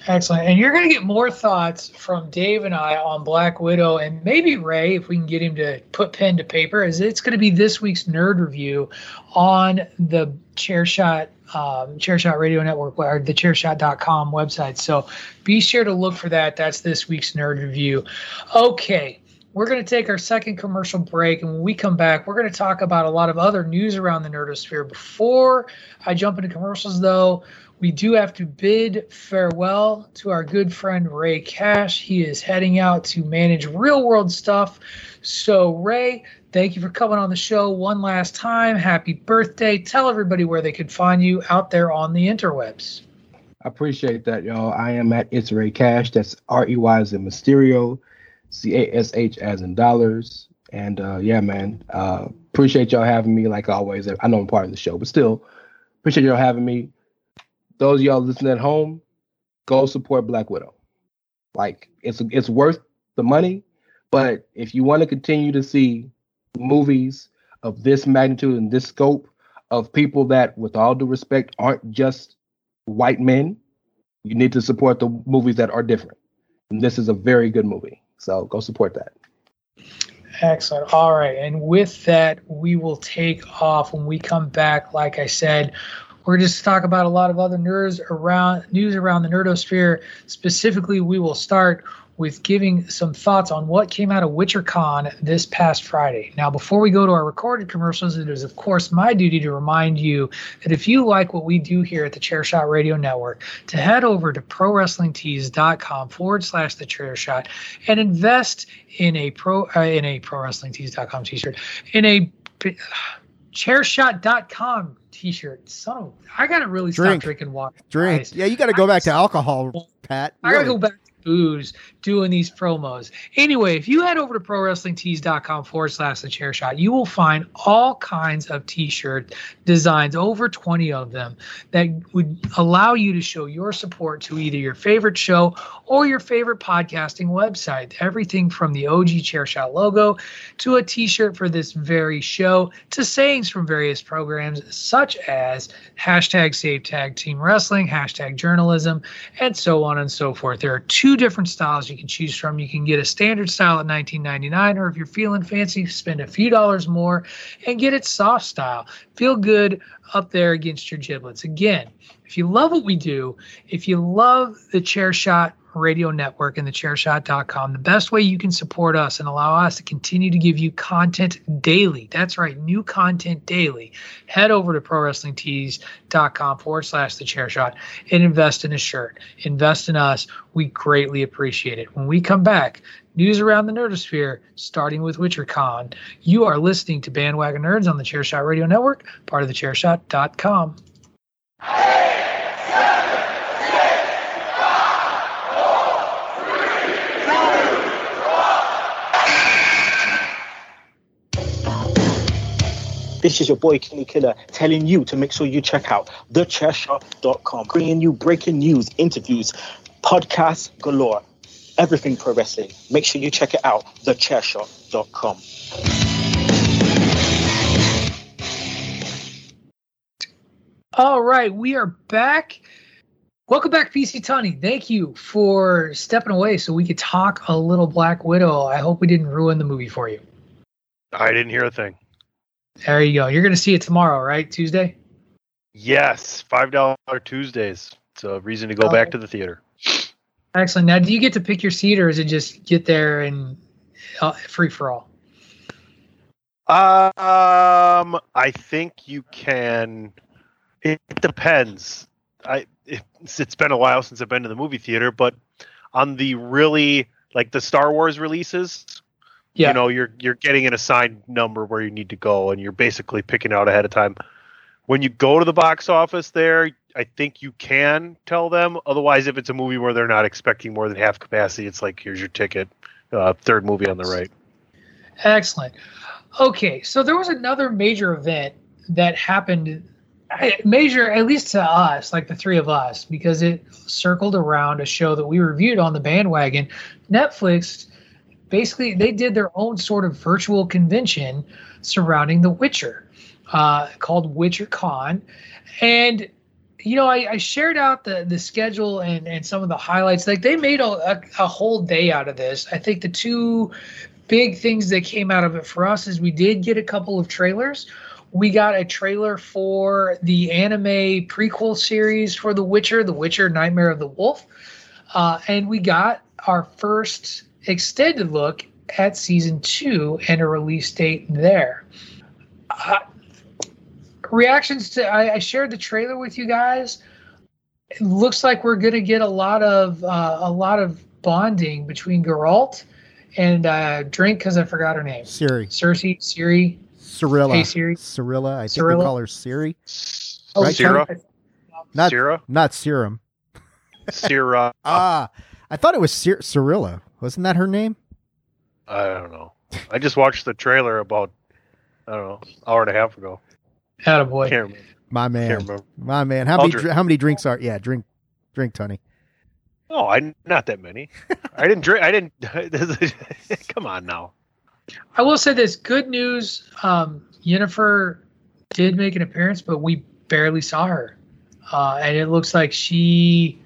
Excellent. And you're going to get more thoughts from Dave and I on Black Widow and maybe Rey, if we can get him to put pen to paper, as it's going to be this week's nerd review on the Chairshot, um, Chairshot Radio Network or the chairshot.com website. So be sure to look for that. That's this week's nerd review. Okay. We're going to take our second commercial break, and when we come back, we're going to talk about a lot of other news around the nerdosphere. Before I jump into commercials, though, we do have to bid farewell to our good friend Rey Cash. He is heading out to manage real world stuff. So, Rey, thank you for coming on the show one last time. Happy birthday. Tell everybody where they could find you out there on the interwebs. I appreciate that, y'all. I am at It's Rey Cash. That's R E Y as in Mysterio, C A S H as in dollars. And uh, yeah, man, uh, appreciate y'all having me. Like always, I know I'm part of the show, but still, appreciate y'all having me. Those of y'all listening at home, go support Black Widow. Like it's it's worth the money, but if you want to continue to see movies of this magnitude and this scope of people that, with all due respect, aren't just white men, you need to support the movies that are different. And this is a very good movie. So go support that. Excellent. All right. And with that, we will take off when we come back. Like I said, we're just talk about a lot of other nerds around news around the nerdosphere. Specifically, we will start with giving some thoughts on what came out of WitcherCon this past Friday. Now, before we go to our recorded commercials, it is, of course, my duty to remind you that if you like what we do here at the Chairshot Radio Network, to head over to prowrestlingtees.com forward slash the chair shot and invest in a pro uh, in a prowrestlingtees.com t-shirt in a chairshot.com t-shirt. So I gotta really Drink. stop drinking water. Drink. guys. Yeah, you got to go back to alcohol, Pat. I gotta Really. go back booze doing these promos. Anyway, if you head over to prowrestlingtees.com forward slash the chair shot, you will find all kinds of t-shirt designs, over 20 of them, that would allow you to show your support to either your favorite show or your favorite podcasting website. Everything from the OG chair shot logo to a t-shirt for this very show to sayings from various programs such as hashtag save tag team wrestling, hashtag journalism, and so on and so forth. There are two different styles you can choose from. You can get a standard style at $19.99, or if you're feeling fancy, spend a few dollars more and get it soft style. Feel good up there against your giblets. Again, if you love what we do, if you love the chair shot radio network and thechairshot.com, the best way you can support us and allow us to continue to give you content daily. That's right, new content daily. Head over to prowrestlingtees.com forward slash the chair shot and invest in a shirt. Invest in us. We greatly appreciate it. When we come back, news around the nerdosphere, starting with WitcherCon. You are listening to Bandwagon Nerds on the Chairshot Radio Network, part of the thechairshot.com. This is your boy Kenny Killer telling you to make sure you check out thechairshot.com, bringing you breaking news, interviews, podcasts galore, everything pro wrestling. Make sure you check it out, thechairshot.com. All right, we are back. Welcome back, PC Tunney. Thank you for stepping away so we could talk a little Black Widow. I hope we didn't ruin the movie for you. I didn't hear a thing. There you go. You're going to see it tomorrow, right? Tuesday? Yes, five dollar Tuesdays. It's a reason to go Oh. back to the theater. Excellent. Now, do you get to pick your seat or is it just get there and uh, free for all? Um, I think you can. It depends. I it's, it's been a while since I've been to the movie theater, but on the really like the Star Wars releases, Yeah. you know, you're you're getting an assigned number where you need to go, and you're basically picking out ahead of time. When you go to the box office, there, I think you can tell them. Otherwise, if it's a movie where they're not expecting more than half capacity, it's like here's your ticket, uh, third movie on the right. Excellent. Okay, so there was another major event that happened, major at least to us, like the three of us, because it circled around a show that we reviewed on the bandwagon. Netflix basically they did their own sort of virtual convention surrounding The Witcher, uh, called WitcherCon, and you know I, I shared out the the schedule and and some of the highlights. Like they made a, a, a whole day out of this. I think the two big things that came out of it for us is we did get a couple of trailers. We got a trailer for the anime prequel series for The Witcher, The Witcher Nightmare of the Wolf. Uh, and we got our first extended look at season two and a release date there. Uh, reactions to I, I shared the trailer with you guys. It looks like we're going to get a lot of uh, a lot of bonding between Geralt and uh, Drink because I forgot her name. Siri. Cersei, Siri. Cirilla. Hey, Siri. Cirilla. I think Cirilla? they call her Siri. Oh, Right, Syrah, Not Syrah, not serum. Syrah. Ah, I thought it was Cir- Cirilla. Wasn't that her name? I don't know. I just watched the trailer about I don't know hour and a half ago. Attaboy. Can't remember. My Can't man. remember. My man. How I'll many drink. how many drinks are? Yeah, drink drink Tunney. No, I not that many. I didn't drink. I didn't. come on now. I will say this: good news. Um, Yennefer did make an appearance, but we barely saw her, uh, and it looks like she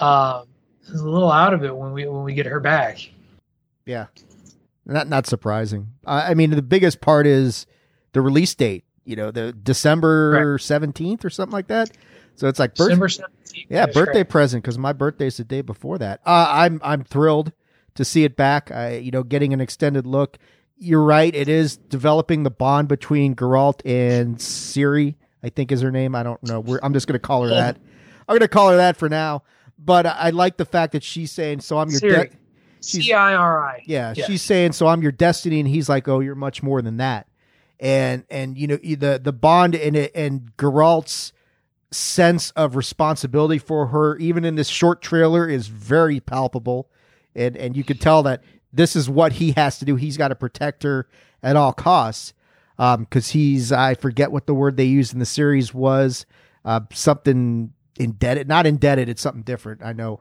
uh, is a little out of it when we when we get her back. Yeah. Not not surprising. Uh, I mean, the biggest part is the release date. You know, the December seventeenth or something like that. So it's like birth- yeah, birthday present because my birthday's the day before that. Uh, I'm I'm thrilled. to see it back. I, you know, getting an extended look. You're right. It is developing the bond between Geralt and Ciri. I think is her name. I don't know. We're, I'm just going to call her that. I'm going to call her that for now. But I, like the fact that she's saying, "So I'm your Ciri. de- she's- C I R I. yeah, she's saying, "So I'm your destiny," and he's like, "Oh, you're much more than that." And and you know the the bond in it and Geralt's sense of responsibility for her, even in this short trailer, is very palpable, and and you could tell that this is what he has to do. He's got to protect her at all costs, because he's I forget what the word they used in the series was, uh, something indebted, not indebted. It's something different. I know,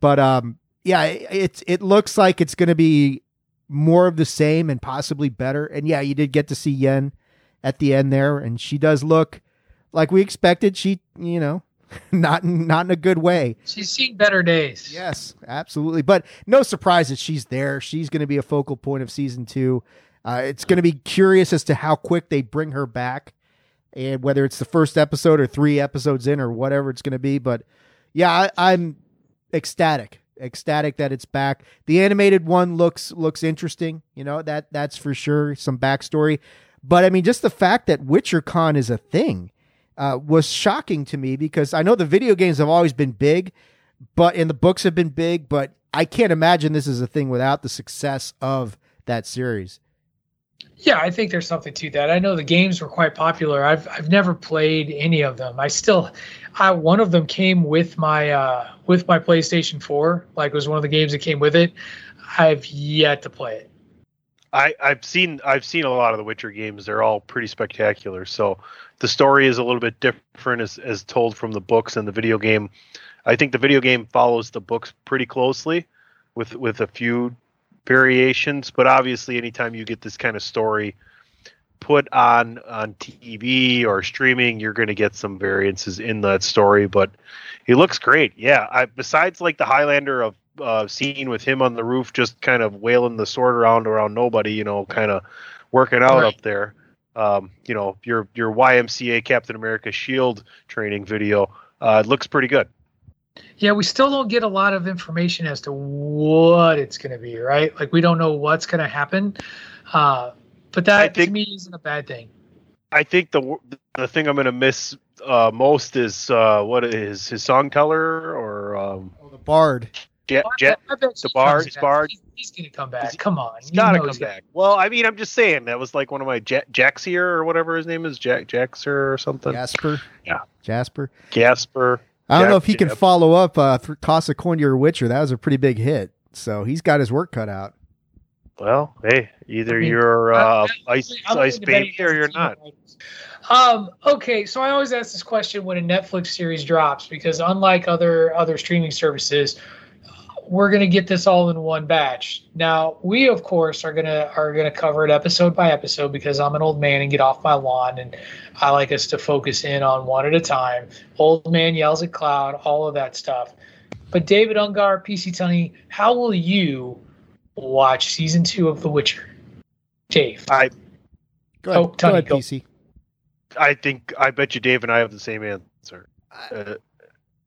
but um, yeah, it it, it looks like it's going to be more of the same and possibly better. And yeah, you did get to see Yen at the end there, and she does look like we expected. She, you know, not in, not in a good way. She's seen better days. Yes, absolutely. But no surprise that she's there. She's going to be a focal point of season two. Uh, it's going to be curious as to how quick they bring her back, and whether it's the first episode or three episodes in or whatever it's going to be. But yeah, I, I'm ecstatic, ecstatic that it's back. The animated one looks looks interesting. You know that that's for sure. Some backstory, but I mean, just the fact that WitcherCon is a thing uh, was shocking to me because I know the video games have always been big, but and the books have been big, but I can't imagine this is a thing without the success of that series. Yeah, I think there's something to that. I know the games were quite popular. I've I've never played any of them. I still, I one of them came with my uh, with my PlayStation 4. Like it was one of the games that came with it. I've yet to play it. I, I've seen I've seen a lot of the Witcher games. They're all pretty spectacular. So the story is a little bit different as, as told from the books and the video game. I think the video game follows the books pretty closely, with with a few variations. But obviously, anytime you get this kind of story put on on TV or streaming, you're going to get some variances in that story. But he looks great. Yeah. I, besides like the Highlander of uh, scene with him on the roof, just kind of wailing the sword around around nobody, you know, kind of working out Right. up there. Um, you know, your your YMCA Captain America Shield training video uh, looks pretty good. Yeah, we still don't get a lot of information as to what it's going to be, right? Like we don't know what's going to happen. Uh, but that I think- to me isn't a bad thing. I think the the thing I'm going to miss uh, most is uh, what is his song teller or um, Oh, the Bard. Ja- I bet- I bet the Bard- comes his back. Bard. He's, he's going to come back. Come on, He's You got to come he's gonna- back. Well, I mean, I'm just saying that was like one of my ja- Jaxier or whatever his name is, Jack Jaxer or something. Jasper. Yeah. Jasper. Gasper. I don't know if he can follow up uh, for Toss a Coin Your Witcher. That was a pretty big hit. So he's got his work cut out. Well, hey, either I mean, you're I- uh, ice I'm ice willing to bet baby or you're not. Um, okay, so I always ask this question when a Netflix series drops because unlike other other streaming services, we're gonna get this all in one batch. Now we of course are gonna are gonna cover it episode by episode because I'm an old man and get off my lawn and I like us to focus in on one at a time. Old man yells at cloud, all of that stuff. But David Ungar, PC Tunney, how will you watch season two of The Witcher? Dave. I Go ahead, Oh, go Tunney, ahead go. PC. I think I bet you Dave and I have the same answer. Uh,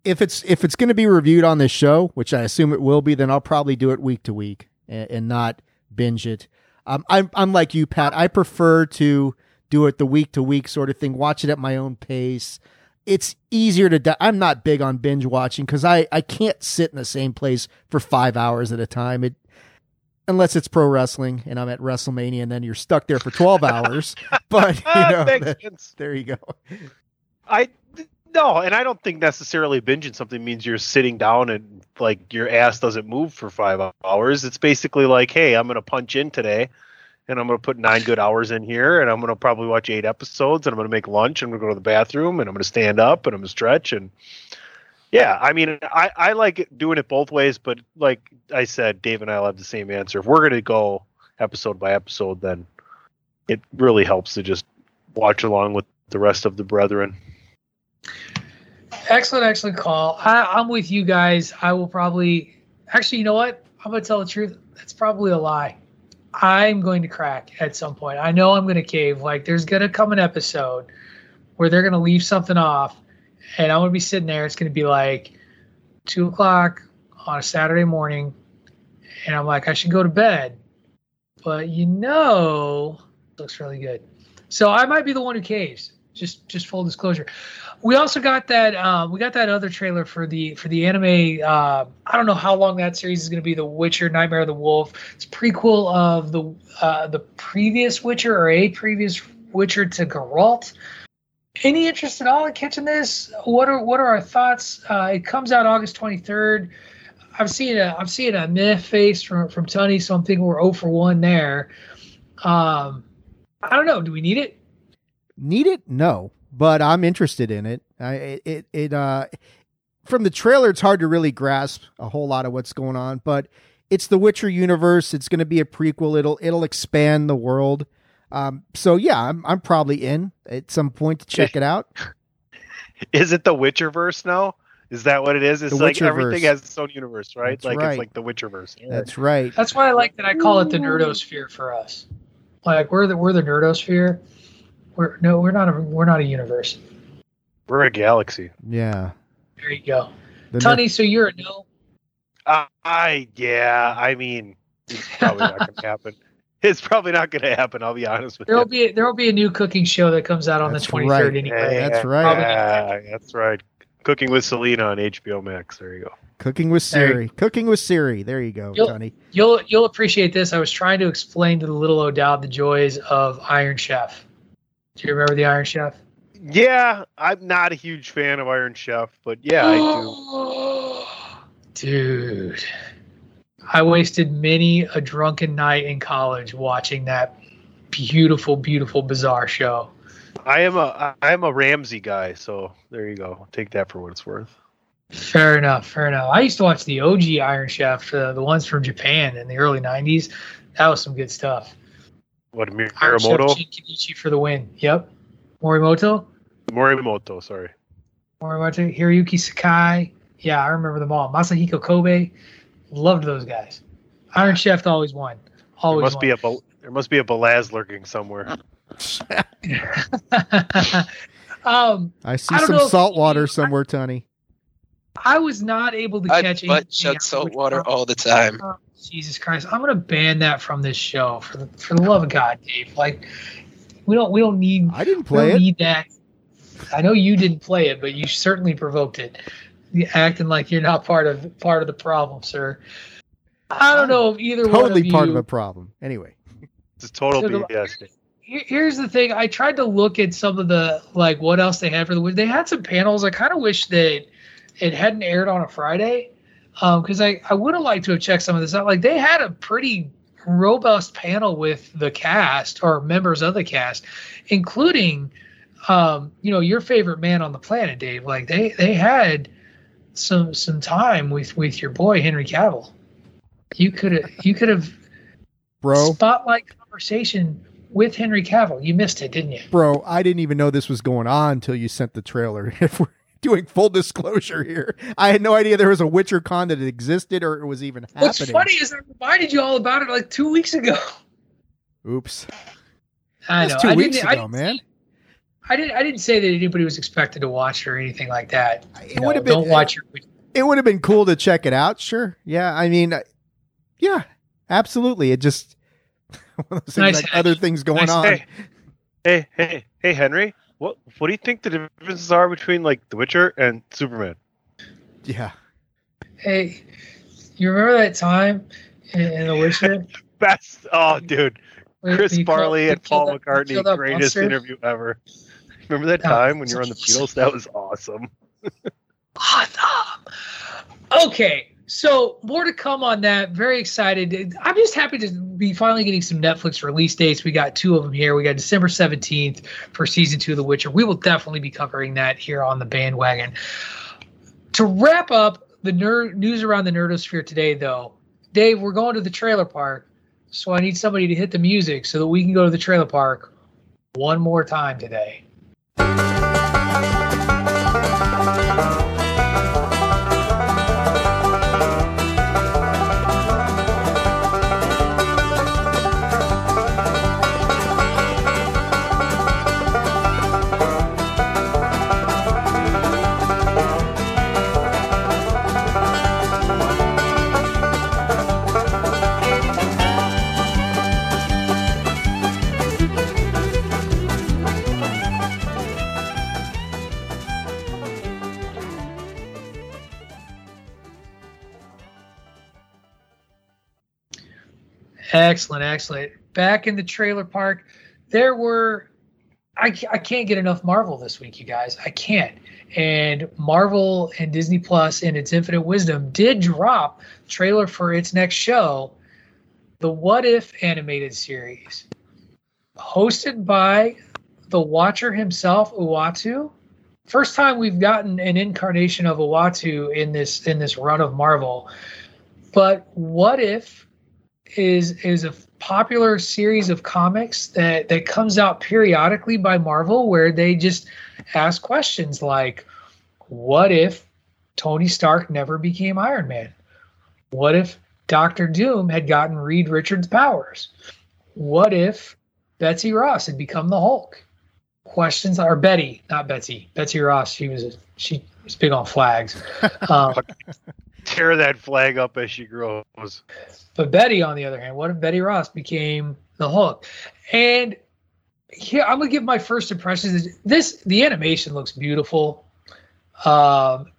If it's if it's going to be reviewed on this show, which I assume it will be, then I'll probably do it week to week and, and not binge it. Um, I'm I'm like you, Pat. I prefer to do it the week to week sort of thing. Watch it at my own pace. It's easier to. Di- I'm not big on binge watching because I I can't sit in the same place for five hours at a time. It unless it's pro wrestling and I'm at WrestleMania, and then you're stuck there for twelve hours. But you know, that- there you go. I no, and I don't think necessarily binging something means you're sitting down and like your ass doesn't move for five hours. It's basically like, hey, I'm gonna punch in today, and I'm gonna put nine good hours in here, and I'm gonna probably watch eight episodes, and I'm gonna make lunch, and I'm gonna go to the bathroom, and I'm gonna stand up, and I'm gonna stretch, and yeah, I mean, I I like doing it both ways, but like I said, Dave and I will have the same answer. If we're gonna go episode by episode, then it really helps to just watch along with the rest of the brethren. Excellent, excellent call. I, I'm with you guys. I will probably, actually, you know what? I'm going to tell the truth. That's probably a lie. I'm going to crack at some point. I know I'm going to cave. Like, there's going to come an episode where they're going to leave something off, and I'm going to be sitting there. It's going to be like two o'clock on a Saturday morning, and I'm like, I should go to bed. But you know, looks really good. So I might be the one who caves. Just just full disclosure. We also got that um, we got that other trailer for the for the anime. Uh, I don't know how long that series is going to be. The Witcher: Nightmare of the Wolf. It's prequel of the uh, the previous Witcher or a previous Witcher to Geralt. Any interest at all in catching this? What are what are our thoughts? Uh, it comes out August twenty third. I'm seeing a I'm seeing a meh face from from Tunney, so I'm thinking we're 0 for one there. Um, I don't know. Do we need it? Need it? No, but I'm interested in it. I, it it it uh from the trailer, it's hard to really grasp a whole lot of what's going on, but it's the Witcher universe. It's going to be a prequel. It'll it'll expand the world. Um, so yeah, I'm I'm probably in at some point to check it out. Is it the Witcherverse now? Is that what it is? It's The like Witcherverse. everything has its own universe, right? That's like right. it's like the Witcherverse. That's right. That's why I like that I call it the nerdosphere for us. Like we're the we're the nerdosphere. We're no, we're not a we're not a universe. We're a galaxy. Yeah. There you go. The Tony, so you're a no. Uh, I yeah. I mean, it's probably not going to happen. It's probably not going to happen. I'll be honest with you. There'll be there will be a new cooking show that comes out on That's the 23rd right. anyway. Yeah, That's right. Yeah, that's right. Cooking with Selena on HBO Max. There you go. Cooking with There you- Ciri. Cooking with Ciri. There you go, You'll- Tony. You'll you'll appreciate this. I was trying to explain to the little O'Dowd the joys of Iron Chef. Do you remember the Iron Chef? Yeah, I'm not a huge fan of Iron Chef, but yeah, I do. Dude, I wasted many a drunken night in college watching that beautiful, beautiful, bizarre show. I am a I am a Ramsey guy, so there you go. Take that for what it's worth. Fair enough, fair enough. I used to watch the OG Iron Chef, uh, the ones from Japan in the early '90s. That was some good stuff. What Iron Chef Miramoto? Chen Kenichi for the win. Yep. Morimoto, Morimoto, sorry. Morimoto, Hiroyuki Sakai. Yeah, I remember them all. Masahiko Kobe. Loved those guys. Iron Chef always won. There Always must won. be a Bel- there must be a Belaz lurking somewhere. um, I see I some salt water somewhere, Tony. I was not able to I catch butt anything chug salt water all the time. Jesus Christ! I'm gonna ban that from this show for the for the love of God, Dave. Like, we don't we don't need I didn't we play don't it. need that. I know you didn't play it, but you certainly provoked it. You're acting like you're not part of part of the problem, sir. I don't know if either one Totally of you. part of a problem. Anyway. It's a total So BS. Here's the thing. I tried to look at some of the like what else they had for the. They had some panels. I kind of wish that it hadn't aired on a Friday because I I would have liked to have checked some of this out. Like they had a pretty robust panel with the cast or members of the cast, including um, you know your favorite man on the planet, Dave. Like they they had some some time with with your boy Henry Cavill. You could have you could have Bro, spotlight conversation with Henry Cavill. You missed it, didn't you? bro, I didn't even know this was going on until you sent the trailer. If we're doing full disclosure here, I had no idea there was a Witcher con that existed or it was even happening. What's funny is I reminded you all about it like two weeks ago. Oops. I know. Two I weeks didn't, I ago, man. I didn't. I didn't say that anybody was expected to watch it or anything like that. It know, would have been Don't watch your. it would have been cool to check it out. Sure. Yeah. I mean, yeah, absolutely. It just one of those Nice like other things going Nice on. Hey, hey, hey, hey, Henry. What what do you think the differences are between like The Witcher and Superman? Yeah. Hey, you remember that time in, in The Witcher? Best. Oh, dude, when Chris you killed- Farley and Paul killed that- McCartney, greatest monster? interview ever. Remember that Oh, time when you were on the Beatles? That was awesome. Awesome. Okay, so more to come on that. Very excited. I'm just happy to be finally getting some Netflix release dates. We got two of them here. We got December 17th for season two of The Witcher. We will definitely be covering that here on the bandwagon. To wrap up the nerd news around the nerdosphere today, though, Dave, we're going to the trailer park, so I need somebody to hit the music so that we can go to the trailer park one more time today. Excellent, excellent. Back in the trailer park, there were. I, I can't get enough Marvel this week, you guys. I can't. And Marvel and Disney Plus, in its infinite wisdom, did drop trailer for its next show, the What If animated series, hosted by the Watcher himself, Uatu. First time we've gotten an incarnation of Uatu in this in this run of Marvel. But What If is is a popular series of comics that that comes out periodically by Marvel where they just ask questions like what if Tony Stark never became Iron Man? What if Doctor Doom had gotten Reed Richards' powers? What if Betsy Ross had become the Hulk? Questions or Betty, not Betsy. Betsy Ross, she was a, she was big on flags. Um, Tear that flag up as she grows. But Betty, on the other hand, what if Betty Ross became the Hulk? And here, I'm gonna give my first impressions. This the animation looks beautiful. Um,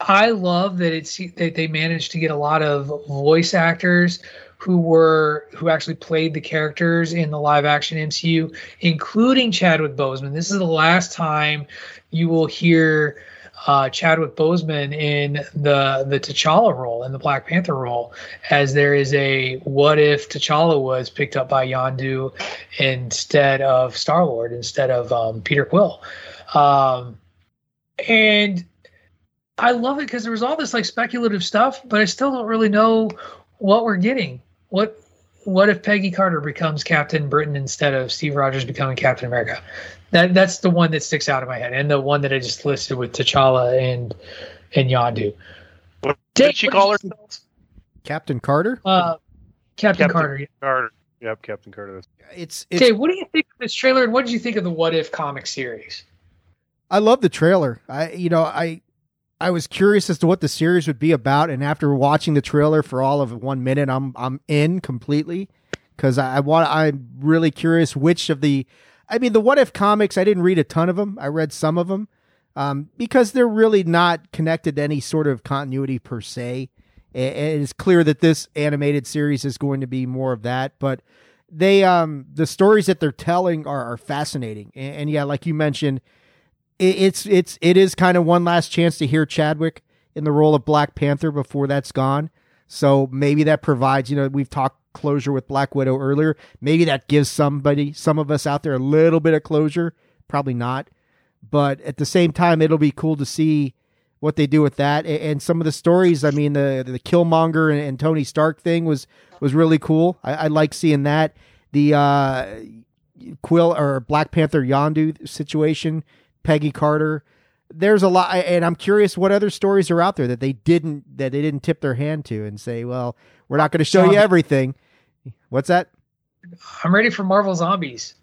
I love that it's that they managed to get a lot of voice actors who were who actually played the characters in the live action MCU, including Chadwick Boseman. This is the last time you will hear uh, Chadwick Boseman in the the T'Challa role in the Black Panther role, as there is a what if T'Challa was picked up by Yondu instead of Star Lord instead of um, Peter Quill, um, and I love it because there was all this like speculative stuff, but I still don't really know what we're getting. What what if Peggy Carter becomes Captain Britain instead of Steve Rogers becoming Captain America? That that's the one that sticks out in my head, and the one that I just listed with T'Challa and and Yondu. What Dave, did she what call did you herself? Captain Carter. Uh, Captain, Captain Carter. Carter. Yep, Captain Carter. It's it's. Okay, what do you think of this trailer, and what did you think of the What If comic series? I love the trailer. I you know I I was curious as to what the series would be about, and after watching the trailer for all of one minute, I'm I'm in completely because I, I want. I'm really curious which of the. I mean, the What If comics. I didn't read a ton of them. I read some of them um, because they're really not connected to any sort of continuity per se. And it's clear that this animated series is going to be more of that, but they um the stories that they're telling are, are fascinating and, and yeah like you mentioned it, it's it's it is kind of one last chance to hear Chadwick in the role of Black Panther before that's gone. So maybe that provides, you know, we've talked closure with Black Widow earlier. Maybe that gives somebody, some of us out there, a little bit of closure. Probably not, but at the same time, it'll be cool to see what they do with that and, some of the stories. I mean, the the Killmonger and, and Tony Stark thing was was really cool. I, I like seeing that. The uh, Quill or Black Panther Yondu situation Peggy Carter. There's a lot, and I'm curious what other stories are out there that they didn't that they didn't tip their hand to and say, well, we're not going to show you everything. What's that? I'm ready for Marvel Zombies.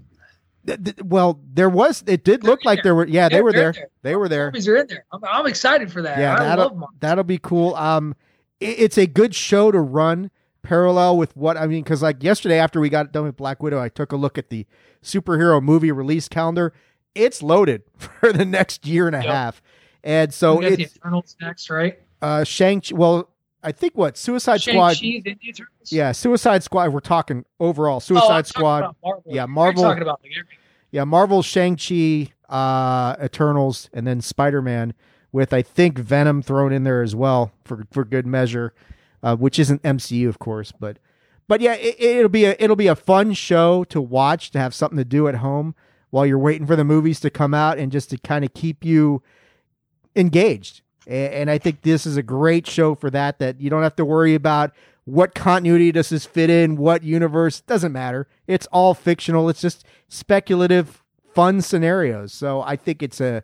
Th- th- Well, there was. It did They're look like there were. Yeah, they They're- were there. there. They were there. Zombies are in there. I'm, I'm excited for that. Yeah, I that'll that'll be cool. Um, it- it's a good show to run parallel with what I mean because like yesterday after we got done with Black Widow, I took a look at the superhero movie release calendar. It's loaded for the next year and a Yep. half, and so got the it's Eternals next, right? uh Shang. Well, I think what Suicide Squad. The Eternals? Yeah, Suicide Squad. We're talking overall Oh, Suicide I'm Squad. Marvel. Yeah, Marvel- talking about like everything. Yeah, Marvel, Shang Chi, uh, Eternals, and then Spider Man with I think Venom thrown in there as well for for good measure, uh, which isn't MCU of course, but but yeah, it, it'll be a it'll be a fun show to watch to have something to do at home while you're waiting for the movies to come out and just to kind of keep you engaged. A- And I think this is a great show for that. That you don't have to worry about what continuity does this fit in, what universe doesn't matter. It's all fictional. It's just speculative, fun scenarios. So I think it's a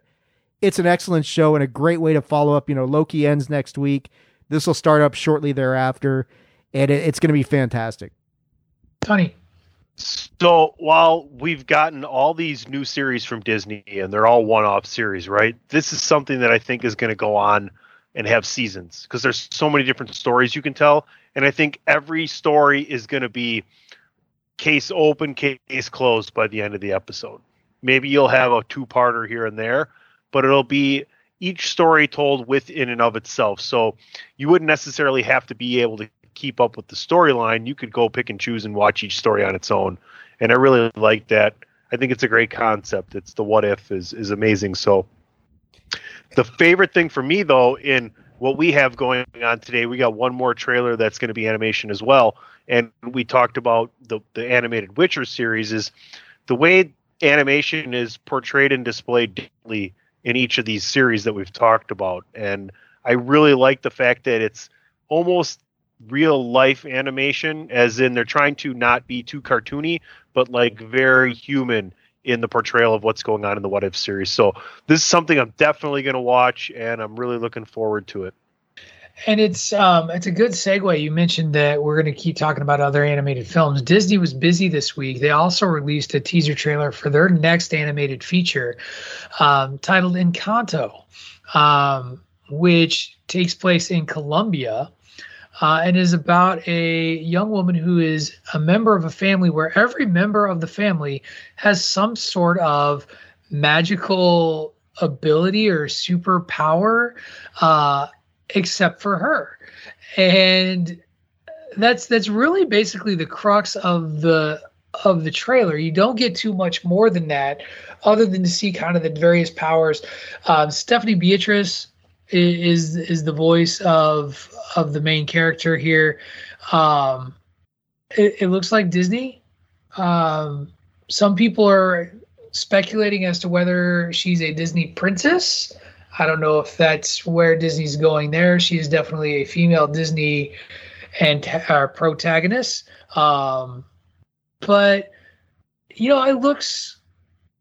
it's an excellent show and a great way to follow up. You know, Loki ends next week. This will start up shortly thereafter, and it, it's going to be fantastic. Tony. So while we've gotten all these new series from Disney and they're all one-off series, right? This is something that I think is going to go on and have seasons because there's so many different stories you can tell, and I think every story is going to be case open, case closed by the end of the episode. Maybe you'll have a two-parter here and there, but it'll be each story told within and of itself. So you wouldn't necessarily have to be able to keep up with the storyline, you could go pick and choose and watch each story on its own. And I really like that. I think it's a great concept. It's the what if is is amazing. So the favorite thing for me though in what we have going on today, we got one more trailer that's going to be animation as well. And we talked about the the animated Witcher series is the way animation is portrayed and displayed differently in each of these series that we've talked about. And I really like the fact that it's almost real life animation, as in they're trying to not be too cartoony, but like very human in the portrayal of what's going on in the What If series. So this is something I'm definitely going to watch, and I'm really looking forward to it. And it's um, it's a good segue. You mentioned that we're going to keep talking about other animated films. Disney was busy this week. They also released a teaser trailer for their next animated feature, um, titled Encanto, um, which takes place in Colombia. Uh, and is about a young woman who is a member of a family where every member of the family has some sort of magical ability or superpower. Uh, except for her. And that's that's really basically the crux of the of the trailer. You don't get too much more than that, other than to see kind of the various powers. Um, Stephanie Beatrice is is the voice of of the main character here. Um, it, it looks like Disney. Um, some people are speculating as to whether she's a Disney princess. I don't know if that's where Disney's going there. She is definitely a female Disney and our protagonist. Um, but you know, it looks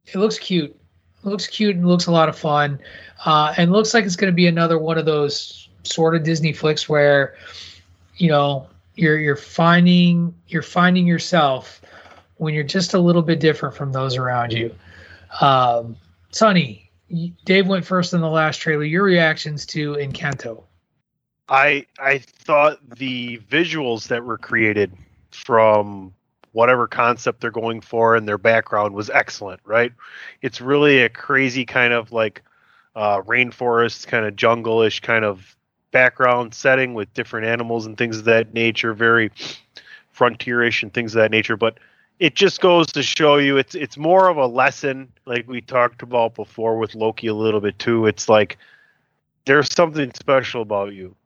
it looks cute. Looks cute and looks a lot of fun. Uh, and looks like it's going to be another one of those sort of Disney flicks where you know you're you're finding you're finding yourself when you're just a little bit different from those around you. Um, Sonny, Dave went first in the last trailer. Your reactions to Encanto? I I thought the visuals that were created from whatever concept they're going for and their background was excellent. Right? It's really a crazy kind of like uh, rainforest, kind of jungle-ish kind of background setting with different animals and things of that nature. Very frontierish and things of that nature, but it just goes to show you it's it's more of a lesson like we talked about before with Loki a little bit too. It's like there's something special about you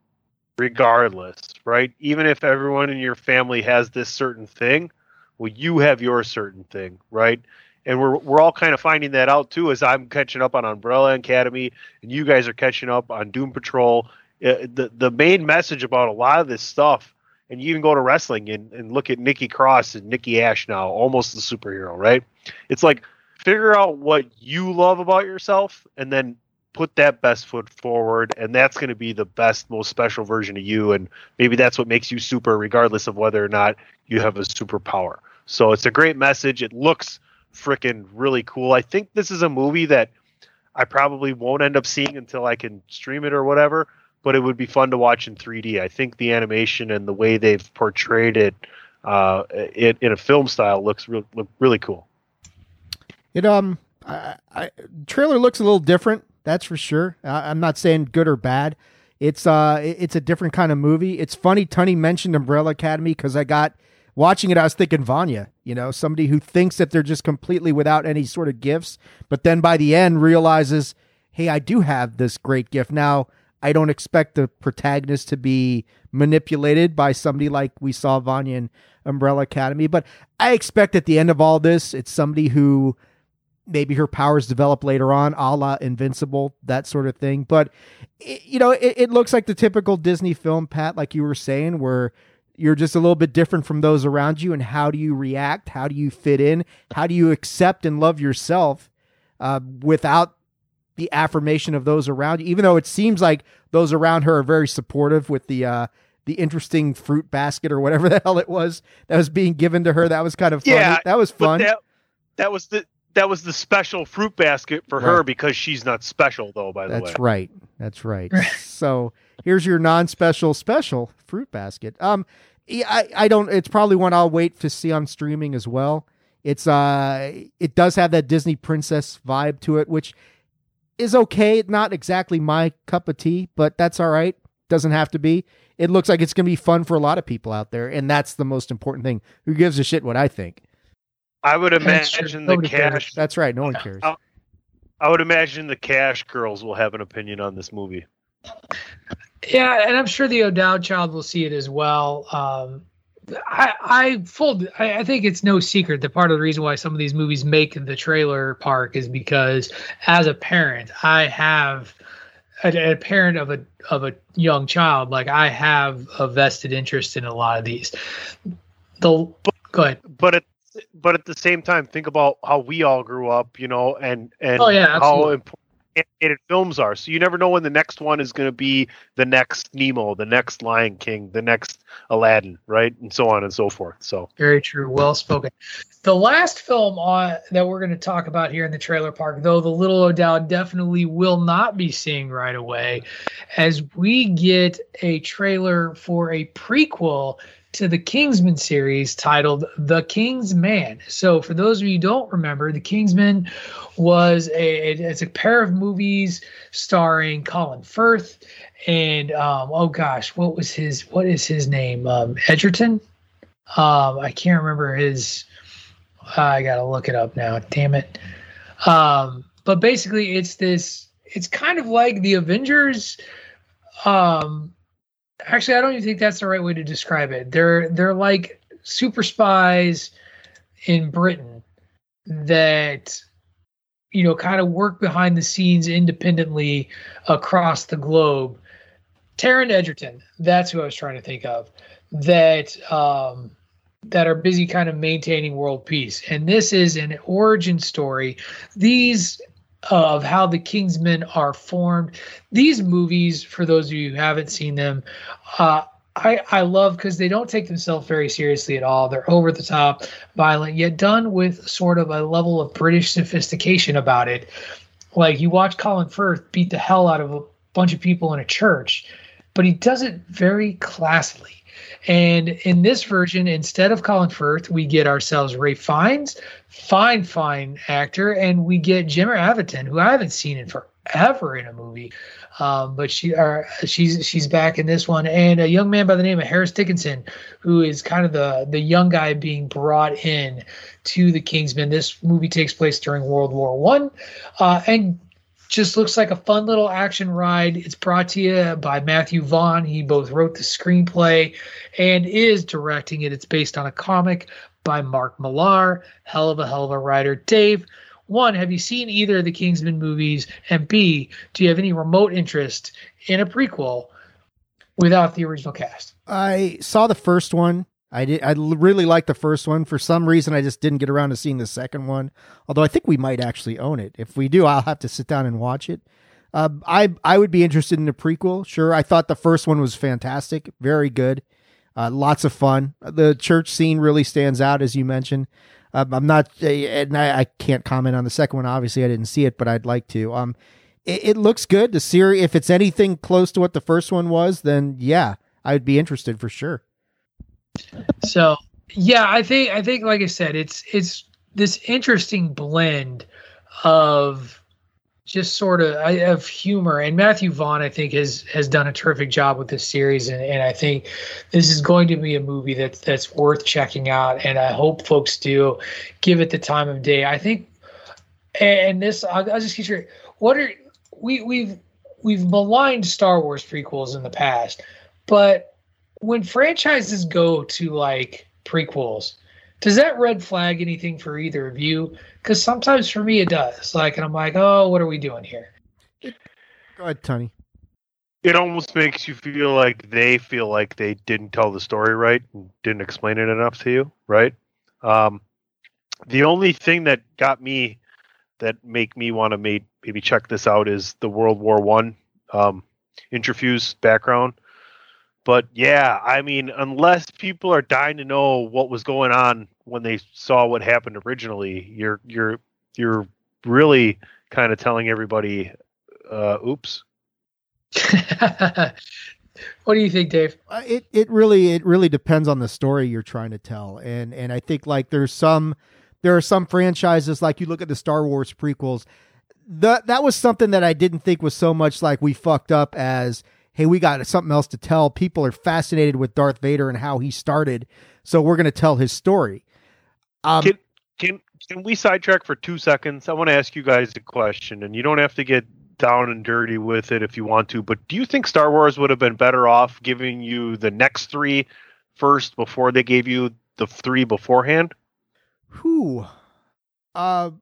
regardless, right? Even if everyone in your family has this certain thing, well you have your certain thing, right? And we're we're all kind of finding that out too as I'm catching up on Umbrella Academy and you guys are catching up on Doom Patrol. Uh, the the main message about a lot of this stuff and you even go to wrestling and, and look at Nikki Cross and Nikki Ash now, almost the superhero, right? It's like figure out what you love about yourself and then put that best foot forward and that's going to be the best most special version of you and maybe that's what makes you super regardless of whether or not you have a superpower so it's a great message it looks freaking really cool i think this is a movie that i probably won't end up seeing until i can stream it or whatever but it would be fun to watch in 3D. I think the animation and the way they've portrayed it uh, in, in a film style looks look really cool. It um, I, I, trailer looks a little different. That's for sure. I, I'm not saying good or bad. It's uh, it's a different kind of movie. It's funny. Tunney mentioned Umbrella Academy because I got watching it. I was thinking Vanya. You know, somebody who thinks that they're just completely without any sort of gifts, but then by the end realizes, hey, I do have this great gift now I don't expect the protagonist to be manipulated by somebody like we saw Vanya in Umbrella Academy, but I expect at the end of all this, it's somebody who maybe her powers develop later on, a la Invincible, that sort of thing. But it, you know, it, it looks like the typical Disney film, Pat, like you were saying, where you're just a little bit different from those around you, and how do you react? How do you fit in? How do you accept and love yourself uh, without the affirmation of those around you, even though it seems like those around her are very supportive with the uh, the interesting fruit basket or whatever the hell it was that was being given to her. That was kind of funny. Yeah, that was fun. That, that, was the that was the special fruit basket for right. her because she's not special though. By the That's way, that's right. That's right. so here's your non-special special fruit basket. Um, yeah, I I don't. It's probably one I'll wait to see on streaming as well. It's uh, it does have that Disney princess vibe to it, which is okay. Not exactly my cup of tea, but that's all right. Doesn't have to be. it looks like it's going to be fun for a lot of people out there, and that's the most important thing. Who gives a shit what I think? I would imagine the Nobody cares. Cash. That's right. No one cares. I- I would imagine the Cash girls will have an opinion on this movie. Yeah, and I'm sure the O'Dowd child will see it as well. Um, I, I full, I, I think it's no secret that part of the reason why some of these movies make the trailer park is because as a parent, I have a, a parent of a of a young child. Like I have a vested interest in a lot of these. The go ahead. But at but at the same time, think about how we all grew up, you know, and and Oh, yeah, how important animated films are. So you never know when the next one is going to be the next Nemo, the next Lion King, the next Aladdin, right, and so on and so forth. So Very true. Well spoken. The last film on, that we're going to talk about here in the trailer park, though, the Little O'Dowd definitely will not be seeing right away, as we get a trailer for a prequel to the Kingsman series titled The King's Man. So, for those of you don't remember, The Kingsman was a it's a pair of movies starring Colin Firth and um, oh gosh, what was his what is his name? Um, Egerton. Um, I can't remember his. I gotta look it up now. Damn it. Um, but basically, it's this. It's kind of like the Avengers. Um, actually, I don't even think that's the right way to describe it. They're they're like super spies in Britain that you know kind of work behind the scenes independently across the globe. Taron Egerton, that's who I was trying to think of. That um, that are busy kind of maintaining world peace. And this is an origin story. These of how the Kingsmen are formed. These movies, for those of you who haven't seen them, uh, I, I love because they don't take themselves very seriously at all. They're over the top, violent, yet done with sort of a level of British sophistication about it. Like you watch Colin Firth beat the hell out of a bunch of people in a church, but he does it very classily. And in this version, instead of Colin Firth, we get ourselves Ralph Fiennes, fine, fine actor, and we get Gemma Arterton, who I haven't seen in forever in a movie. Um, but she are she's she's back in this one, and a young man by the name of Harris Dickinson, who is kind of the the young guy being brought in to the Kingsmen. This movie takes place during World War One, uh, and just looks like a fun little action ride. It's brought to you by Matthew Vaughn. He both wrote the screenplay and is directing it. It's based on a comic by Mark Millar. Hell of a hell of a writer. Dave, one, have you seen either of the Kingsman movies? And B, do you have any remote interest in a prequel without the original cast? I saw the first one. I did. I really liked the first one. For some reason, I just didn't get around to seeing the second one. Although I think we might actually own it. If we do, I'll have to sit down and watch it. Uh, I I would be interested in a prequel. Sure, I thought the first one was fantastic, very good, uh, lots of fun. The church scene really stands out, as you mentioned. Um, I'm not, uh, and I, I can't comment on the second one. Obviously, I didn't see it, but I'd like to. Um, it, it looks good. The series, if it's anything close to what the first one was, then yeah, I'd be interested for sure. So yeah, I think I think like I said, it's it's this interesting blend of just sort of of humor and Matthew Vaughn I think has has done a terrific job with this series and, and I think this is going to be a movie that's that's worth checking out and I hope folks do give it the time of day. I think and this I'll, I'll just keep straight. What are we we've we've maligned Star Wars prequels in the past, but when franchises go to like prequels, does that red flag anything for either of you? Because sometimes for me it does. Like, and I'm like, oh, what are we doing here? Go ahead, Tony. it almost makes you feel like they feel like they didn't tell the story right and didn't explain it enough to you, right? Um, the only thing that got me that make me want to maybe maybe check this out is the World War One um, interfuse background. But yeah, I mean, unless people are dying to know what was going on when they saw what happened originally, you're you're you're really kind of telling everybody, uh, "Oops." what do you think, Dave? Uh, it it really it really depends on the story you're trying to tell, and and I think like there's some there are some franchises like you look at the Star Wars prequels, that that was something that I didn't think was so much like we fucked up as hey, we got something else to tell. People are fascinated with Darth Vader and how he started, so we're going to tell his story. Um, Can can can we sidetrack for two seconds? I want to ask you guys a question, and you don't have to get down and dirty with it if you want to. But do you think Star Wars would have been better off giving you the next three first before they gave you the three beforehand? Whew. Uh,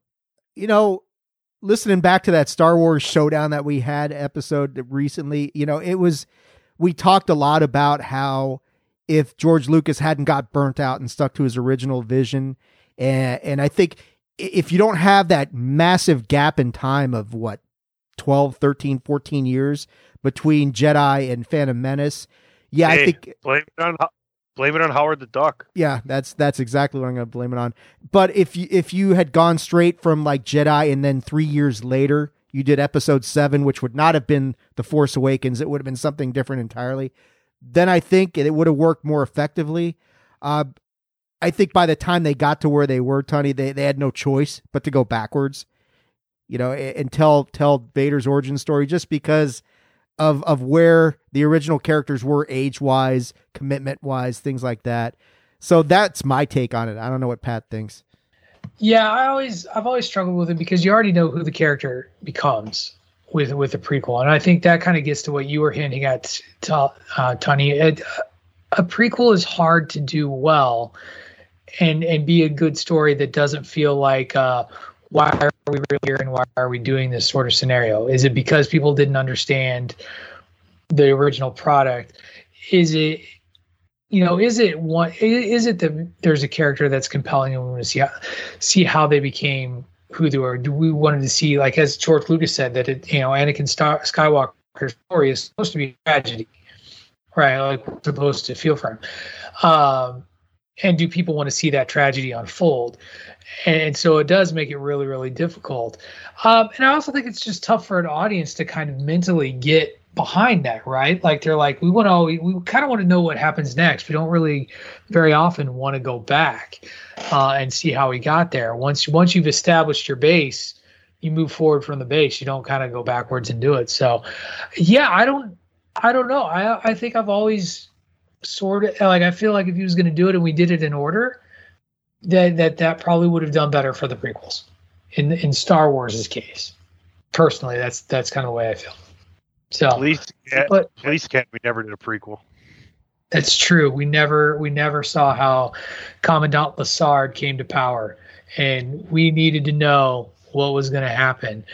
you know, listening back to that Star Wars showdown that we had episode recently, you know, it was we talked a lot about how if George Lucas hadn't got burnt out and stuck to his original vision, and and I think if you don't have that massive gap in time of what 12, 13, 14 years between Jedi and Phantom Menace, yeah, Hey, I think blame it on blame it on Howard the Duck. yeah, that's that's exactly what I'm going to blame it on. But if you if you had gone straight from like Jedi and then 3 years later you did episode 7 which would not have been The Force Awakens, it would have been something different entirely. Then I think it would have worked more effectively. Uh I think by the time they got to where they were, Tony, they, they had no choice but to go backwards. You know, and tell tell Vader's origin story just because of of where the original characters were age wise, commitment wise, things like that. So that's my take on it. I don't know what Pat thinks. Yeah, I always I've always struggled with it because you already know who the character becomes with with the prequel, and I think that kind of gets to what you were hinting at, uh, Tony. A prequel is hard to do well, and and be a good story that doesn't feel like uh, why are we really here and why are we doing this sort of scenario? Is it because people didn't understand the original product? Is it you know, is it one? Is it that there's a character that's compelling and we want to see how, see how they became who they were? Do we wanted to see, like as George Lucas said, that it, you know, Anakin Skywalker's story is supposed to be a tragedy, right? Like we're supposed to feel for him. Um, and do people want to see that tragedy unfold? And so it does make it really, really difficult. Um, and I also think it's just tough for an audience to kind of mentally get behind that, right? Like they're like, we want to, we, we kind of want to know what happens next. We don't really very often want to go back uh, and see how we got there. Once once you've established your base, you move forward from the base. You don't kind of go backwards and do it. So, yeah, I don't, I don't know. I I think I've always sort of like I feel like if he was going to do it and we did it in order, that that that probably would have done better for the prequels. In in Star Wars' case, personally, that's that's kind of the way I feel. So Police, Cat- But- Police Academy never did a prequel. That's true. We never we never saw how Commandant Lassard came to power, and we needed to know what was going to happen.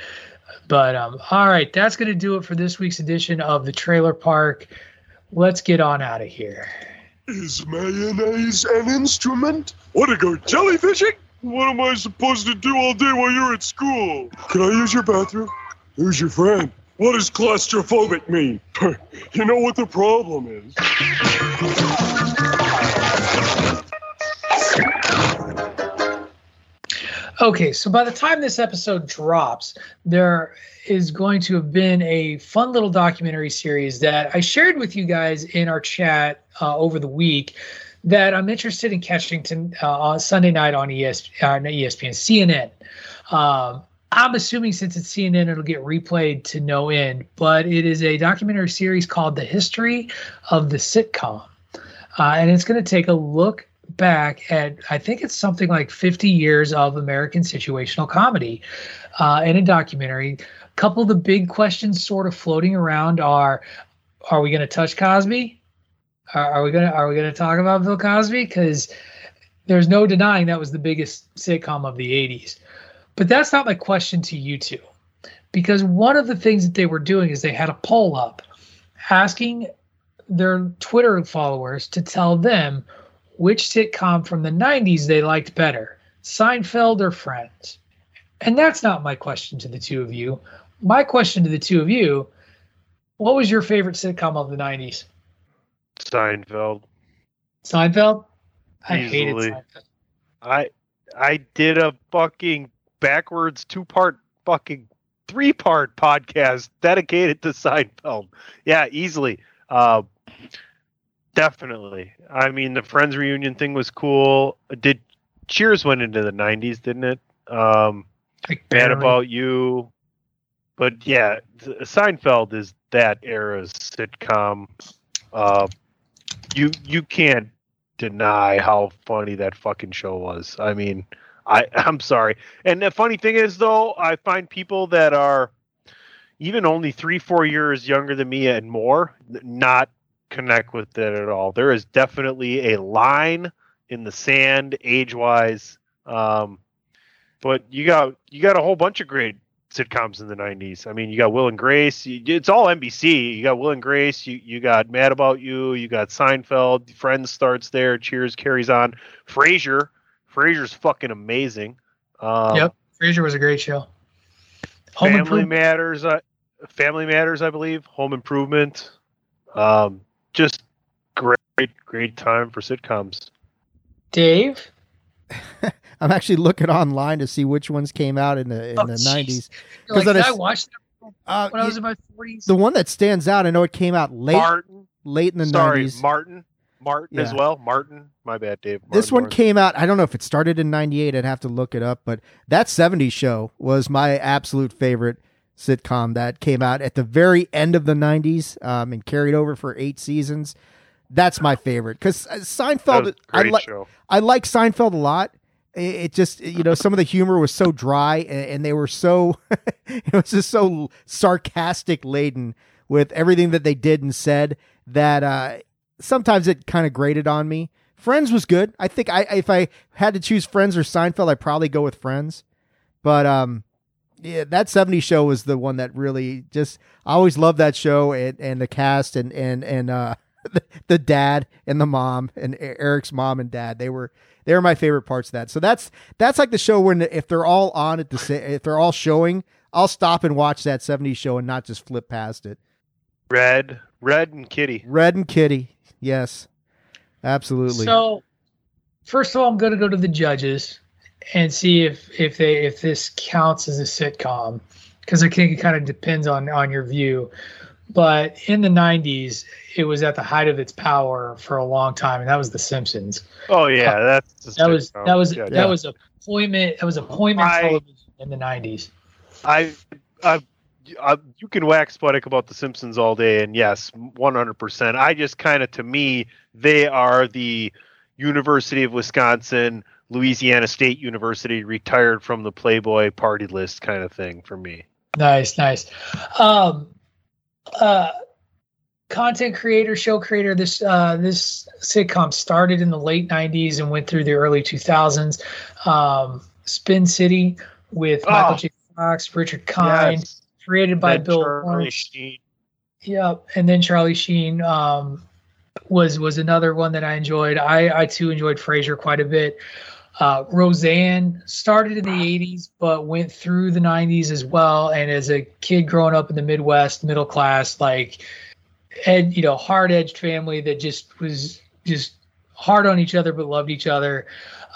But um, all right, that's going to do it for this week's edition of the Trailer Park. Let's get on out of here. Is mayonnaise an instrument? Want to go jellyfishing? What am I supposed to do all day while you're at school? Can I use your bathroom? Who's your friend? What does claustrophobic mean? you know what the problem is. Okay, so by the time this episode drops, there is going to have been a fun little documentary series that I shared with you guys in our chat uh, over the week that I'm interested in catching to, uh, on Sunday night on ES, uh, ESPN, CNN. Um, I'm assuming since it's CNN, it'll get replayed to no end, but it is a documentary series called The History of the Sitcom. Uh, and it's going to take a look back at I think it's something like 50 years of American situational comedy uh, in a documentary. A couple of the big questions sort of floating around are: Are we going to touch Cosby? Are, are we going to Are we going to talk about Bill Cosby? Because there's no denying that was the biggest sitcom of the 80s. But that's not my question to you two, because one of the things that they were doing is they had a poll up asking their Twitter followers to tell them which sitcom from the 90s they liked better, Seinfeld or Friends. And that's not my question to the two of you. My question to the two of you what was your favorite sitcom of the 90s? Seinfeld. Seinfeld? I hated Easily. Seinfeld. I I did a fucking backwards two part fucking three part podcast dedicated to Seinfeld. Yeah, easily. Uh, definitely. I mean, the Friends reunion thing was cool. Did Cheers went into the '90s, didn't it? Um, Like Bad. About You. but yeah, Seinfeld is that era's sitcom. Uh, you you can't deny how funny that fucking show was. I mean, I I'm sorry. And the funny thing is, though, I find people that are even only three four years younger than me and more not connect with it at all. There is definitely a line in the sand age wise. Um, but you got you got a whole bunch of great sitcoms in the 90s. I mean, you got Will and Grace. You, it's all NBC. You got Will and Grace. You you got Mad About You. You got Seinfeld. Friends starts there. Cheers carries on. Frasier. Frasier's fucking amazing. Um, yep, Frasier was a great show. Home Family. Matters. Uh, Family Matters, I believe. Home Improvement. Um, just great, great time for sitcoms. Dave. I'm actually looking online to see which ones came out in the in Oh, the jeez. 90s. Like, I I s- watched them uh, when I was in my 40s. the one that stands out, I know it came out late Martin. late in the Sorry, 90s. Martin. Martin as well. Martin. My bad, Dave. this one Lawrence. came out. I don't know if it started in '98. I'd have to look it up. But that '70s show was my absolute favorite sitcom that came out at the very end of the '90s um, and carried over for eight seasons. That's my favorite because Seinfeld. was a I like. I like Seinfeld a lot. It, it just you know some of the humor was so dry and, and they were so it was just so sarcastic laden with everything that they did and said that uh, sometimes it kind of grated on me. Friends was good. I think I if I had to choose Friends or Seinfeld, I'd probably go with Friends. But um, yeah, that '70s show was the one that really just I always loved that show and, and the cast and and and uh, the, the dad and the mom and Eric's mom and dad. They were they were my favorite parts of that. So that's that's like the show when if they're all on at the if they're all showing, I'll stop and watch that '70s show and not just flip past it. Red, Red, and Kitty. Red and Kitty, yes, absolutely. So, first of all, I'm going to go to the judges and see if if they if this counts as a sitcom because I think it kind of depends on on your view. But in the '90s, it was at the height of its power for a long time, and that was The Simpsons. Oh yeah, uh, that's That was that was Yeah, that yeah. was appointment that was appointment I- television in the '90s. I, I, I, you can wax poetic about the Simpsons all day, and yes, one hundred percent. I just kind of, to me, they are the University of Wisconsin, Louisiana State University, retired from the Playboy party list kind of thing for me. Nice, nice. Um, uh, content creator, show creator. This uh, this sitcom started in the late '90s and went through the early 2000s. Um, Spin City with Michael Oh. J. Fox, Richard Kind, Yes. created by Bill. Charlie Sheen. Yep, and then Charlie Sheen um, was was another one that I enjoyed. I I too enjoyed Frasier quite a bit. Uh, Roseanne started in the '80s, but went through the '90s as well. And as a kid growing up in the Midwest, middle class, like, ed, you know, hard edged family that just was just hard on each other but loved each other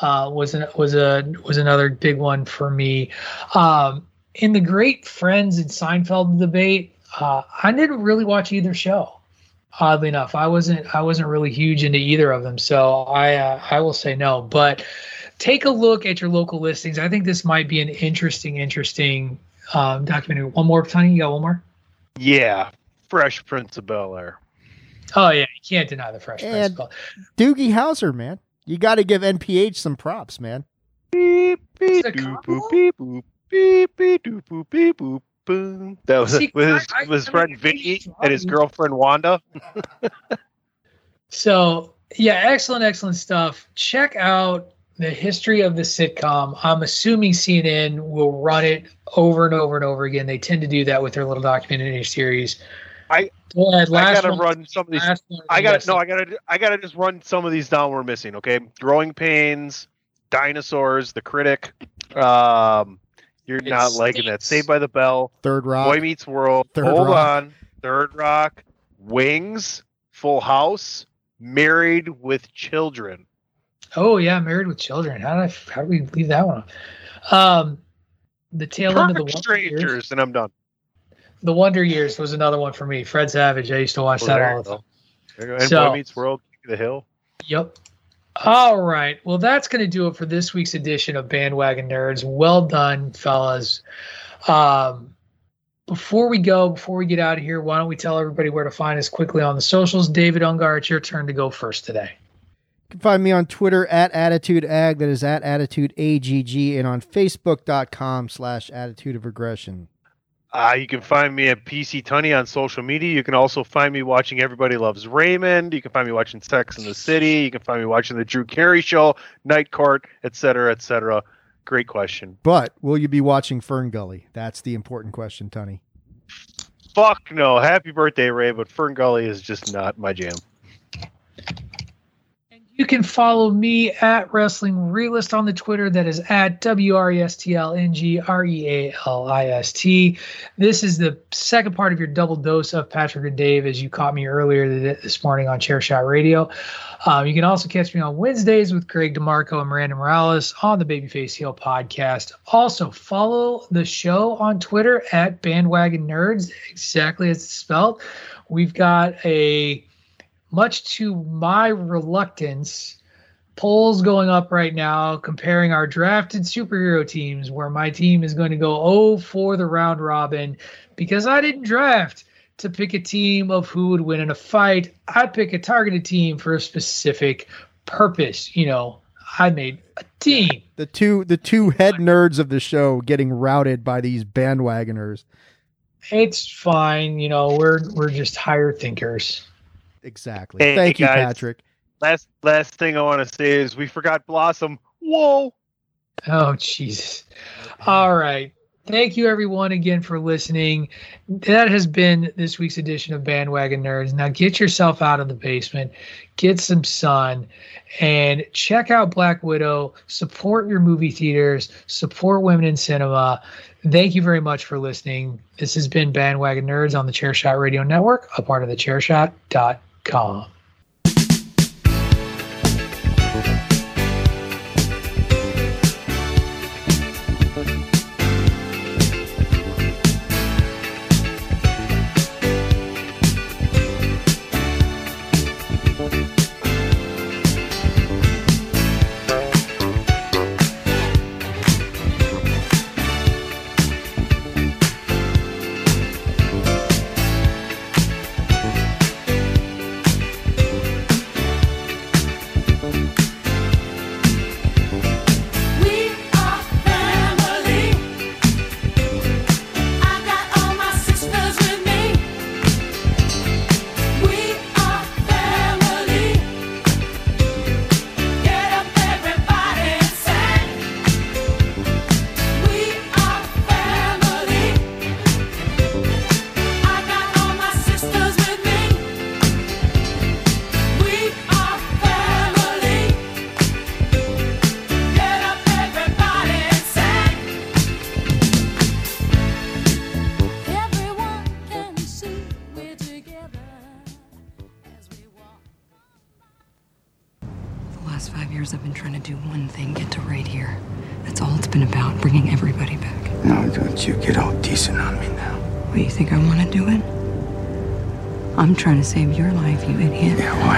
uh, was an, was a was another big one for me. Um, in the great Friends and Seinfeld debate, uh, I didn't really watch either show. Oddly enough, I wasn't I wasn't really huge into either of them, so I uh, I will say no. But take a look at your local listings. I think this might be an interesting interesting um, documentary. One more, Tony. You got one more? Yeah, Fresh Prince of Bel Air. Oh yeah, you can't deny the Fresh Prince. And Doogie Howser, man, you got to give NPH some props, man. Beep beep doop boop beep boop beep beep doop boop beep boop boom. That was See, with his, I- I- with his I friend mean, Vinny and his girlfriend Wanda. So yeah, excellent, excellent stuff. Check out the history of the sitcom. I'm assuming CNN will run it over and over and over again. They tend to do that with their little documentary series. I- Go ahead, I gotta one, run some of these. last one, I gotta yes. no. I gotta. I gotta just run some of these down. We're missing. Okay, growing pains, dinosaurs, the critic. Um, you're It not liking that. Saved by the Bell, Third Rock. Boy Meets World. Third Hold Rock. on, Third Rock, Wings, Full House, Married with Children. Oh yeah, Married with Children. How did I, how did we leave that one? off? Um, the tail end of the Perfect Wonder Years. Strangers, and I'm done. The Wonder Years was another one for me. Fred Savage. I used to watch Well, that all you the time. go. There you go. And So- Boy Meets World, King of the Hill. Yep. All right. Well, that's going to do it for this week's edition of Bandwagon Nerds. Well done, fellas. Um, before we go, before we get out of here, why don't we tell everybody where to find us quickly on the socials? David Ungar, it's your turn to go first today. You can find me on Twitter at AttitudeAg, that is at AttitudeAGG, and on Facebook.com slash Attitude of Aggression. Uh, you can find me at PC Tunney on social media. You can also find me watching Everybody Loves Raymond. You can find me watching Sex in the City. You can find me watching The Drew Carey Show, Night Court, etc., etc. Great question. But will you be watching Fern Gully? That's the important question, Tony. Fuck no. Happy birthday, Rey, but Fern Gully is just not my jam. You can follow me at Wrestling Realist on the Twitter. That is at W R E S T L N G R E A L I S T. This is the second part of your double dose of Patrick and Dave, as you caught me earlier this morning on Chairshot Radio. Um, you can also catch me on Wednesdays with Greg DeMarco and Miranda Morales on the Babyface Heel podcast. Also, follow the show on Twitter at Bandwagon Nerds, exactly as it's spelled. We've got a much to my reluctance, polls going up right now comparing our drafted superhero teams, where my team is going to go oh for the round robin because I didn't draft to pick a team of who would win in a fight. I pick a targeted team for a specific purpose. You know, I made a team. The two the two head nerds of the show getting routed by these bandwagoners. It's fine, you know, we're we're just higher thinkers. Exactly. Hey, Thank you, guys. Patrick. Last last thing I want to say is we forgot Blossom. Whoa. Oh, Jesus. All right. Thank you, everyone, again for listening. That has been this week's edition of Bandwagon Nerds. Now, get yourself out of the basement, get some sun, and check out Black Widow. Support your movie theaters, support women in cinema. Thank you very much for listening. This has been Bandwagon Nerds on the Chairshot Radio Network, a part of the chairshot.com. We trying to save your life, you idiot. Yeah, well,